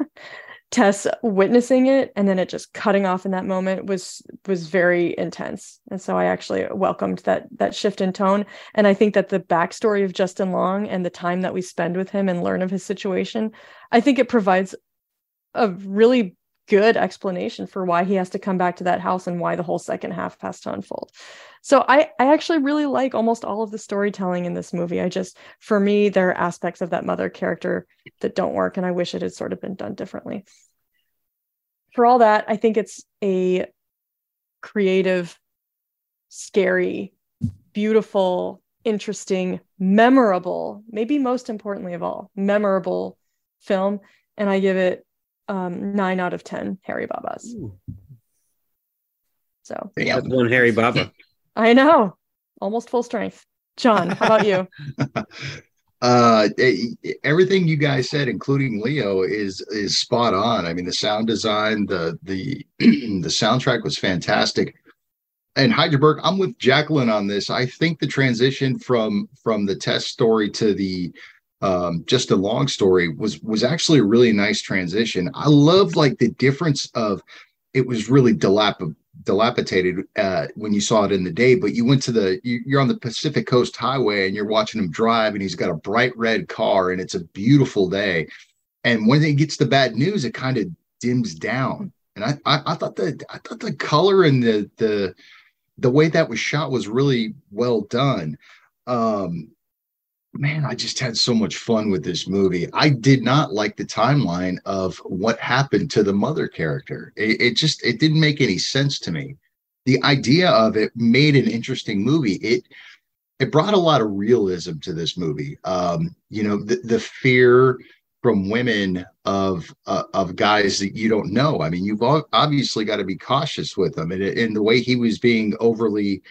Tess witnessing it and then it just cutting off in that moment was was very intense. And so I actually welcomed that that shift in tone. And I think that the backstory of Justin Long and the time that we spend with him and learn of his situation, I think it provides a really good explanation for why he has to come back to that house and why the whole second half has to unfold. So I I actually really like almost all of the storytelling in this movie. I just for me there are aspects of that mother character that don't work and I wish it had sort of been done differently. For all that, I think it's a creative, scary, beautiful, interesting, memorable, maybe most importantly of all, memorable film and I give it um 9 out of 10 Harry Babas. So, That's one Harry Baba. I know. Almost full strength. John, how about you? uh everything you guys said including leo is is spot on i mean the sound design the the the soundtrack was fantastic and Hydraberg, i'm with jacqueline on this i think the transition from from the Tess story to the um just a long story was was actually a really nice transition i love like the difference of it was really dilap- dilapidated uh, when you saw it in the day, but you went to the you, you're on the Pacific Coast Highway and you're watching him drive, and he's got a bright red car, and it's a beautiful day. And when he gets the bad news, it kind of dims down. And I, I I thought that I thought the color and the the the way that was shot was really well done. Um, man, I just had so much fun with this movie. I did not like the timeline of what happened to the mother character. It, it just it didn't make any sense to me. The idea of it made an interesting movie. It it brought a lot of realism to this movie. Um, you know, the, the fear from women of uh, of guys that you don't know. I mean, you've obviously got to be cautious with them, and, and the way he was being overly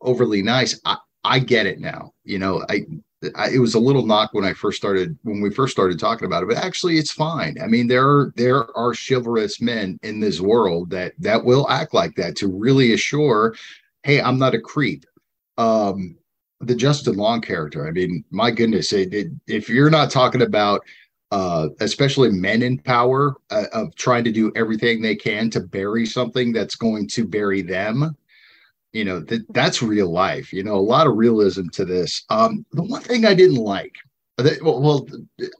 overly nice. I, I get it now. You know, I I, it was a little knock when I first started when we first started talking about it, but actually it's fine. I mean, there are there are chivalrous men in this world that that will act like that to really assure, hey, I'm not a creep. Um, the Justin Long character, I mean, my goodness, it, it, if you're not talking about uh, especially men in power uh, of trying to do everything they can to bury something that's going to bury them you know that that's real life you know a lot of realism to this. Um the one thing i didn't like that, well, well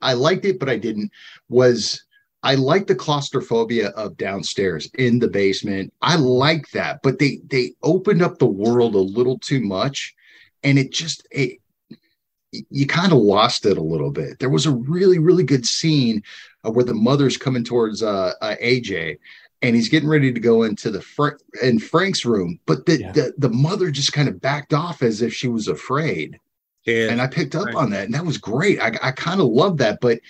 i liked it but i didn't was i like the claustrophobia of downstairs in the basement. I like that but they they opened up the world a little too much and it just it you kind of lost it a little bit. There was a really really good scene uh, where the mother's coming towards uh, uh aj and he's getting ready to go into the Fra- in Frank's room, but the, Yeah. the the mother just kind of backed off as if she was afraid, Yeah. and I picked up Right. on that, and that was great. I, I kind of loved that, but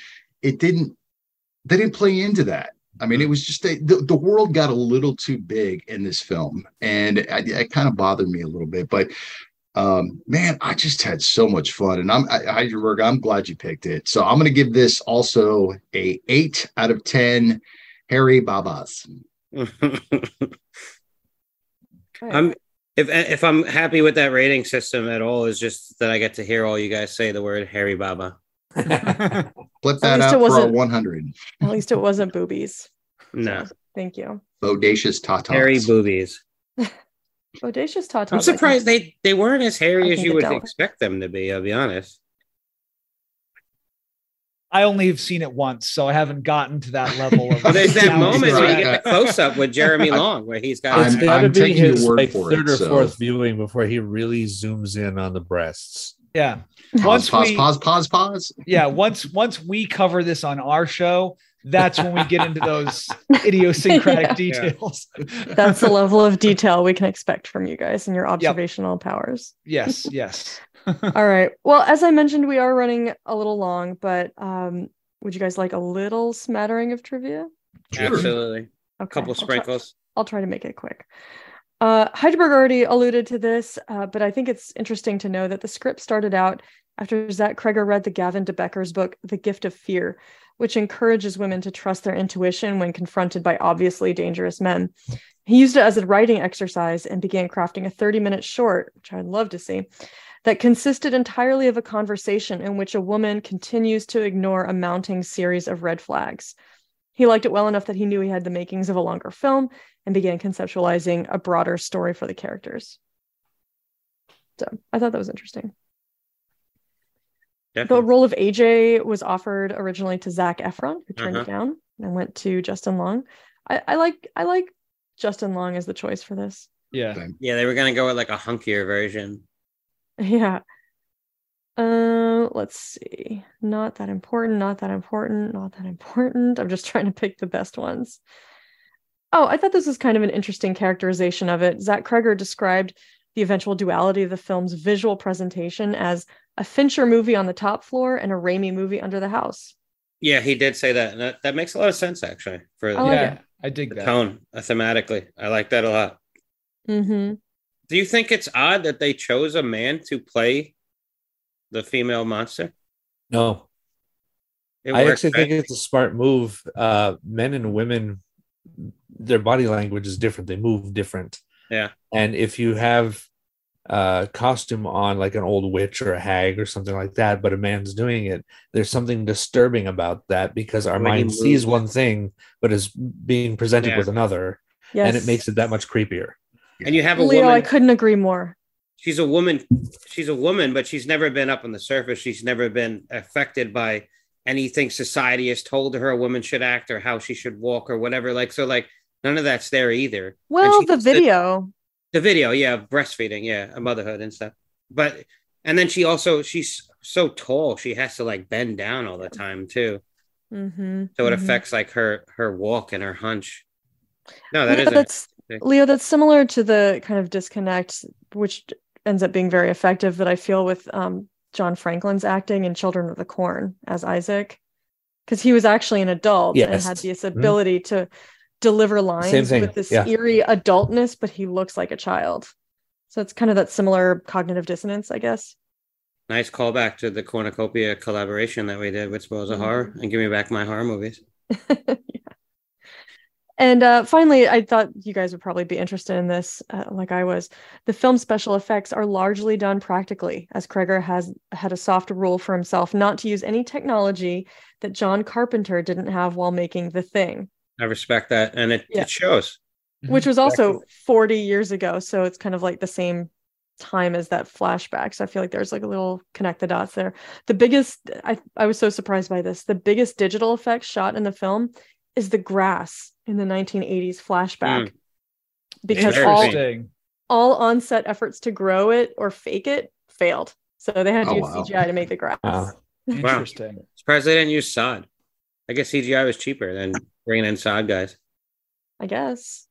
it didn't. They didn't play into that. I mean, it was just a, the the world got a little too big in this film, and it, it kind of bothered me a little bit. But um, man, I just had so much fun, and I'm I, Hydraberg. I'm glad you picked it. So I'm going to give this also a eight out of ten. Harry Babas. I'm if if I'm happy with that rating system at all is just that I get to hear all you guys say the word Harry Baba. Flip that least out for a 100. At least it wasn't boobies. No, So, thank you. Bodacious tatas. hairy boobies. Audacious tatas. I'm surprised they they weren't as I hairy as you would don't. expect them to be. I'll be honest. I only have seen it once, so I haven't gotten to that level of. Well, there's that moment to where you get the close up with Jeremy Long, where he's got. It's I'm- got to be his word like for it, third or so- fourth viewing before he really zooms in on the breasts. Yeah. Pause, Once pause, we, pause, pause, pause. yeah, once once we cover this on our show, that's when we get into those idiosyncratic Yeah. details. That's the level of detail we can expect from you guys and your observational powers. yes, yes. All right. Well, as I mentioned, we are running a little long, but um, would you guys like a little smattering of trivia? Absolutely, a Okay, couple I'll try- sprinkles. I'll try to make it quick. Uh, Hydraberg already alluded to this, uh, but I think it's interesting to know that the script started out after Zach Cregger read the Gavin de Becker's book, The Gift of Fear, which encourages women to trust their intuition when confronted by obviously dangerous men. He used it as a writing exercise and began crafting a 30 minute short, which I'd love to see, that consisted entirely of a conversation in which a woman continues to ignore a mounting series of red flags. He liked it well enough that he knew he had the makings of a longer film and began conceptualizing a broader story for the characters. So I thought that was interesting. The role of AJ was offered originally to Zac Efron, who turned Uh-huh. it down and went to Justin Long. I, I like I like Justin Long as the choice for this. Yeah. Yeah, they were gonna go with like a hunkier version. Yeah. Uh, let's see. Not that important, not that important, not that important. I'm just trying to pick the best ones. Oh, I thought this was kind of an interesting characterization of it. Zach Cregger described the eventual duality of the film's visual presentation as a Fincher movie on the top floor and a Raimi movie under the house. Yeah, he did say that, and that, that makes a lot of sense actually for I like yeah, it. I dig the that. tone uh, thematically. I like that a lot. Mm-hmm. Do you think it's odd that they chose a man to play the female monster? No, It I works, actually think it's a smart move. Uh, men and women, their body language is different. They move different. Yeah. And if you have a costume on, like an old witch or a hag or something like that, but a man's doing it, there's something disturbing about that because our When mind sees one thing, but is being presented Yeah. with another, Yes. and it makes it that much creepier. And you have a Leo, woman. I couldn't agree more. she's a woman she's a woman but she's never been up on the surface she's never been affected by anything society has told her a woman should act or how she should walk or whatever like so like none of that's there either Well, the does the- video. the video yeah breastfeeding yeah motherhood and stuff but and then she also she's so tall she has to like bend down all the time too Mm-hmm. so it mhm. affects like her her walk and her hunch no that is that's. Leo. That's similar to the kind of disconnect, which ends up being very effective that I feel with um, John Franklin's acting in Children of the Corn as Isaac, because he was actually an adult and had this Mhm. ability to deliver lines with this yeah. eerie adultness, but he looks like a child. So it's kind of that similar cognitive dissonance, I guess. nice callback to the cornucopia collaboration that we did with spoils of horror and give me back my horror movies Yeah. And uh, finally, I thought you guys would probably be interested in this, uh, like I was. The film special effects are largely done practically, as Cregger has had a soft rule for himself not to use any technology that John Carpenter didn't have while making The Thing, I respect that, and it, Yeah. it shows. which was also 40 years ago. So it's kind of like the same time as that flashback. So I feel like there's like a little connect the dots there. The biggest, I, I was so surprised by this. The biggest digital effect shot in the film is the grass in the 1980s flashback. Because all, Interesting. all on-set efforts to grow it or fake it failed. So they had to Oh, use wow. CGI to make the grass. Wow. Interesting. Surprised they didn't use sod. I guess CGI was cheaper than bringing in sod guys, I guess.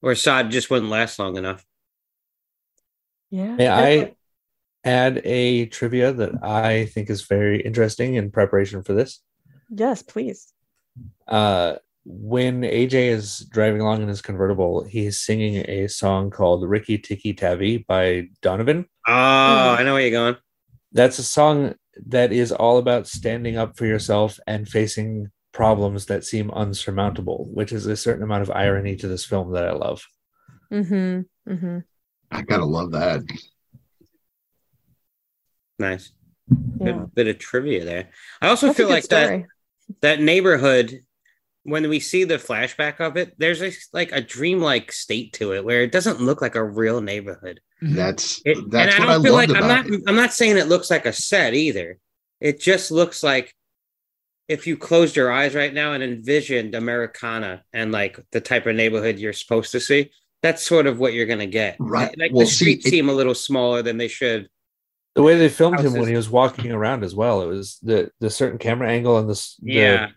or sod just wouldn't last long enough. Yeah. May I add a trivia that I think is very interesting in preparation for this? Yes, please. Uh, when AJ is driving along in his convertible, he's singing a song called Riki Tiki Tavi by Donovan. Oh, I know where you're going. That's a song that is all about standing up for yourself and facing problems that seem unsurmountable, which is a certain amount of irony to this film that I love. Mm-hmm. Mm-hmm. I gotta love that. Nice. Good Yeah. bit of trivia there. I also That's feel good like that that neighborhood when we see the flashback of it there's a, like a dreamlike state to it where it doesn't look like a real neighborhood mm-hmm. That's It, that's and what I I, don't feel loved like I'm not it. I'm not saying it looks like a set either. It just looks like if you closed your eyes right now and envisioned Americana and like the type of neighborhood you're supposed to see, that's sort of what you're gonna get. Right. Like Well, the see, streets it- seem a little smaller than they should. The way they filmed him when he was walking around as well, it was the the certain camera angle and this the Yeah.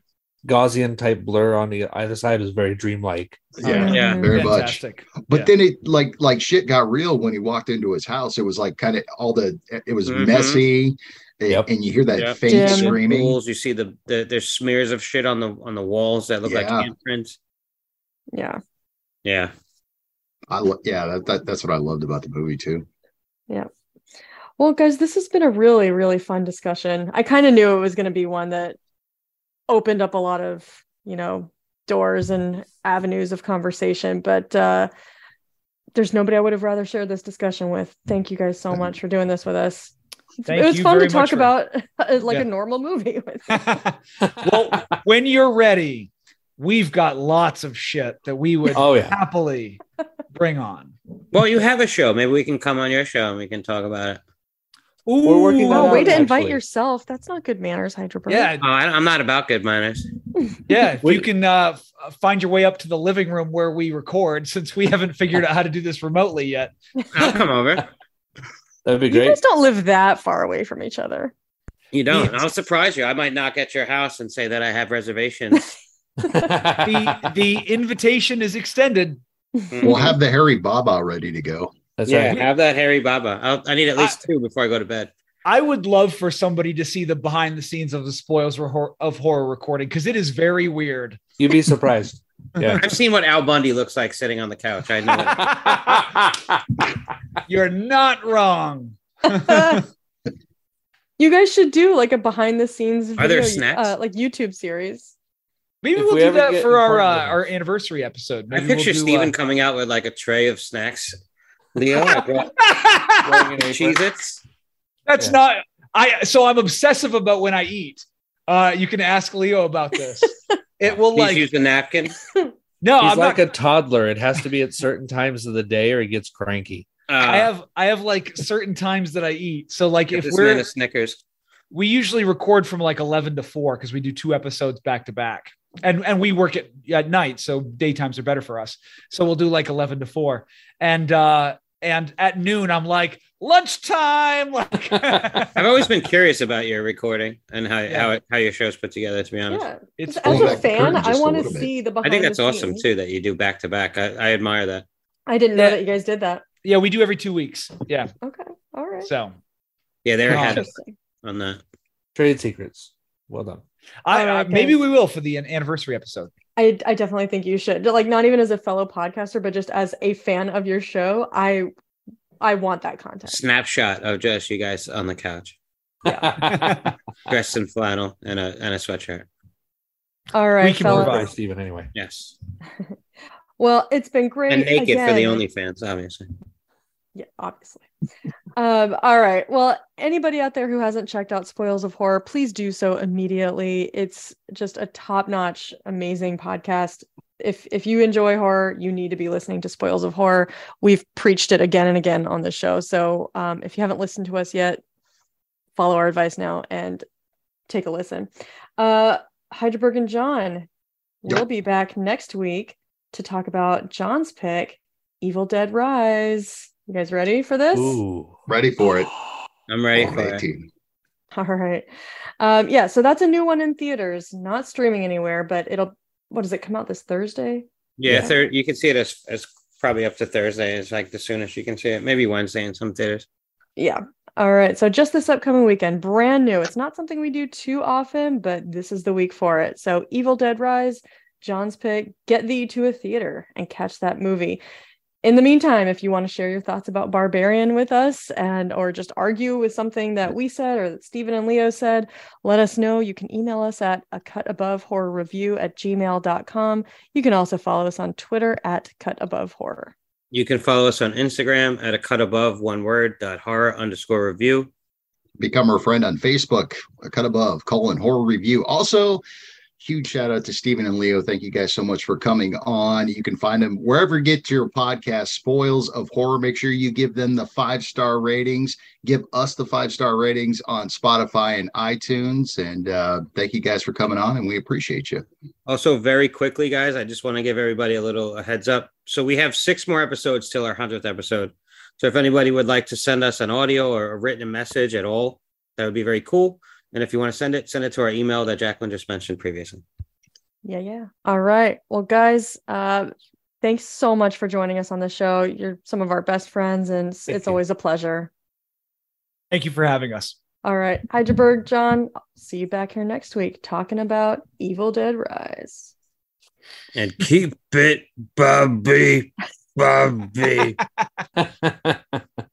Gaussian type blur on the either side was very dreamlike. Yeah, Yeah. very much. But Yeah. then it like like shit got real when he walked into his house. It was like kind of all the it was Mhm. messy, and, Yep. and you hear that Yeah. faint Dim. You see the screaming. pools, you see the, the there's smears of shit on the on the walls that look like Yeah. handprints. Yeah. Yeah. I lo- yeah, that, that that's what I loved about the movie too. Yeah. Well, guys, this has been a really, really fun discussion. I kind of knew it was going to be one that opened up a lot of, you know, doors and avenues of conversation, but uh there's nobody I would have rather shared this discussion with. Thank you guys so much for doing this with us. Thank it was you fun to talk for- about uh, like Yeah. a normal movie with well, when you're ready, we've got lots of shit that we would Oh yeah. happily bring on. Well, you have a show. Maybe we can come on your show and we can talk about it. We're working that Oh, out, way to invite yourself. That's not good manners, Hydraberg. Yeah, Oh, I, I'm not about good manners. yeah. If you can uh, find your way up to the living room where we record, since we haven't figured out how to do this remotely yet. I'll come over. That'd be great. You guys don't live that far away from each other. You don't. Yeah. I'll surprise you. I might knock at your house and say that I have reservations. The the invitation is extended. We'll have the Harry Baba ready to go. That's yeah, right. have that Harry Baba. I'll, I need at least two before I go to bed. I would love for somebody to see the behind the scenes of the spoils of of horror recording because it is very weird. You'd be surprised. Yeah. I've seen what Al Bundy looks like sitting on the couch. I know. You're not wrong. you guys should do like a behind the scenes Are there video, snacks? uh, like YouTube series. Maybe If we'll we do that for our uh, our anniversary episode. I picture we'll do, Steven uh, coming out with like a tray of snacks. Leo, I brought Wearing an apron. Cheez Its. That's Yeah. not I so I'm obsessive about when I eat. Uh you can ask Leo about this. It will He's like used a napkin. no, He's I'm like not a toddler. It has to be at certain times of the day or he gets cranky. Uh, I have I have like certain times that I eat. So like if we're a Snickers. we usually record from like 11 to 4 because we do two episodes back to back. And and we work at, at night, so daytimes are better for us. So we'll do like 11 to 4. And uh and at noon I'm like lunchtime like I've always been curious about your recording and how Yeah. how, it, how your show's put together. To be honest, Yeah. it's As Pull a fan, I want to see the behind I think that's the awesome scenes. too that you do back to back. I I admire that. I didn't know Yeah. that you guys did that. yeah, we do every 2 weeks. Yeah. Okay. All right. So Yeah, they're ahead Interesting. on that. Trade secrets. Well done. I, All right, I maybe we will for the anniversary episode. I, I definitely think you should. Like not even as a fellow podcaster, but just as a fan of your show, I I want that content. Snapshot of just you guys on the couch, yeah. dressed in flannel and a and a sweatshirt. All right, we can fellas. provide. Bye, Steven, anyway. Yes, Well, it's been great. and naked for the Again- OnlyFans, obviously. Yeah, obviously. Um, all right. Well, anybody out there who hasn't checked out Spoils of Horror, please do so immediately. It's just a top-notch, amazing podcast. If if you enjoy horror, you need to be listening to Spoils of Horror. We've preached it again and again on the show. So um, if you haven't listened to us yet, follow our advice now and take a listen. Uh, Hydraberg and John we'll be back next week to talk about John's pick, Evil Dead Rise. You guys ready for this? Ooh. Ready for it. I'm ready On for it. All right. Um, yeah, so that's a new one in theaters, not streaming anywhere, but it'll what does it come out this Thursday? Yeah, Yeah. third. You can see it as as probably up to Thursday. Is like the soonest you can see it. Maybe Wednesday in some theaters. Yeah. All right. So just this upcoming weekend, brand new. It's not something we do too often, but this is the week for it. So Evil Dead Rise, John's pick, get thee to a theater and catch that movie. In the meantime, if you want to share your thoughts about Barbarian with us and or just argue with something that we said or that Steven and Leo said, let us know. You can email us at a cut above horror review at gmail.com. You can also follow us on Twitter at cut above horror. You can follow us on Instagram at a cut above one word dot horror underscore review. become our friend on Facebook, a cut above, colon horror review. Also, huge shout out to Steven and Leo. Thank you guys so much for coming on. You can find them wherever you get your podcast, Spoils of Horror. Make sure you give them the five star ratings. Give us the five star ratings on Spotify and iTunes. And uh, thank you guys for coming on, and we appreciate you. Also, very quickly, guys, I just want to give everybody a little a heads up. So we have six more episodes till our hundredth episode. So if anybody would like to send us an audio or a written message at all, that would be very cool. And if you want to send it, send it to our email that Jacqueline just mentioned previously. Yeah, yeah. All right. Well, guys, uh, thanks so much for joining us on the show. You're some of our best friends, and it's, it's you. always a pleasure. Thank you for having us. All right. Hydraberg, John, see you back here next week talking about Evil Dead Rise. And keep it, Bobby, Bobby.